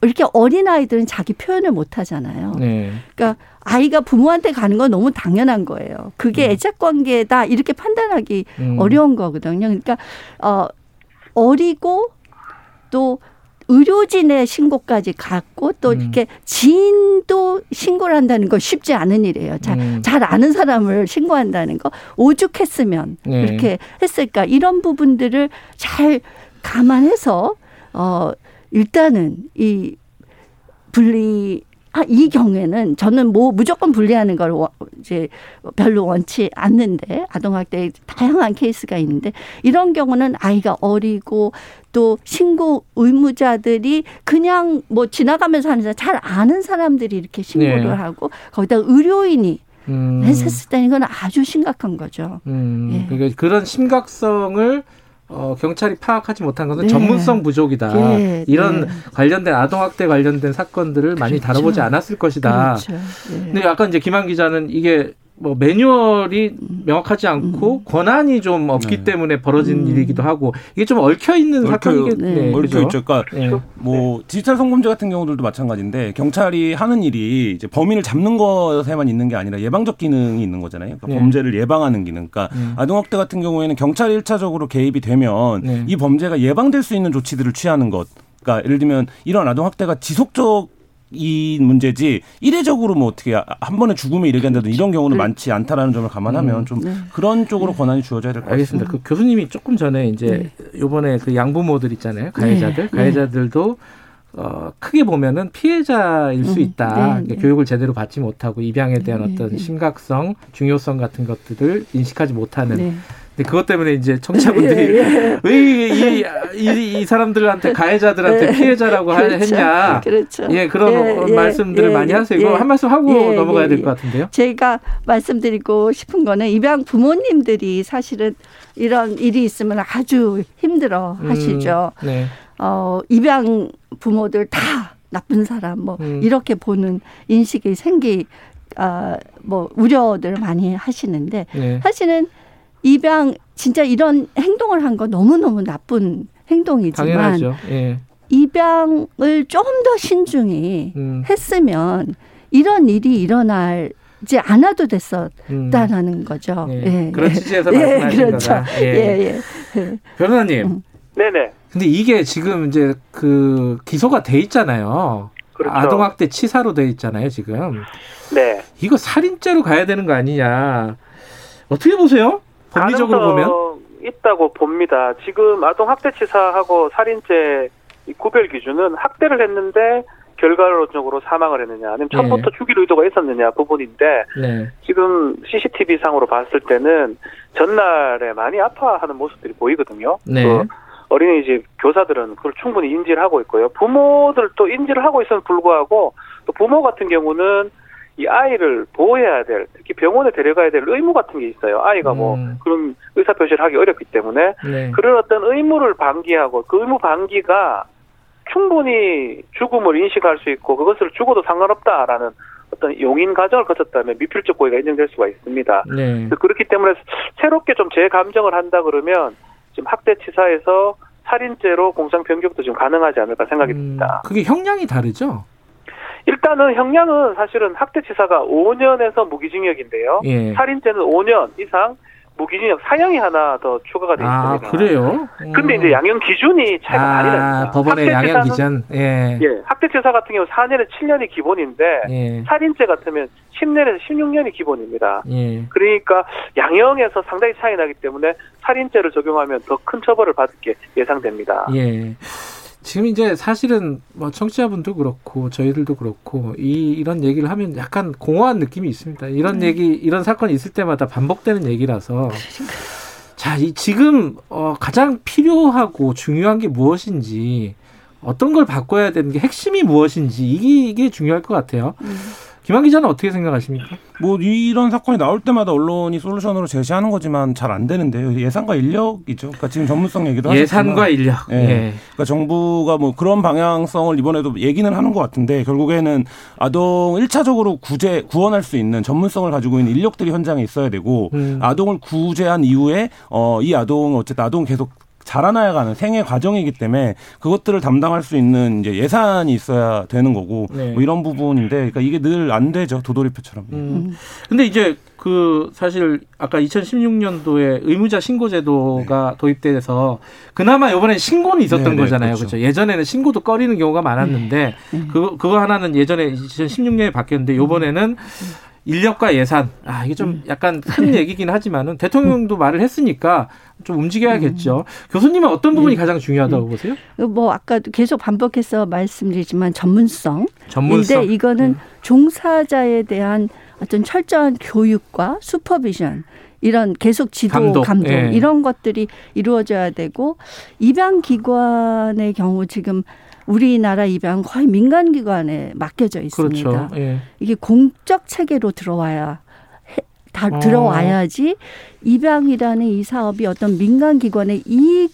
N: 이렇게 어린 아이들은 자기 표현을 못 하잖아요.
B: 네.
N: 그러니까 아이가 부모한테 가는 건 너무 당연한 거예요. 그게 애착 관계다 이렇게 판단하기
B: 음.
N: 어려운 거거든요. 그러니까 어 어리고 또 의료진의 신고까지 갔고 또
B: 음.
N: 이렇게 지인도 신고를 한다는 거 쉽지 않은 일이에요. 잘,
B: 음.
N: 잘 아는 사람을 신고한다는 거 오죽했으면
B: 네.
N: 이렇게 했을까 이런 부분들을 잘 감안해서 어 일단은 이 분리 아, 이 경우에는 저는 뭐 무조건 분리하는 걸 워- 이제 별로 원치 않는데 아동학대 다양한 케이스가 있는데 이런 경우는 아이가 어리고 또 신고 의무자들이 그냥 뭐 지나가면서 하는 잘 아는 사람들이 이렇게 신고를
B: 네.
N: 하고 거기다 의료인이
B: 음.
N: 했었을 때는 이건 아주 심각한 거죠.
B: 음,
N: 예.
B: 그러니까 그런 심각성을 어, 경찰이 파악하지 못한 것은
N: 네.
B: 전문성 부족이다.
N: 예,
B: 이런
N: 네.
B: 관련된 아동학대 관련된 사건들을 많이
N: 그렇죠.
B: 다뤄보지 않았을 것이다.
N: 그렇죠. 예.
B: 근데 아까 이제 김한 기자는 이게 뭐 매뉴얼이 명확하지 않고
N: 음.
B: 권한이 좀 없기
M: 네.
B: 때문에 벌어진 일이기도 하고 이게 좀 얽혀 있는
M: 얽혀-
B: 사건이겠
N: 네.
B: 네.
M: 얽혀? 있죠. 그러니까
B: 예.
M: 뭐 디지털 성범죄 같은 경우들도 마찬가지인데 경찰이 하는 일이 이제 범인을 잡는 것에만 있는 게 아니라 예방적 기능이 있는 거잖아요. 그러니까
B: 네.
M: 범죄를 예방하는 기능. 그러니까
B: 음.
M: 아동학대 같은 경우에는 경찰이 일차적으로 개입이 되면
B: 네.
M: 이 범죄가 예방될 수 있는 조치들을 취하는 것. 그러니까 예를 들면 이런 아동 학대가 지속적 이 문제지 이례적으로 뭐 어떻게 한 번에 죽음에 이르게 한다든 이런 경우는 많지 않다라는 점을 감안하면
B: 음.
M: 좀
N: 네.
M: 그런 쪽으로 권한이 주어져야 될 것 같습니다.
B: 알겠습니다. 그 교수님이 조금 전에 이제 요번에 그 양부모들 있잖아요. 가해자들.
N: 네.
B: 가해자들도 어, 크게 보면은 피해자일 수
N: 음,
B: 있다.
N: 네,
B: 그러니까
N: 네.
B: 교육을 제대로 받지 못하고 입양에 대한
N: 네,
B: 어떤
N: 네.
B: 심각성, 중요성 같은 것들을 인식하지 못하는.
N: 네.
B: 근데 그것 때문에 이제 청취자분들이
N: 예, 예.
B: 왜이이이 사람들한테 가해자들한테
N: 네.
B: 피해자라고 하-
N: 그렇죠.
B: 했냐?
N: 그렇죠.
B: 예, 그런
N: 예, 예,
B: 말씀들을
N: 예,
B: 많이 하세요. 이거
N: 예.
B: 한 말씀 하고
N: 예,
B: 넘어가야
N: 예,
B: 될
N: 예.
B: 것 같은데요.
N: 제가 말씀드리고 싶은 거는 입양 부모님들이 사실은 이런 일이 있으면 아주 힘들어 하시죠.
B: 음, 네.
N: 어, 입양 부모들 다 나쁜 사람 뭐
B: 음.
N: 이렇게 보는 인식이 생기 아, 뭐 우려들 많이 하시는데
B: 네.
N: 사실은 입양 진짜 이런 행동을 한 거 너무너무 나쁜 행동이지만
B: 당연하죠. 예.
N: 입양을 좀 더 신중히
B: 음.
N: 했으면 이런 일이 일어나지 않아도 됐었다라는
B: 음.
N: 거죠.
B: 예. 그런 취지에서
N: 예,
B: 말씀하신
N: 그렇죠.
B: 거다. 예.
N: 예, 예. 예.
B: 변호사님.
L: 네네.
B: 근데 이게 지금 이제 그 기소가 돼 있잖아요.
L: 그렇죠.
B: 아동학대 치사로 돼 있잖아요, 지금.
L: 네.
B: 이거 살인죄로 가야 되는 거 아니냐. 어떻게 보세요? 법리적으로 보면?
L: 있다고 봅니다. 지금 아동 학대치사하고 살인죄 이 구별 기준은 학대를 했는데 결과론적으로 사망을 했느냐, 아니면 처음부터 죽일 의도가 있었느냐 부분인데
B: 네.
L: 지금 CCTV 상으로 봤을 때는 전날에 많이 아파하는 모습들이 보이거든요.
B: 네.
L: 그 어린이집 교사들은 그걸 충분히 인지를 하고 있고요. 부모들도 인지를 하고 있음에도 불구하고 또 부모 같은 경우는 이 아이를 보호해야 될, 특히 병원에 데려가야 될 의무 같은 게 있어요. 아이가 뭐
B: 음.
L: 그런 의사 표시를 하기 어렵기 때문에
B: 네.
L: 그런 어떤 의무를 방기하고 그 의무 방기가 충분히 죽음을 인식할 수 있고 그것을 죽어도 상관없다라는 어떤 용인 과정을 거쳤다면 미필적 고의가 인정될 수가 있습니다.
B: 네.
L: 그렇기 때문에 새롭게 좀 재감정을 한다 그러면 지금 학대 치사에서 살인죄로 공상 변경도 지금 가능하지 않을까 생각이 듭니다.
B: 그게 형량이 다르죠?
L: 일단은 형량은 사실은 학대치사가 5년에서 무기징역인데요.
B: 예.
L: 살인죄는 5년 이상 무기징역 사형이 하나 더 추가가 돼
B: 아,
L: 있습니다.
B: 그래요?
L: 근데 이제 양형 기준이 차이가 많이 납니다.
B: 아, 법원의 양형 기준. 예.
L: 예, 학대치사 같은 경우 4년에서 7년이 기본인데
B: 예.
L: 살인죄 같으면 10년에서 16년이 기본입니다.
B: 예.
L: 그러니까 양형에서 상당히 차이 나기 때문에 살인죄를 적용하면 더 큰 처벌을 받을 게 예상됩니다.
B: 예. 지금 이제 사실은 뭐 청취자분도 그렇고 저희들도 그렇고 이 이런 얘기를 하면 약간 공허한 느낌이 있습니다. 이런
N: 음.
B: 얘기 이런 사건이 있을 때마다 반복되는 얘기라서 자, 이 지금 어 가장 필요하고 중요한 게 무엇인지 어떤 걸 바꿔야 되는 게 핵심이 무엇인지 이게 이게 중요할 것 같아요. 김한 기자는 어떻게 생각하십니까?
M: 뭐 이런 사건이 나올 때마다 언론이 솔루션으로 제시하는 거지만 잘 안 되는데요. 예산과 인력이죠. 그러니까 지금 전문성 얘기도
B: 예산과
M: 하셨지만
B: 인력.
M: 예.
B: 예.
M: 그러니까 정부가 뭐 그런 방향성을 이번에도 얘기는 하는 것 같은데 결국에는 아동 일차적으로 구제 구원할 수 있는 전문성을 가지고 있는 인력들이 현장에 있어야 되고
B: 음.
M: 아동을 구제한 이후에 어 이 아동은 어쨌든 아동 계속 자라나가는 생애 과정이기 때문에 그것들을 담당할 수 있는 이제 예산이 있어야 되는 거고
B: 네.
M: 뭐 이런 부분인데 그러니까 이게 늘 안 되죠 도돌이표처럼.
B: 음. 근데 이제 그 사실 아까 2016년도에 의무자 신고 제도가 도입돼서 그나마 이번에 신고는 있었던
M: 네, 네,
B: 거잖아요.
M: 그렇죠.
B: 그렇죠. 예전에는 신고도 꺼리는 경우가 많았는데 그거 그거 하나는 예전에 2016년에 바뀌었는데 이번에는 인력과 예산. 아, 이게 좀
N: 음.
B: 약간 큰 얘기긴 하지만은 대통령도 말을 했으니까 좀 움직여야겠죠. 교수님은 어떤 부분이 가장 중요하다고 보세요?
N: 뭐 아까 계속 반복해서 말씀드리지만 전문성.
B: 전문성.
N: 근데 이거는 종사자에 대한 어떤 철저한 교육과 슈퍼비전 이런 계속 지도
B: 감독,
N: 감독,
B: 예.
N: 이런 것들이 이루어져야 되고 입양 기관의 경우 지금 우리나라 입양 거의 민간 기관에 맡겨져 있습니다.
B: 그렇죠. 예.
N: 이게 공적 체계로 들어와야 해- 다
B: 어.
N: 들어와야지 입양이라는 이 사업이 어떤 민간 기관의 이익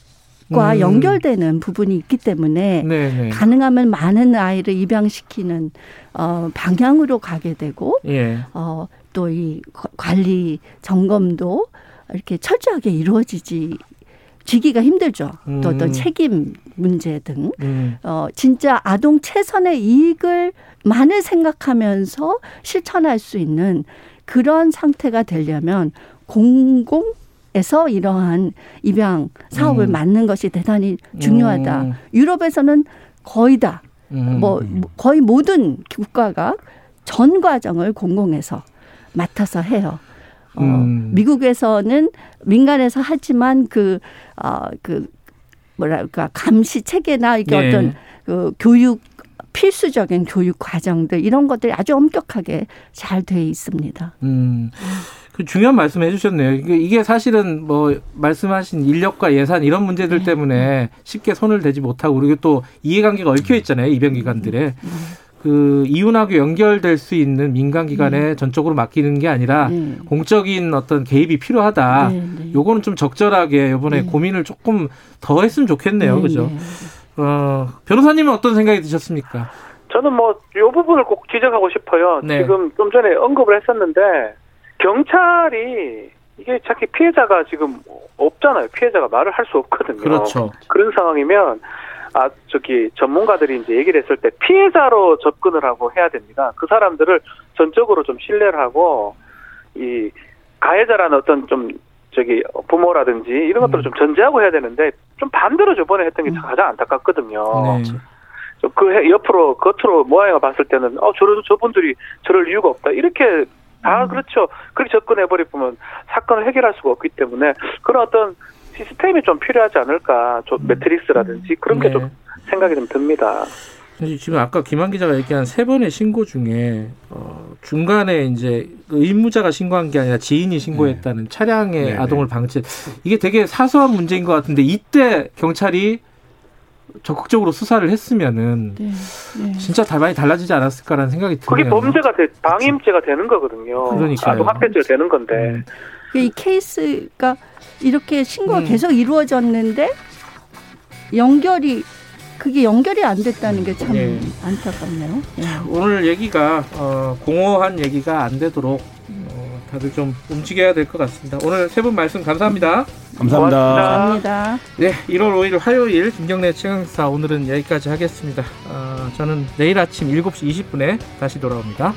N: 과
B: 음.
N: 연결되는 부분이 있기 때문에
B: 네, 네.
N: 가능하면 많은 아이를 입양시키는 어, 방향으로 가게 되고
B: 예.
N: 어, 또 이 관리 점검도 이렇게 철저하게 이루어지지 지기가 힘들죠. 또 어떤
B: 음.
N: 책임 문제 등
B: 음.
N: 어, 진짜 아동 최선의 이익을 만을 생각하면서 실천할 수 있는 그런 상태가 되려면 공공 에서 이러한 입양 사업을
B: 음.
N: 맡는 것이 대단히 중요하다.
B: 음.
N: 유럽에서는 거의 다,
B: 음.
N: 뭐, 거의 모든 국가가 전 과정을 공공에서 맡아서 해요. 어,
B: 음.
N: 미국에서는 민간에서 하지만 그, 어, 그, 뭐랄까, 감시 체계나 이게
B: 네.
N: 어떤 그 교육, 필수적인 교육 과정들 이런 것들이 아주 엄격하게 잘 돼 있습니다.
B: 음. 그 중요한 말씀 해주셨네요. 이게, 사실은 뭐 말씀하신 인력과 예산 이런 문제들 때문에 쉽게 손을 대지 못하고 그리고 또 이해관계가 얽혀 있잖아요 입양기관들에 그 이윤하고 연결될 수 있는 민간 기관에 전적으로 맡기는 게 아니라
N: 네.
B: 공적인 어떤 개입이 필요하다.
N: 네, 네.
B: 요거는 좀 적절하게 이번에 고민을 조금 더 했으면 좋겠네요.
N: 네,
B: 그죠?
N: 네.
B: 어, 변호사님은 어떤 생각이 드셨습니까?
L: 저는 뭐 이 부분을 꼭 지적하고 싶어요.
B: 네.
L: 지금 좀 전에 언급을 했었는데 경찰이 이게 자기 피해자가 지금 없잖아요. 피해자가 말을 할 수 없거든요.
B: 그렇죠.
L: 그런 상황이면 아 저기 전문가들이 이제 얘기를 했을 때 피해자로 접근을 하고 해야 됩니다. 그 사람들을 전적으로 좀 신뢰를 하고 이 가해자라는 어떤 좀 저기 부모라든지 이런 것들을 좀 전제하고 해야 되는데 좀 반대로 저번에 했던 게 가장 안타깝거든요.
B: 네.
L: 해- 옆으로 겉으로 모양을 봤을 때는 어 저래도 저분들이 저럴 이유가 없다 이렇게 다 그렇죠 그렇게 접근해 버리 보면 사건을 해결할 수가 없기 때문에 그런 어떤 시스템이 좀 필요하지 않을까 좀 매트릭스라든지 그런 게
B: 네.
L: 좀 생각이 좀 듭니다.
B: 사실 지금 아까 김한 기자가 얘기한 세 번의 신고 중에 어, 중간에 이제 그 의무자가 신고한 게 아니라 지인이 신고했다는 차량의
M: 네,
B: 아동을 방치 이게 되게 사소한 문제인 것 같은데 이때 경찰이 적극적으로 수사를 했으면은
N: 네, 네.
B: 진짜 다 많이 달라지지 않았을까라는 생각이
L: 그게
B: 드네요.
L: 범죄가 돼, 방임죄가 되는 거거든요.
B: 그러니까요.
L: 아동 학대죄가 되는 건데.
B: 음.
N: 이 케이스가 이렇게 신고가
B: 음.
N: 계속 이루어졌는데 연결이 그게 연결이 안 됐다는 게참
B: 예.
N: 안타깝네요. 예.
B: 오늘 얘기가 어, 공허한 얘기가 안 되도록 어, 다들 좀 움직여야 될 것 같습니다. 오늘 세 분 말씀 감사합니다.
M: 감사합니다.
N: 감사합니다.
B: 네, 1월 5일 화요일 김경래 최강사 오늘은 여기까지 하겠습니다. 어, 저는 내일 아침 7시 20분에 다시 돌아옵니다.